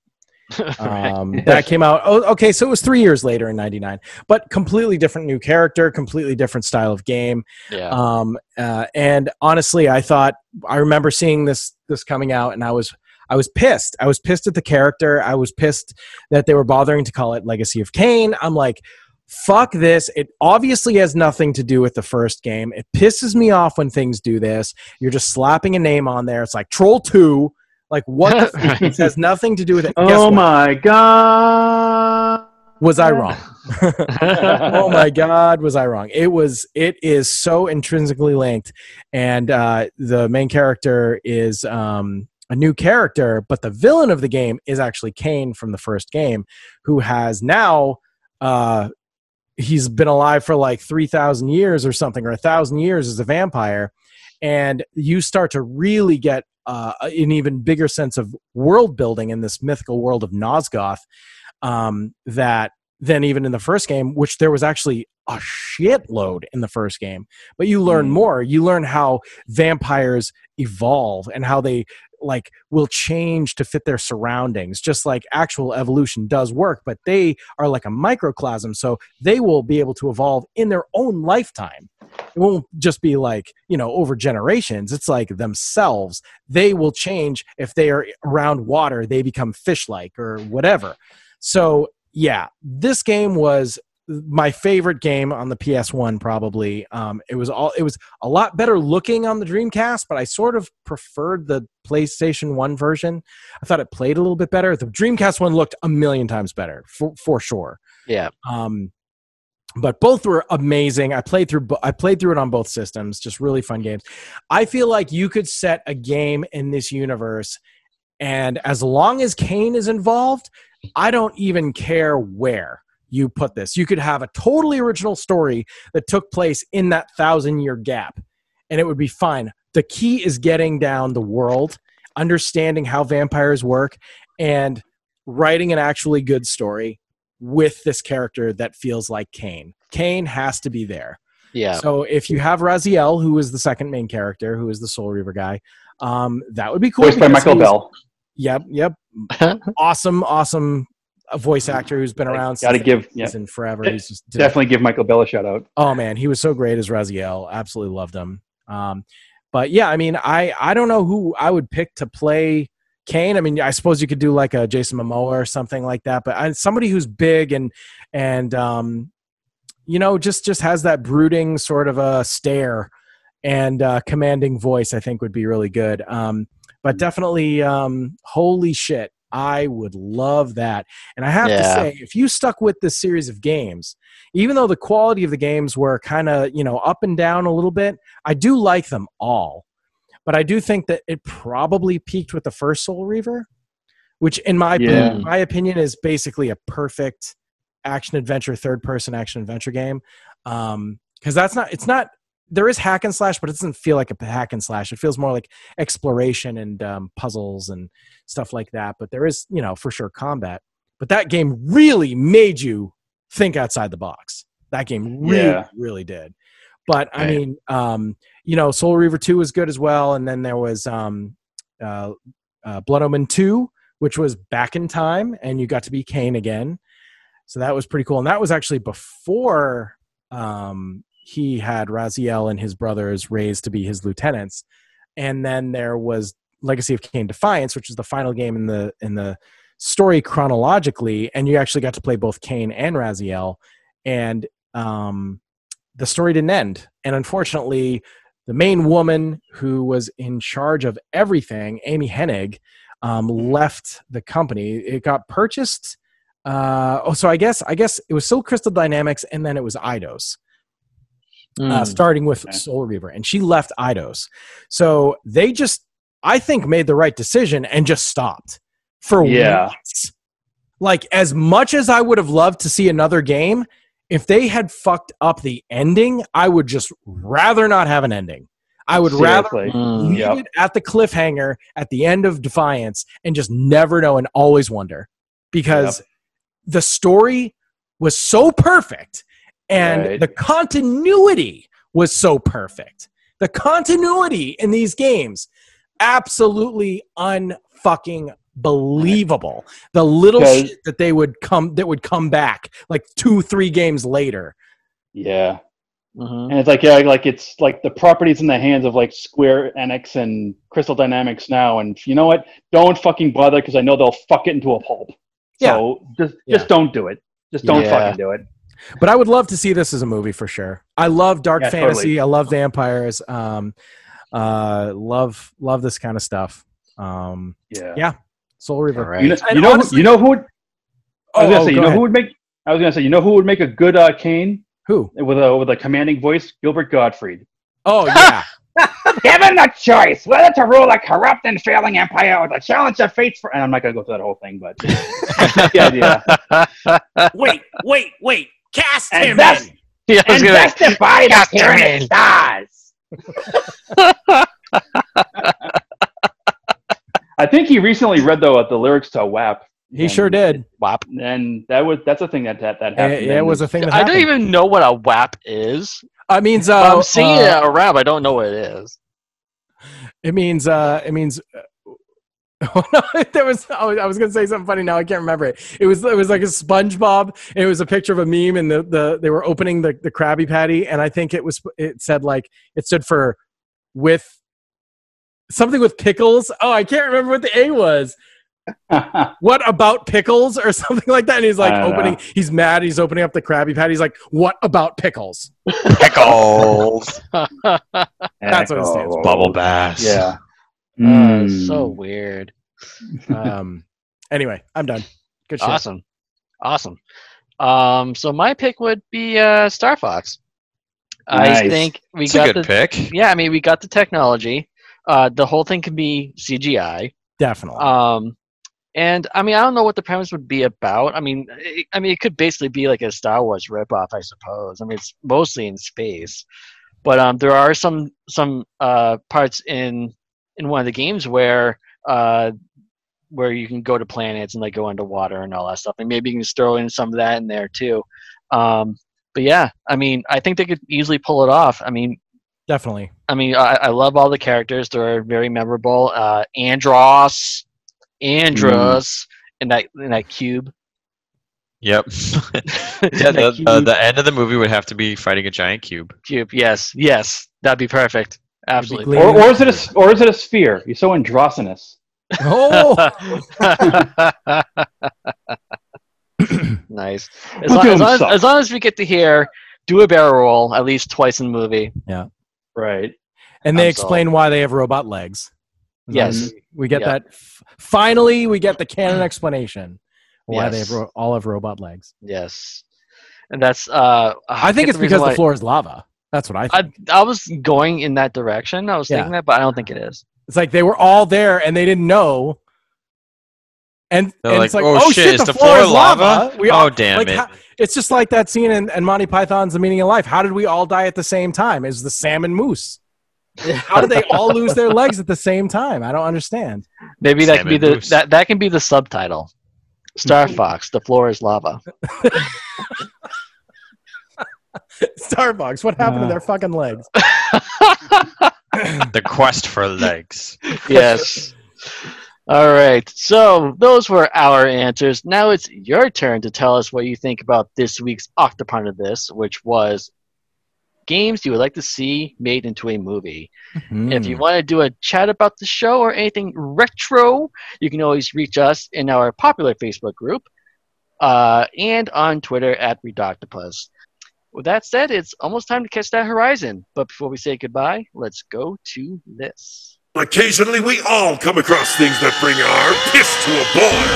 S3: um, that came out. Oh, okay, so it was three years later in '99, but completely different new character, completely different style of game.
S1: yeah.
S3: Um, uh, and honestly, I thought I remember seeing this this coming out, and I was I was pissed. I was pissed at the character. I was pissed that they were bothering to call it Legacy of Kain. I'm like. Fuck this. It obviously has nothing to do with the first game. It pisses me off when things do this. You're just slapping a name on there. It's like Troll 2. Like, what? the f- this has nothing to do with it.
S2: Oh my god.
S3: Was I wrong? oh my god was i wrong it was it is so intrinsically linked and uh the main character is um a new character but the villain of the game is actually kain from the first game who has now uh he's been alive for like 3000 years or something or a thousand years as a vampire and you start to really get uh, an even bigger sense of world building in this mythical world of Nosgoth um, that than even in the first game, which there was actually a shitload in the first game. But you learn
S2: Mm.
S3: more. You learn how vampires evolve and how they like will change to fit their surroundings just like actual evolution does work but they are like a microcosm so they will be able to evolve in their own lifetime. It won't just be like you know over generations it's like themselves. They will change if they are around water they become fish like or whatever. So yeah this game was my favorite game on the PS1 probably um it was all it was a lot better looking on the Dreamcast but I sort of preferred the PlayStation 1 version I thought it played a little bit better the Dreamcast one looked a million times better for for sure
S1: yeah.
S3: um, but both were amazing. I played through. I played through it on both systems. Just really fun games. I feel like you could set a game in this universe, and as long as Kain is involved, I don't even care where. You put this. You could have a totally original story that took place in that thousand year gap, and it would be fine. The key is getting down the world, understanding how vampires work, and writing an actually good story with this character that feels like Kain. Kain has to be there.
S1: Yeah.
S3: So if you have Raziel, who is the second main character, who is the Soul Reaver guy, um, that would be cool.
S2: Voiced by Michael Bell.
S3: Yep, yep. awesome, awesome uh, voice actor who's been around
S2: Gotta
S3: since
S2: give-
S3: the 80s
S2: yeah.
S3: and forever. He's just
S2: Definitely give Michael Bell a shout out.
S3: Oh man, he was so great as Raziel. Absolutely loved him. Um, but yeah, I mean, I I don't know who I would pick to play Kain. I mean, I suppose you could do like a Jason Momoa or something like that. But I, somebody who's big and and um, you know, just just has that brooding sort of a stare and uh, commanding voice. I think would be really good. Um, but definitely, um, holy shit. I would love that. And I have to say, if you stuck with this series of games, even though the quality of the games were kind of, you know, up and down a little bit, I do like them all. But I do think that it probably peaked with the first Soul Reaver, which in my
S2: Yeah.
S3: my opinion is basically a perfect action adventure third person action adventure game. Um cuz that's not it's not there is hack and slash but it doesn't feel like a hack and slash. It feels more like exploration and um, puzzles and stuff like that, but there is, you know, for sure combat. But that game really made you think outside the box. That game really
S2: Yeah.
S3: really did. But I
S4: Right.
S3: mean, um, you know, Soul Reaver 2 was good as well. And then there was um, uh, uh, Blood Omen 2, which was back in time, and you got to be Kain again. So that was pretty cool. And that was actually before um, he had Raziel and his brothers raised to be his lieutenants. And then there was Legacy of Kain Defiance, which is the final game in the in the story chronologically, and you actually got to play both Kain and Raziel. And um, the story didn't end. And unfortunately, the main woman who was in charge of everything, Amy Hennig, um, left the company. It got purchased. Uh, oh, so I guess I guess it was still Crystal Dynamics, and then it was Uh,
S1: Mm.
S3: starting with Soul Reaver, and she left Eidos. So they just, I think, made the right decision and just stopped for
S2: Yeah.
S3: once. Like as much as I would have loved to see another game, if they had fucked up the ending, I would just rather not have an ending. I would rather
S1: Mm.
S3: leave
S2: Yep.
S3: it at the cliffhanger at the end of Defiance and just never know and always wonder because the story was so perfect and
S2: Right.
S3: the continuity was so perfect. The continuity in these games absolutely unfucking believable. The little
S2: Because-
S3: shit that they would come that would come back like 2 3 games later.
S2: Yeah.
S1: Mhm.
S2: And it's like yeah, like it's like the properties in the hands of like Square Enix and Crystal Dynamics now, and you know what? Don't fucking bother because I know they'll fuck it into a pulp. So just
S3: Yeah.
S2: just don't do it. Just don't
S1: Yeah.
S2: fucking do it.
S3: But I would love to see this as a movie for sure. I love dark
S2: Yeah,
S3: fantasy.
S2: totally.
S3: I love vampires. Um, uh, love love this kind of stuff. Um,
S2: Yeah.
S3: yeah, Soul Reaver.
S1: All right.
S2: You know, you know, who,
S3: honestly-
S2: you know who? Would, I was
S3: Oh,
S2: gonna
S3: oh,
S2: say, you
S3: go
S2: know
S3: ahead.
S2: who would make? I was gonna say, you know who would make a good uh, Kain
S3: Who?
S2: with a with a commanding voice? Gilbert Gottfried.
S3: Oh yeah,
S2: Given the choice whether to rule a corrupt and failing empire or to challenge the fate for, and I'm not gonna go through that whole thing, but that's not the idea.
S3: wait, wait, wait. Cast
S2: And
S3: him
S2: that's-
S3: in.
S1: Yeah, I was gonna-
S2: Investify the
S1: Cast
S2: pyramid stars. I think he recently read the the lyrics to WAP.
S3: He
S2: and-
S3: sure did.
S1: WAP.
S2: and that was that's a thing that that, that
S3: Yeah,
S2: happened.
S3: yeah, it was a thing that
S1: I
S3: happened.
S1: don't even know what a WAP is.
S3: I it means uh,
S1: I'm seeing
S3: uh,
S1: it around. I don't know what it is.
S3: It means uh, it means. Oh, no, there was. I was gonna say something funny. Now I can't remember it. It was. It was like a SpongeBob. And it was a picture of a meme, and the, the they were opening the the Krabby Patty, and I think it was. It said like it stood for with something with pickles. Oh, I can't remember what the A was. What about pickles or something like that? And he's like opening.
S2: know.
S3: He's mad. He's opening up the Krabby Patty. He's like, "What about pickles?"
S4: Pickles.
S3: That's what it stands for.
S4: Bubble bass.
S2: Yeah.
S1: Uh,
S2: Mm.
S1: so weird.
S3: Um. Anyway, I'm done. Good shit.
S1: Awesome. Awesome. Um, so my pick would be uh, Star Fox. I
S2: Nice.
S1: think we
S4: It's a
S1: got
S4: good
S1: the
S4: pick.
S1: yeah. I mean, we got the technology. Uh, the whole thing can be CGI.
S3: Definitely.
S1: Um, And I mean, I don't know what the premise would be about. I mean, it, I mean, it could basically be like a Star Wars ripoff, I suppose. I mean, it's mostly in space, but um, there are some some uh, parts in in one of the games where uh, where you can go to planets and like go underwater and all that stuff. And maybe you can just throw in some of that in there too. Um, but yeah, I mean, I think they could easily pull it off. I mean,
S3: Definitely.
S1: I mean, I, I love all the characters. They're very memorable. Uh, Andross, Andross, in that in that cube.
S4: Yep. yeah, the, uh, the end of the movie would have to be fighting a giant cube.
S1: Cube. Yes, yes, that'd be perfect. Absolutely.
S2: Or, or is it a s- or is it a sphere? You're so androgynous.
S3: Oh,
S1: nice. As long, as, long as, long as we get to hear do a barrel roll at least twice in the movie.
S3: yeah.
S2: Right.
S3: And they
S1: I'm
S3: explain why they have robot legs.
S1: Yes.
S3: We get
S1: Yeah.
S3: that. Finally, we get the canon explanation why they have ro- all have robot legs.
S1: Yes. And that's uh
S3: I think it's
S1: the reason
S3: because the floor is lava. That's what I think.
S1: I, I was going in that direction. I was
S3: Yeah.
S1: thinking that, but I don't think it is.
S3: It's like they were all there and they didn't know. And,
S4: They're
S3: and
S4: like,
S3: it's like,
S4: "Oh,
S3: oh,
S4: shit,
S3: shit, the,
S4: the
S3: floor,
S4: floor
S3: is lava.
S4: lava?
S3: We
S4: Oh,
S3: all,
S4: damn
S3: like,
S4: it.
S3: how- it's just like that scene in, in Monty Python's The Meaning of Life. How did we all die at the same time? Is the salmon mousse? How did they all lose their legs at the same time? I don't understand.
S1: Maybe that could be the
S4: mousse.
S1: that, that can be the subtitle. Star Fox, the floor is lava.
S3: Starbucks, what happened to
S2: Uh.
S3: their fucking legs?
S4: The quest for legs.
S1: yes. All right. So those were our answers. Now it's your turn to tell us what you think about this week's Octopon of this, which was games you would like to see made into a movie. If you want to do a chat about the show or anything retro, you can always reach us in our popular Facebook group uh, and on Twitter at Redoctopus. With that said, it's almost time to catch that horizon. But before we say goodbye, let's go to this.
S12: Occasionally, we all come across things that bring our piss to a boil.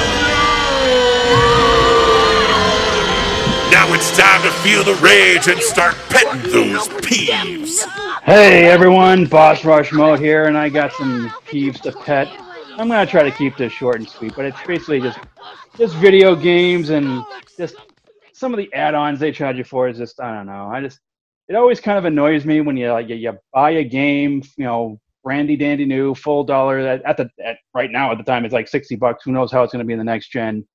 S12: Now it's time to feel the rage and start petting those peeves.
S2: Hey everyone, Boss Rush Mode here, and I got some peeves to pet. I'm gonna try to keep this short and sweet, but it's basically just just video games and just some of the add-ons they charge you for is just I don't know. I just it always kind of annoys me when you like you, you buy a game, you know, brandy dandy new, full dollar at, at the at, right now at the time it's like sixty bucks. Who knows how it's gonna be in the next gen?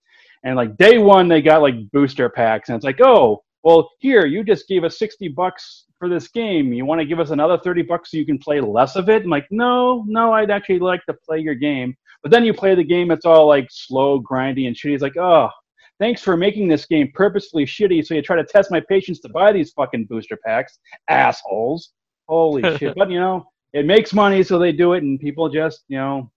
S2: And like day one, they got like booster packs, and it's like, oh, well, here you just gave us sixty bucks for this game. You want to give us another thirty bucks so you can play less of it? I'm like, no, no, I'd actually like to play your game. But then you play the game, it's all like slow, grindy, and shitty. It's like, oh, thanks for making this game purposefully shitty, so you try to test my patience to buy these fucking booster packs, assholes. Holy shit! But you know, it makes money, so they do it, and people just, you know,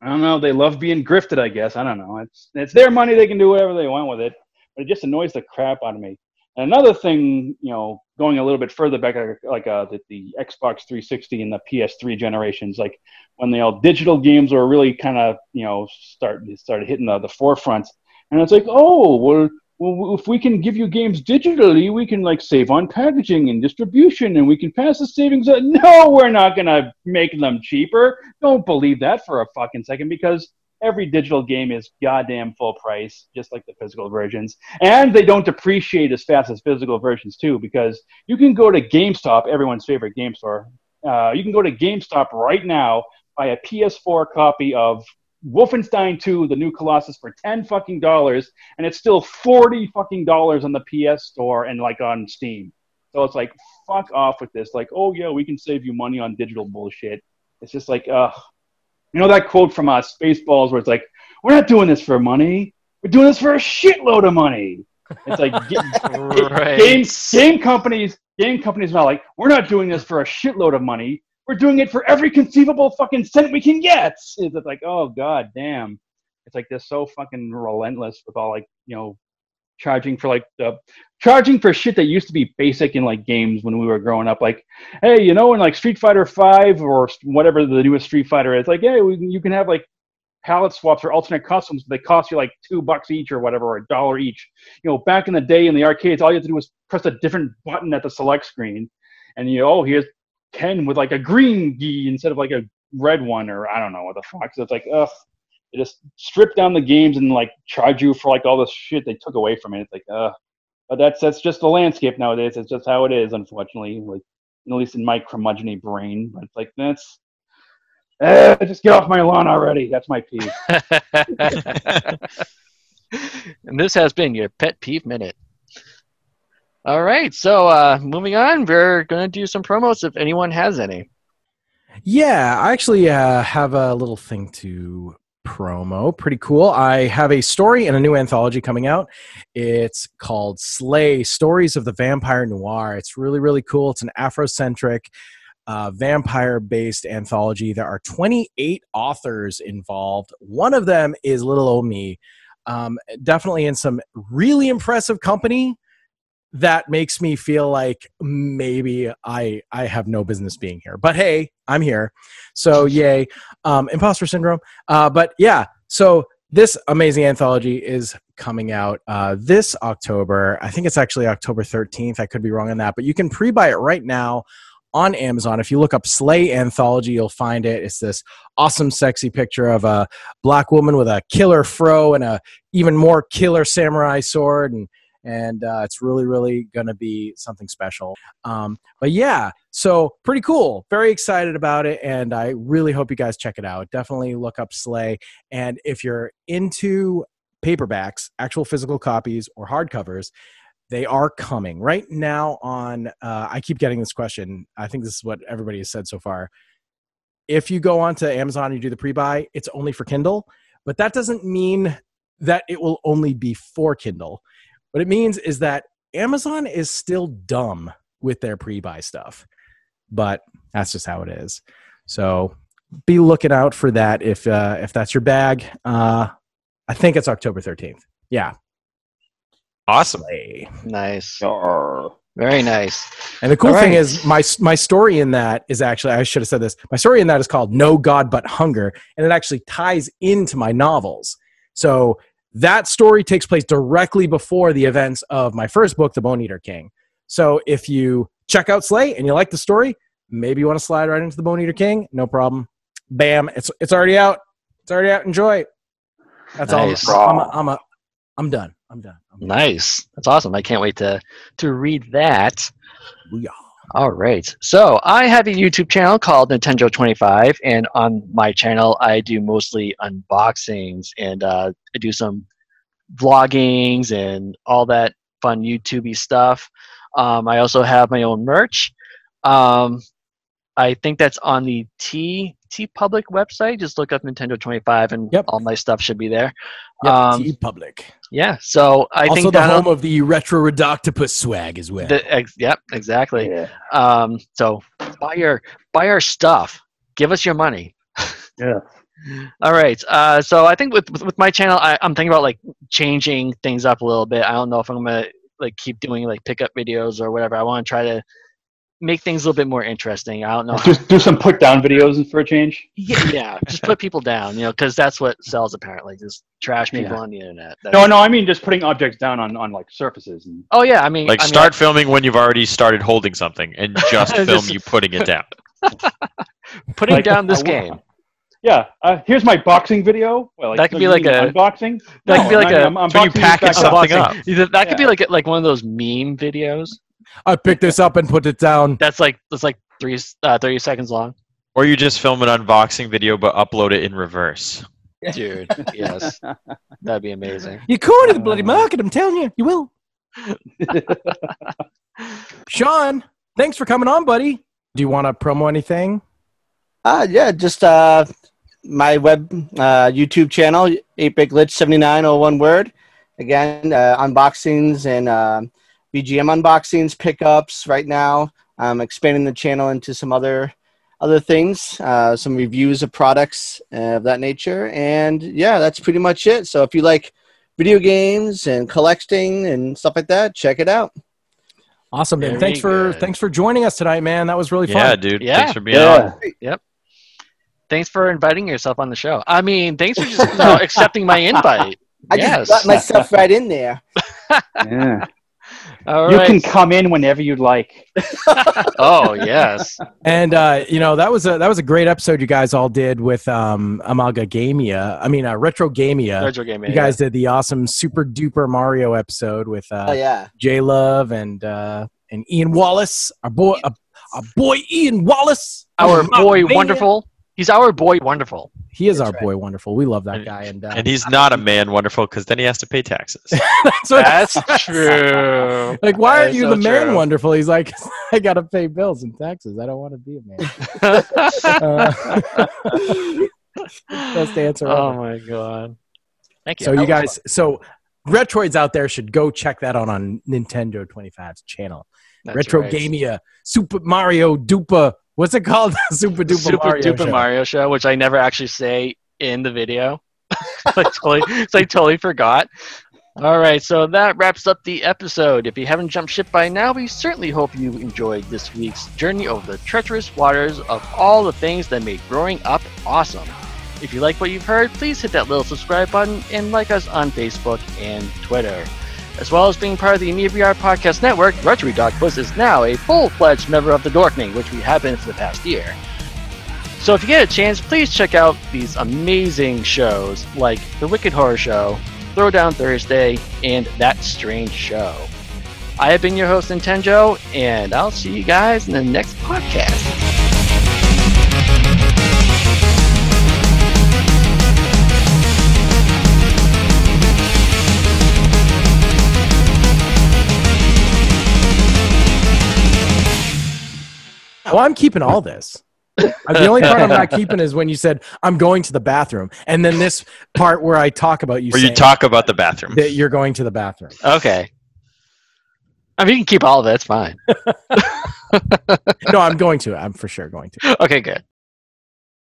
S2: I don't know. They love being grifted, I guess. I don't know. It's it's their money. They can do whatever they want with it. But it just annoys the crap out of me. And another thing, you know, going a little bit further back, like, like uh, the, the Xbox 360 and the PS3 generations, like when the all digital games were really kind of, you know, start started hitting the, the forefront. And it's like, oh, well, if we can give you games digitally, we can like save on packaging and distribution, and we can pass the savings. On. No, we're not gonna make them cheaper. Don't believe that for a fucking second, because every digital game is goddamn full price, just like the physical versions, and they don't depreciate as fast as physical versions too. Because you can go to GameStop, everyone's favorite game store. Uh, you can go to GameStop right now, buy a PS4 copy of Wolfenstein 2, the new Colossus, for ten fucking dollars, and it's still forty fucking dollars on the PS Store and like on Steam. So it's like fuck off with this. Like, oh yeah, we can save you money on digital bullshit. It's just like, uh, you know that quote from uh, Spaceballs where it's like, we're not doing this for money. We're doing this for a shitload of money. It's like
S1: Right.
S2: game game companies game companies are not like we're not doing this for a shitload of money. We're doing it for every conceivable fucking cent we can get. It's like, oh god damn. It's like they're so fucking relentless with all like you know charging for like the charging for shit that used to be basic in like games when we were growing up. Like, hey, you know, in like Street Fighter Five or whatever the newest Street Fighter is, like, hey, we, you can have like palette swaps or alternate customs, but they cost you like two bucks each or whatever, or a dollar each. You know, back in the day in the arcades, all you had to do was press a different button at the select screen, and you know, oh, here's Ken with like a green gi instead of like a red one, or I don't know what the fuck. So it's like, ugh, they just strip down the games and like charge you for like all the shit they took away from it. It's like, uh, but that's that's just the landscape nowadays. It's just how it is, unfortunately. Like at least in my curmudgeony brain, but it's like that's. Uh, just get off my lawn already. That's my peeve.
S1: and this has been your pet peeve minute. All right, so uh, moving on, we're gonna do some promos if anyone has any.
S3: Yeah, I actually uh, have a little thing to promo. Pretty cool. I have a story and a new anthology coming out. It's called Slay Stories of the Vampire Noire. It's really, really cool. It's an Afrocentric, uh, vampire based anthology. There are 28 authors involved. One of them is little old me. Um, definitely in some really impressive company that makes me feel like maybe I I have no business being here. But hey, I'm here, so yay! Um, imposter syndrome. Uh, but yeah, so this amazing anthology is coming out uh, this October. I think it's actually October 13th. I could be wrong on that, but you can pre-buy it right now on Amazon. If you look up Slay Anthology, you'll find it. It's this awesome, sexy picture of a black woman with a killer fro and a even more killer samurai sword, and and uh, it's really, really going to be something special. Um, but yeah, so pretty cool. Very excited about it, and I really hope you guys check it out. Definitely look up Slay, and if you're into paperbacks, actual physical copies, or hardcovers, they are coming right now on uh, i keep getting this question i think this is what everybody has said so far if you go onto amazon and you do the pre-buy it's only for kindle but that doesn't mean that it will only be for kindle what it means is that amazon is still dumb with their pre-buy stuff but that's just how it is so be looking out for that if uh, if that's your bag uh, i think it's october 13th yeah
S4: Awesome.
S1: Nice. Very nice.
S3: And the cool
S1: All
S3: thing
S1: right.
S3: is, my my story in that is actually I should have said this. My story in that is called "No God But Hunger," and it actually ties into my novels. So that story takes place directly before the events of my first book, The Bone Eater King. So if you check out Slay and you like the story, maybe you want to slide right into The Bone Eater King. No problem. Bam! It's it's already out. It's already out. Enjoy. That's
S1: Nice.
S3: all. I'm a, I'm a, I'm done. I'm done.
S1: Nice. That's awesome. I can't wait to to read that.
S3: Booyah.
S1: All right. So I have a YouTube channel called Nintendo 25, and on my channel I do mostly unboxings and uh, I do some vloggings and all that fun YouTubey stuff. Um, I also have my own merch. Um, I think that's on the T TeePublic website. Just look up Nintendo 25, and all my stuff should be there.
S3: Yep,
S1: Um,
S3: TeePublic.
S1: yeah. So I
S3: also
S1: think
S3: the
S1: that
S3: home of the retro Redoctopus swag as well.
S1: the, ex, yep, exactly. Um, so buy your buy our stuff. Give us your money.
S2: Yeah.
S1: All right. Uh, so I think with with, with my channel, I, I'm thinking about like changing things up a little bit. I don't know if I'm gonna like keep doing like pickup videos or whatever. I want to try to make things a little bit more interesting. I don't know.
S2: Just do some put down videos for a change.
S1: yeah, yeah, just put people down, you know, because that's what sells apparently. Just trash people
S2: Yeah.
S1: on the internet.
S2: No,
S1: That's-
S2: no, I mean just putting objects down on, on like surfaces. And,
S1: Oh yeah, I mean,
S4: Like
S1: I mean,
S4: start filming when you've already started holding something, and just film
S1: Just-
S4: you putting it down.
S1: putting
S2: Like,
S1: down this game.
S2: Yeah, uh, here's my boxing video. Well, like,
S1: That could be like a-
S2: unboxing.
S1: That
S2: No,
S1: could be like
S2: I mean,
S1: a
S2: I'm- I'm
S4: So you
S2: boxing
S4: package something
S2: up.
S4: up.
S1: That could be like like one of those meme videos.
S3: I picked this up and put it down.
S1: That's like that's like three uh, thirty seconds long.
S4: Or you just film an unboxing video but upload it in reverse.
S1: Dude, yes, that'd be amazing.
S3: You cornered the bloody market. I'm telling you, you will. Sean, thanks for coming on, buddy. Do you want to promo anything?
S5: Uh, yeah, just uh, my web uh, YouTube channel, 8-Bit Glitch 79, all one word. Again, uh, unboxings and uh, BGM unboxings, pickups right now. I'm expanding the channel into some other other things, uh, some reviews of products uh, of that nature. And yeah, that's pretty much it. So if you like video games and collecting and stuff like that, check it out.
S3: Awesome, man.
S1: Very
S3: Thanks for
S1: good.
S3: thanks for joining us tonight, man. That was really fun.
S4: Yeah, dude.
S1: Yeah.
S4: Thanks for being
S2: Yeah.
S4: on.
S1: Yep. Thanks for inviting yourself on the show. I mean, thanks for just you know, accepting my invite.
S5: I
S1: yes.
S5: just got myself right in there.
S2: yeah.
S1: All
S2: you
S1: right.
S2: can come in whenever you'd like.
S1: oh yes.
S3: And uh, you know that was a that was a great episode you guys all did with um, Amalgamia. I mean, uh, Retro Gamia.
S1: Retro Gamia,
S3: You guys did the awesome Super Duper Mario episode with uh,
S5: Oh yeah.
S3: J Love and uh, and Ian Wallace, our boy, uh, our boy Ian Wallace,
S1: Our boy
S3: Amalgamia.
S1: Wonderful. He's our boy Wonderful.
S3: He is our boy Wonderful. We love that guy, and uh,
S4: And he's not a man wonderful because then he has to pay taxes.
S3: that's, what
S1: That's true.
S3: Like, why
S1: That
S3: aren't you
S1: so
S3: the man
S1: true.
S3: wonderful? He's like, I gotta pay bills and taxes. I don't want to be a man. Uh, best answer.
S1: Oh
S3: ever.
S1: my god. Thank you.
S3: So
S1: That
S3: you
S1: was
S3: guys, so Retroids out there should go check that out on Nintendo 25's channel.
S1: That's
S3: Retro
S1: right.
S3: Gamia, Super Mario Dupa. What's it called? Super Duper
S1: Super
S3: Mario.
S1: Duper
S3: Show.
S1: Mario Show, which I never actually say in the video. I totally, so I totally forgot. All right, so that wraps up the episode. If you haven't jumped ship by now, we certainly hope you enjoyed this week's journey over the treacherous waters of all the things that made growing up awesome. If you like what you've heard, please hit that little subscribe button and like us on Facebook and Twitter. As well as being part of the NeoBR Podcast Network, Rotary Dog is now a full-fledged member of the Dorkening, which we have been for the past year. So if you get a chance, please check out these amazing shows like The Wicked Horror Show, Throwdown Thursday, and That Strange Show. I have been your host, Nintendo, and I'll see you guys in the next podcast.
S3: Well, I'm keeping all this. The only part I'm not keeping is when you said I'm going to the bathroom, and then this part where I talk about you.
S4: Where you talk about the bathroom.
S3: that you're going to the bathroom.
S1: Okay. I mean, you can keep all of it. It's fine.
S3: No, I'm going to. I'm for sure going to.
S1: Okay, good.